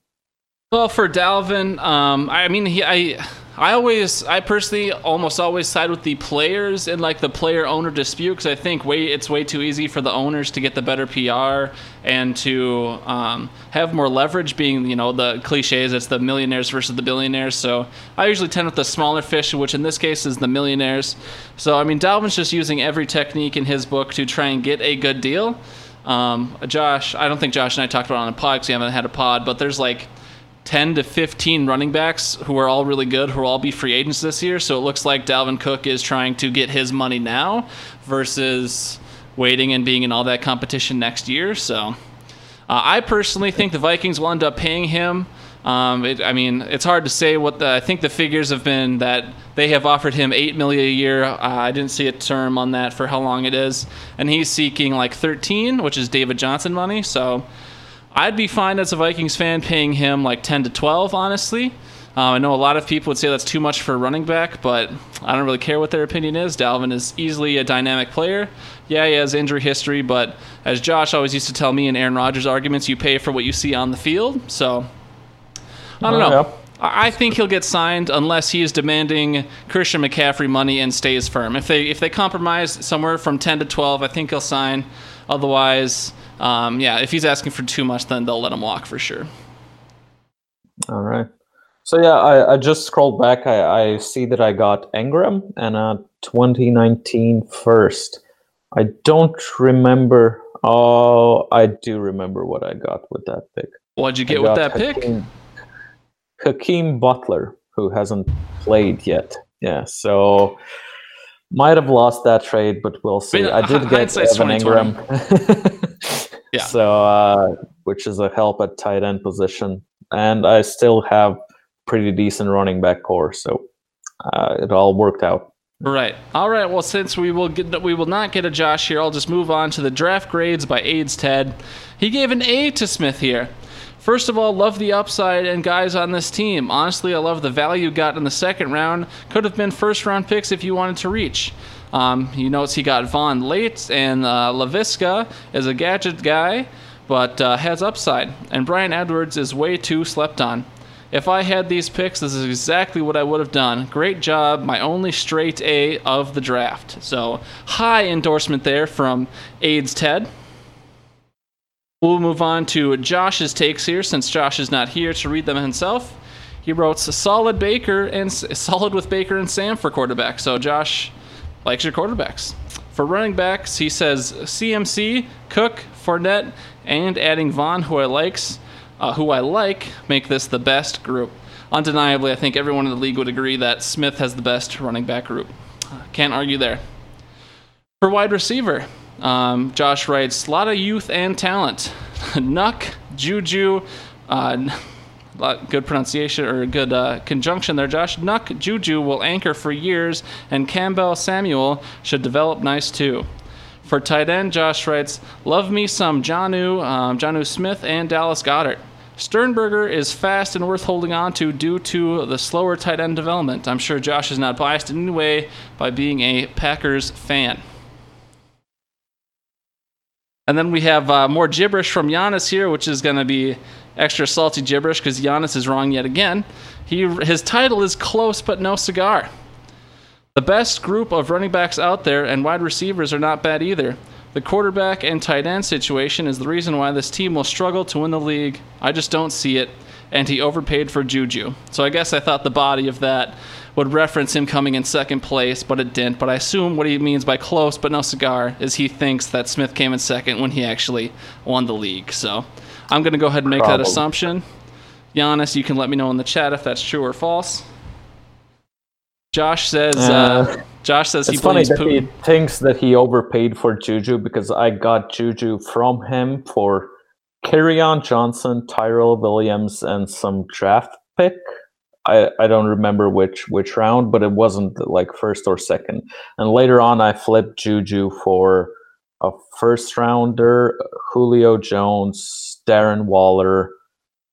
A: Well, for Dalvin, um, I mean, he, I, I always, I personally almost always side with the players in like the player owner dispute because I think way it's way too easy for the owners to get the better PR and to um, have more leverage. Being you know the cliches, it's the millionaires versus the billionaires. So I usually tend with the smaller fish, which in this case is the millionaires. So I mean, Dalvin's just using every technique in his book to try and get a good deal. Um, Josh, I don't think Josh and I talked about on the pod because we haven't had a pod, but there's like 10 to 15 running backs who are all really good, who will all be free agents this year. So it looks like Dalvin Cook is trying to get his money now versus waiting and being in all that competition next year. So uh, I personally think the Vikings will end up paying him. Um, it, I mean, it's hard to say what the. I think the figures have been that they have offered him eight million a year. Uh, I didn't see a term on that for how long it is, and he's seeking like 13, which is David Johnson money. So I'd be fine as a Vikings fan paying him like 10 to 12, honestly. Um, I know a lot of people would say that's too much for a running back, but I don't really care what their opinion is. Dalvin is easily a dynamic player. Yeah, he has injury history, but as Josh always used to tell me in Aaron Rodgers arguments, you pay for what you see on the field. So I don't know.
C: yeah.
A: I I think he'll get signed unless he is demanding Christian McCaffrey money and stays firm. If they if they compromise somewhere from 10 to 12, I think he'll sign. Otherwise, um, yeah, if he's asking for too much, then they'll let him walk for sure.
C: All right. So yeah, I, I just scrolled back. I, I see that I got Engram and a 2019 first. I don't remember. Oh, I do remember what I got with that pick.
A: What'd you
C: I
A: get with
C: got
A: that pick?
C: Hakeem, Butler, who hasn't played yet. Yeah, so might have lost that trade, but we'll see. I did
A: hi-
C: get Evan Engram.
A: Yeah.
C: So, uh, which is a help at tight end position, and I still have pretty decent running back corps, so uh, it all worked out.
A: Right. All right. Well, since we will get, we will not get a Josh here, I'll just move on to the draft grades by AIDS Ted. He gave an A to Smith here. First of all, love the upside and guys on this team. Honestly, I love the value got in the second round. Could have been first round picks if you wanted to reach. Um, he notes he got Vaughn late, and uh, Laviska is a gadget guy, but uh, has upside. And Bryan Edwards is way too slept on. If I had these picks, this is exactly what I would have done. Great job. My only straight A of the draft. So, high endorsement there from AIDS Ted. We'll move on to Josh's takes here, since Josh is not here to read them himself. He wrote solid Baker and solid with Baker and Sam for quarterback. So Josh likes your quarterbacks. For running backs, he says CMC, Cook, Fournette, and adding Vaughn, who I likes, uh, who I like, make this the best group. Undeniably, I think everyone in the league would agree that Smith has the best running back group. Uh, Can't argue there. For wide receiver, um, Josh writes, a lot of youth and talent. Nuk, Juju, uh, good pronunciation or good uh, conjunction there, Josh. Nuk, Juju will anchor for years, and Campbell Samuel should develop nice too. For tight end, Josh writes, love me some Jonnu, um, Jonnu Smith, and Dallas Goedert. Sternberger is fast and worth holding on to due to the slower tight end development. I'm sure Josh is not biased in any way by being a Packers fan. And then we have uh, more gibberish from Giannis here, which is going to be extra salty gibberish because Giannis is wrong yet again. He his title is close but no cigar. The best group of running backs out there and wide receivers are not bad either. The quarterback and tight end situation is the reason why this team will struggle to win the league. I just don't see it. And he overpaid for Juju. So I guess I thought the body of that would reference him coming in second place, but it didn't. But I assume what he means by close but no cigar is he thinks that Smith came in second when he actually won the league. So I'm going to go ahead and make that assumption. Giannis, you can let me know in the chat if that's true or false. Josh says. Uh,
C: Uh,
A: Josh says he
C: funny that he thinks that he overpaid for Juju because I got Juju from him for on Johnson, Tyrell Williams, and some draft pick. I, I don't remember which which round, but it wasn't like first or second. And later on, I flipped Juju for a first rounder, Julio Jones, Darren Waller,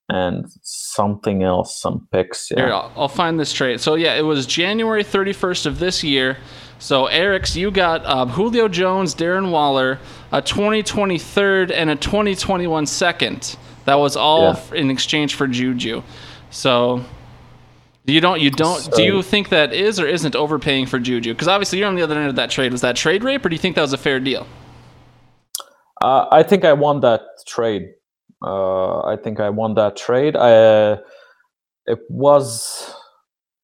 C: and something else, some picks.
A: Here,
C: Yeah.
A: I'll, I'll find this trade. So yeah, it was January 31st of this year. So Eric's, you got um, Julio Jones, Darren Waller, a 2020 third, and a 2021 second. That was all
C: Yeah.
A: f- in exchange for Juju. So you don't, you don't. do you think that is or isn't overpaying for Juju? Because obviously you're on the other end of that trade. Was that trade rape, or do you think that was a fair deal?
C: Uh, I think I won that trade. Uh, I think I won that trade. I, uh, it was,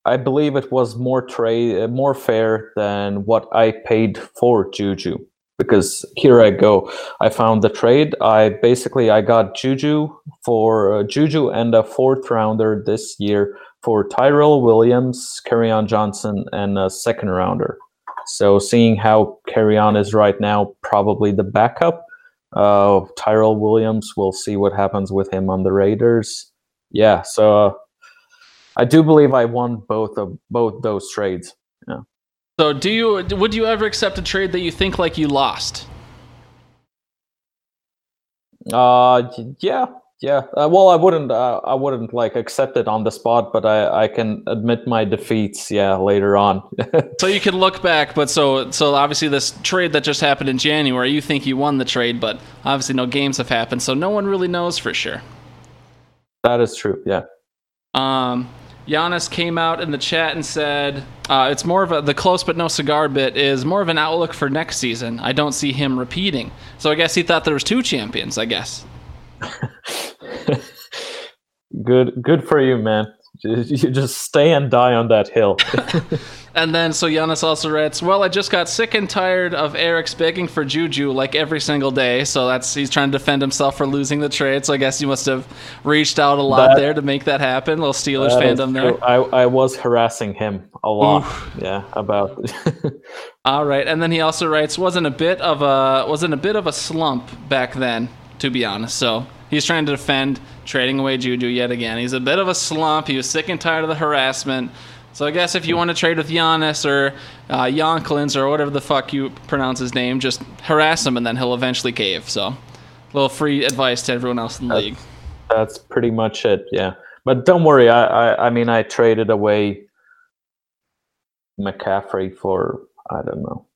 C: I believe it was more trade, uh, more fair than what I paid for Juju. Because here I go, I found the trade. I basically I got Juju for uh, Juju and a fourth rounder this year for Tyrell Williams, on Johnson, and a second rounder. So seeing how on is right now, probably the backup uh, Tyrell Williams. We'll see what happens with him on the Raiders. Yeah, so uh, I do believe I won both of both those trades. Yeah.
A: So do you? Would you ever accept a trade that you think like you lost?
C: Uh, yeah, yeah. Uh, well, I wouldn't, uh, I wouldn't like accept it on the spot, but I, I can admit my defeats. Yeah, later on.
A: So you can look back, but so so obviously this trade that just happened in January, you think you won the trade, but obviously no games have happened, so no one really knows for sure.
C: that is true. Yeah.
A: Um, Giannis came out in the chat and said uh, it's more of a the close but no cigar bit is more of an outlook for next season. I don't see him repeating. So I guess he thought there was two champions. I guess.
C: Good, good for you, man. You just stay and die on that hill.
A: And then so Giannis also writes, "Well, I just got sick and tired of Eric's begging for Juju like every single day. So that's he's trying to defend himself for losing the trade. So I guess he must have reached out a lot
C: That-
A: there to make that happen. Little Steelers fandom there.
C: I, I was harassing him a lot. Yeah, about.
A: All right, and then he also writes, "Wasn't a bit of a wasn't a bit of a slump back then, to be honest." So he's trying to defend trading away Juju yet again. He's a bit of a slump. He was sick and tired of the harassment. So I guess if you want to trade with Giannis or uh, Yonklins or whatever the fuck you pronounce his name, just harass him and then he'll eventually cave. So a little free advice to everyone else in the league.
C: That's pretty much it. Yeah, but don't worry. I, I, I mean, I traded away McCaffrey for I don't know,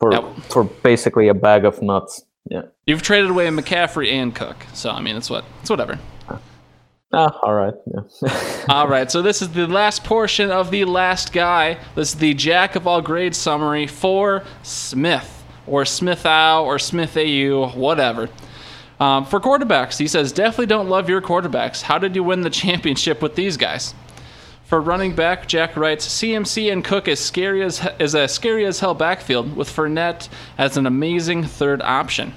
C: for
A: Yep.
C: for basically a bag of nuts. Yeah.
A: You've traded away McCaffrey and Cook, so I mean it's what it's whatever.
C: Ah, all right. Yeah.
A: All right, so this is the last portion of the last guy. This is the Jack of all grades summary for Smith, or Smith Au, or Smith AU, whatever. Um, for quarterbacks, he says, definitely don't love your quarterbacks. How did you win the championship with these guys? For running back, Jack writes, CMC and Cook is scary as is a scary as hell backfield with Fournette as an amazing third option.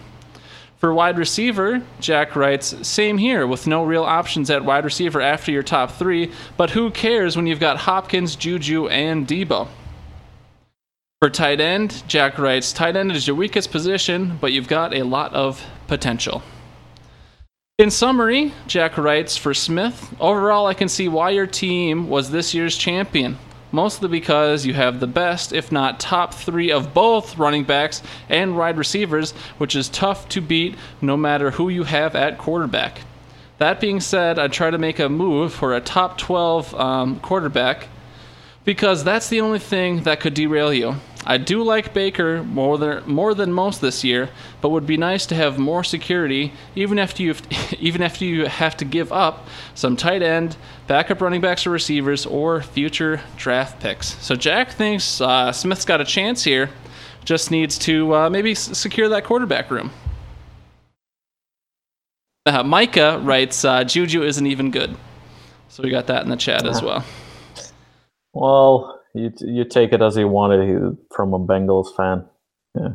A: For wide receiver, Jack writes, same here with no real options at wide receiver after your top three, but who cares when you've got Hopkins, Juju, and Deebo? For tight end, Jack writes, tight end is your weakest position, but you've got a lot of potential. In summary, Jack writes for Smith, overall, I can see why your team was this year's champion. Mostly because you have the best, if not top three, of both running backs and wide receivers, which is tough to beat no matter who you have at quarterback. That being said, I'd try to make a move for a top 12 um, quarterback because that's the only thing that could derail you. I do like Baker more than more than most this year, but would be nice to have more security, even after you even after you have to give up some tight end, backup running backs or receivers, or future draft picks. So Jack thinks uh, Smith's got a chance here, just needs to uh, maybe s- secure that quarterback room. Uh, Micah writes uh, Juju isn't even good, so we got that in the chat as well.
C: Well, you you take it as you want it from a Bengals fan.
A: Yeah,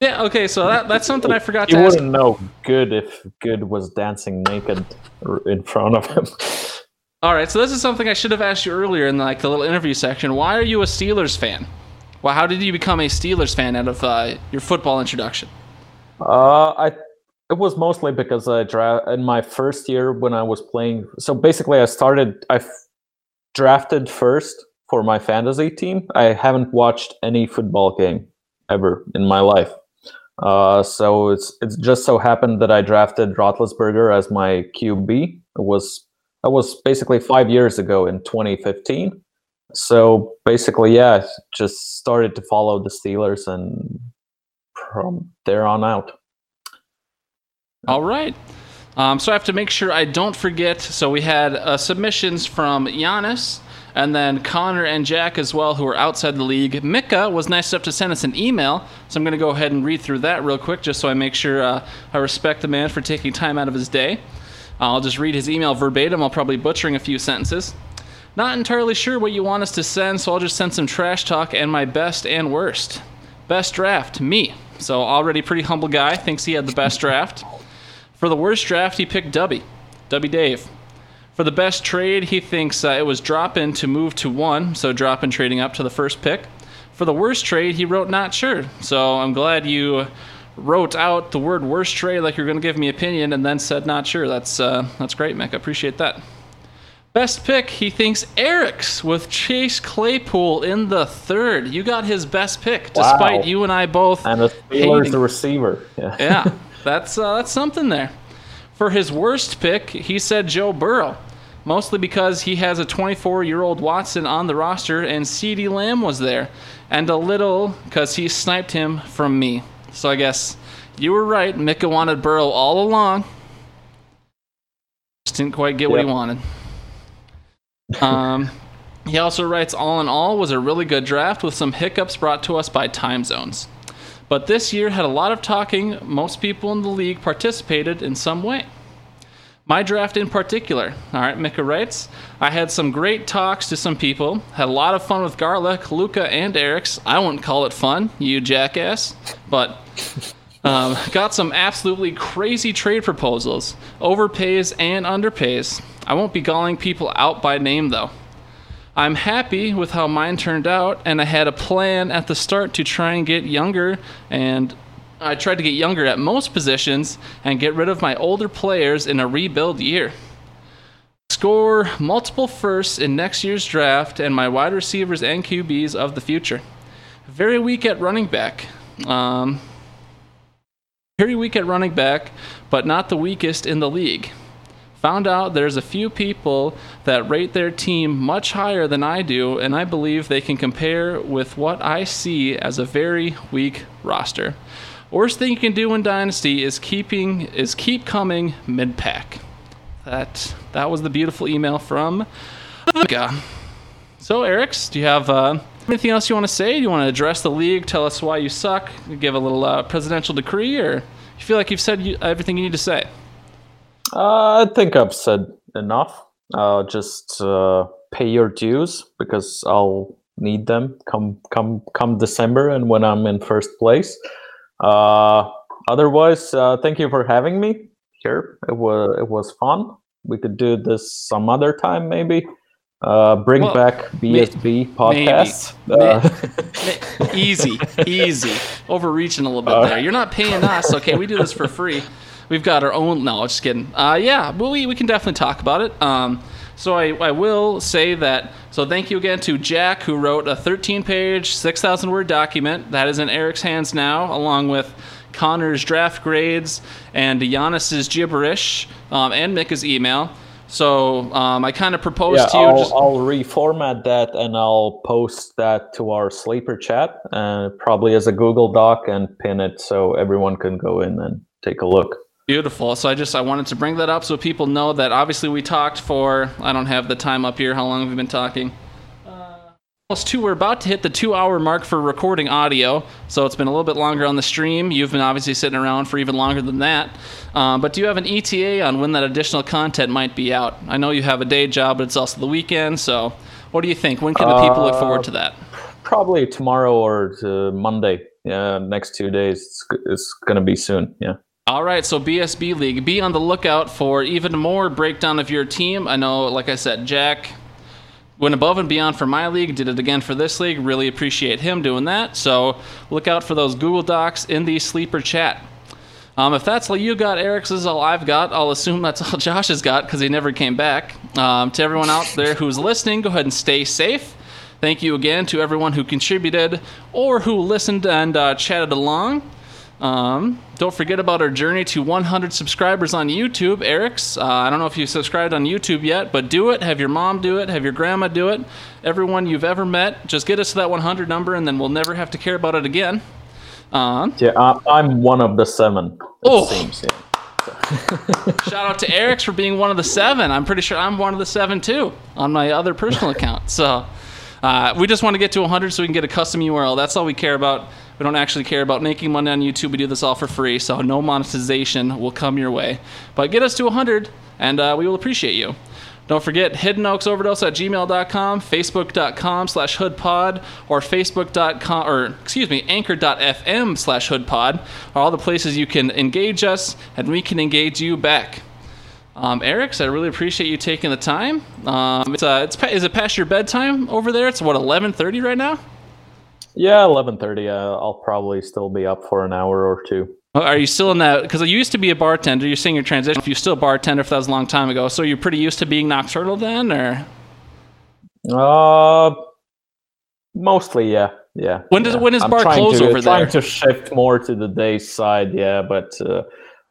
A: Yeah. okay, so that, that's something I forgot
C: You
A: to ask.
C: wouldn't know good if good was dancing naked in front of him.
A: All right, so this is something I should have asked you earlier in like the little interview section. Why are you a Steelers fan? Well, how did you become a Steelers fan out of uh, your football introduction?
C: Uh, I it was mostly because I dra- in my first year when I was playing. So basically, I started. I drafted first for my fantasy team. I haven't watched any football game ever in my life. Uh, so it's it's just so happened that I drafted Roethlisberger as my QB. It was that was basically five years ago in 2015. So basically, yeah, just started to follow the Steelers and from there on out.
A: All right. Um, so I have to make sure I don't forget. So we had uh, submissions from Giannis and then Connor and Jack as well, who are outside the league. Mika was nice enough to send us an email, so I'm going to go ahead and read through that real quick just so I make sure uh, I respect the man for taking time out of his day. I'll just read his email verbatim. I'll probably butchering a few sentences. Not entirely sure what you want us to send, so I'll just send some trash talk and my best and worst. Best draft, me. So already pretty humble guy, thinks he had the best draft. For the worst draft, he picked Dubby. Dubby Dave. For the best trade, he thinks uh, it was Dropin to move to one, so Dropin trading up to the first pick. For the worst trade, he wrote not sure. So I'm glad you wrote out the word worst trade like you're going to give me opinion and then said not sure. That's uh, that's great, Mick. I appreciate that. Best pick, he thinks Eric's with Chase Claypool in the third. You got his best pick, despite
C: Wow.
A: you and I both
C: And the Steelers, the receiver. Yeah.
A: yeah, that's uh, that's something there. For his worst pick, he said Joe Burrow, mostly because he has a 24-year-old Watson on the roster and CeeDee Lamb was there, and a little because he sniped him from me. So I guess you were right. Mika wanted Burrow all along. Just didn't quite get what he wanted. Um, he also writes, all in all, was a really good draft with some hiccups brought to us by time zones. But this year had a lot of talking. Most people in the league participated in some way. My draft in particular. All right, Mika writes, I had some great talks to some people, had a lot of fun with Garlic, Luca, and Eric's. I wouldn't call it fun, you jackass, but um, got some absolutely crazy trade proposals, overpays and underpays. I won't be calling people out by name though. I'm happy with how mine turned out, and I had a plan at the start to try and get younger, and I tried to get younger at most positions and get rid of my older players in a rebuild year. Score multiple firsts in next year's draft and my wide receivers and QBs of the future. Very weak at running back. Um, very weak at running back, but not the weakest in the league. Found out there's a few people that rate their team much higher than I do, and I believe they can compare with what I see as a very weak roster. Worst thing you can do in Dynasty is keeping is keep coming mid pack. That that was the beautiful email from Mika. So Eric's, do you have uh, anything else you want to say? Do you want to address the league? Tell us why you suck? Give a little uh, presidential decree, or you feel like you've said you, everything you need to say?
C: Uh, I think I've said enough. Uh, just uh, pay your dues because I'll need them come come come December and when I'm in first place. Uh, otherwise, uh, thank you for having me here. It was it was fun. We could do this some other time, maybe. Uh, bring
A: Well,
C: back BSB podcast.
A: Ma- easy, easy. Overreaching a little bit there. You're not paying us, okay? We do this for free. We've got our own. No, just kidding. Uh, yeah, but we we can definitely talk about it. Um, So I, I will say that. So thank you again to Jack, who wrote a 13 page, 6,000 word document that is in Eric's hands now, along with Connor's draft grades and Giannis's gibberish um, and Mika's email. So um, I kind of proposed
C: Yeah,
A: to you.
C: I'll,
A: just,
C: I'll reformat that and I'll post that to our sleeper chat, uh, probably as a Google Doc and pin it so everyone can go in and take a look.
A: Beautiful. So I just I wanted to bring that up so people know that obviously we talked for I don't have the time up here. How long have we been talking? Uh, Almost two. We're about to hit the two-hour mark for recording audio, so it's been a little bit longer on the stream. You've been obviously sitting around for even longer than that. Um, but do you have an ETA on when that additional content might be out? I know you have a day job, but it's also the weekend. So what do you think? When can the people look forward to that?
C: Probably tomorrow or uh, Monday. Yeah, next two days. It's, it's going to be soon. Yeah.
A: All right, so BSB League, be on the lookout for even more breakdown of your team. I know, like I said, Jack went above and beyond for my league, did it again for this league. Really appreciate him doing that. So look out for those Google Docs in the sleeper chat. Um, if that's all you got, Eric's is all I've got. I'll assume that's all Josh has got because he never came back. Um, to everyone out there who's listening, go ahead and stay safe. Thank you again to everyone who contributed or who listened and uh, chatted along. Um, don't forget about our journey to 100 subscribers on YouTube. Eric's, uh, I don't know if you subscribed on YouTube yet, but do it. Have your mom do it. Have your grandma do it. Everyone you've ever met, just get us to that 100 number, and then we'll never have to care about it again. Um,
C: Yeah, I, I'm one of the seven. It
A: Oh.
C: seems. Yeah.
A: shout out to Eric's for being one of the seven. I'm pretty sure I'm one of the seven too on my other personal account. So uh, we just want to get to 100 so we can get a custom URL. That's all we care about. We don't actually care about making money on YouTube. We do this all for free, so no monetization will come your way. But get us to 100, and uh, we will appreciate you. Don't forget hiddenoaksoverdose at gmail.com, facebook.com slash hoodpod, or facebook.com, or excuse me, anchor.fm slash hoodpod are all the places you can engage us, and we can engage you back. Um, Eric, I really appreciate you taking the time. Um, it's, uh, it's is it past your bedtime over there? It's what 11:30 right now.
C: Yeah, 11:30. Uh, I'll probably still be up for an hour or two.
A: Are you still in that? Because you used to be a bartender. You're saying your transition. If you're still a bartender, if that was a long time ago, so you're pretty used to being nocturnal then, or
C: Uh, mostly, yeah, yeah.
A: When does-
C: yeah.
A: when is
C: I'm
A: bar close
C: to,
A: over
C: trying
A: there?
C: to shift more to the day side, yeah. But uh,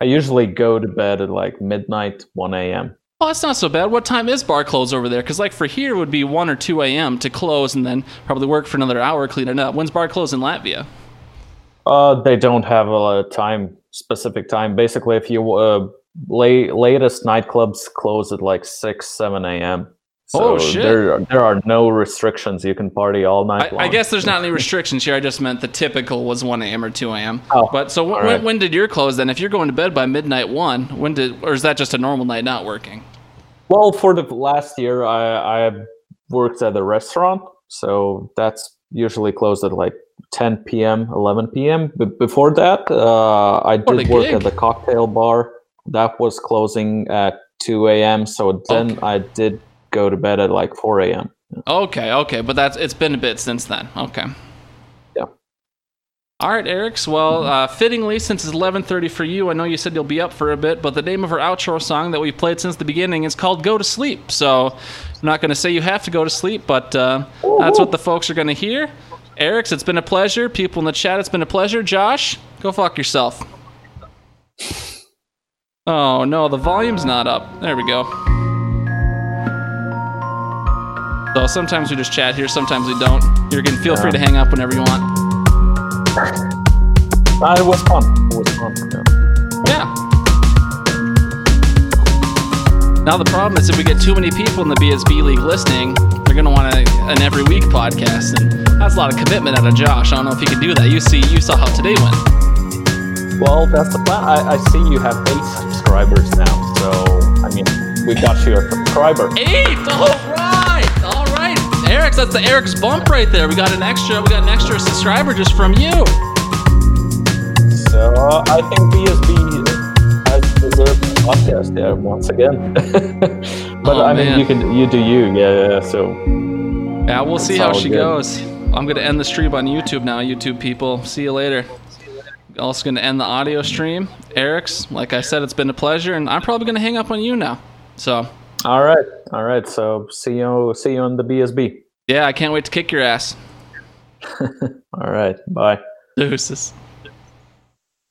C: I usually go to bed at like midnight, 1 a.m.
A: oh, that's not so bad. What time is bar close over there? Because like for here it would be one or two a.m. to close, and then probably work for another hour cleaning up. When's bar close in Latvia?
C: Uh, they don't have a time specific time. Basically, if you uh, late latest nightclubs close at like 6, 7 a.m. So
A: Oh, shit.
C: there there are no restrictions. You can party all night
A: I,
C: long.
A: I guess there's not any restrictions here. I just meant the typical was 1 a.m. or 2 a.m.
C: Oh,
A: but so
C: all
A: when, when did your close then? If you're going to bed by midnight one, when did or is that just a normal night not working?
C: Well, for the last year, I, I worked at a restaurant, so that's usually closed at like 10 p.m., 11 p.m. But before that, uh, I did work at the cocktail bar. That was closing at 2 a.m. So then
A: Okay.
C: I did go to bed at like 4 a.m.
A: Okay, okay, but that's it's been a bit since then. Okay.
C: Yeah.
A: All right, Eric's. Well, uh, fittingly, since it's 11:30 for you, I know you said you'll be up for a bit, but the name of our outro song that we've played since the beginning is called "Go to Sleep." So I'm not going to say you have to go to sleep, but uh, that's what the folks are going to hear. Eric's, it's been a pleasure. People in the chat, it's been a pleasure. Josh, go fuck yourself. Oh no, the volume's not up. There we go. So sometimes we just chat here, sometimes we don't. You can feel free to hang up whenever you want.
C: Uh, it was fun. It was fun. yeah.
A: Yeah. Now the problem is if we get too many people in the BSB League listening, they're gonna want a, an every week podcast, and that's a lot of commitment out of Josh. I don't know if he could do that. You see, you saw how today went.
C: Well, that's the plan. I, I see you have eight subscribers now. So, I mean, we got you a subscriber.
A: Eight. All right. All right. Eric's. That's the Eric's bump right there. We got an extra. We got an extra subscriber just from you.
C: So uh, I think BSB has deserved a podcast there once again. but
A: Oh,
C: I mean,
A: man.
C: you can you do you, yeah. yeah so
A: Yeah, we'll see how she
C: good.
A: goes. I'm gonna end the stream on YouTube now, YouTube people. See you later. Also gonna end the audio stream. Eric's, like I said, it's been a pleasure, and I'm probably gonna hang up on you now. So
C: All right, all right. So see you, see you on the BSB.
A: Yeah, I can't wait to kick your ass.
C: All right, bye.
A: Deuces.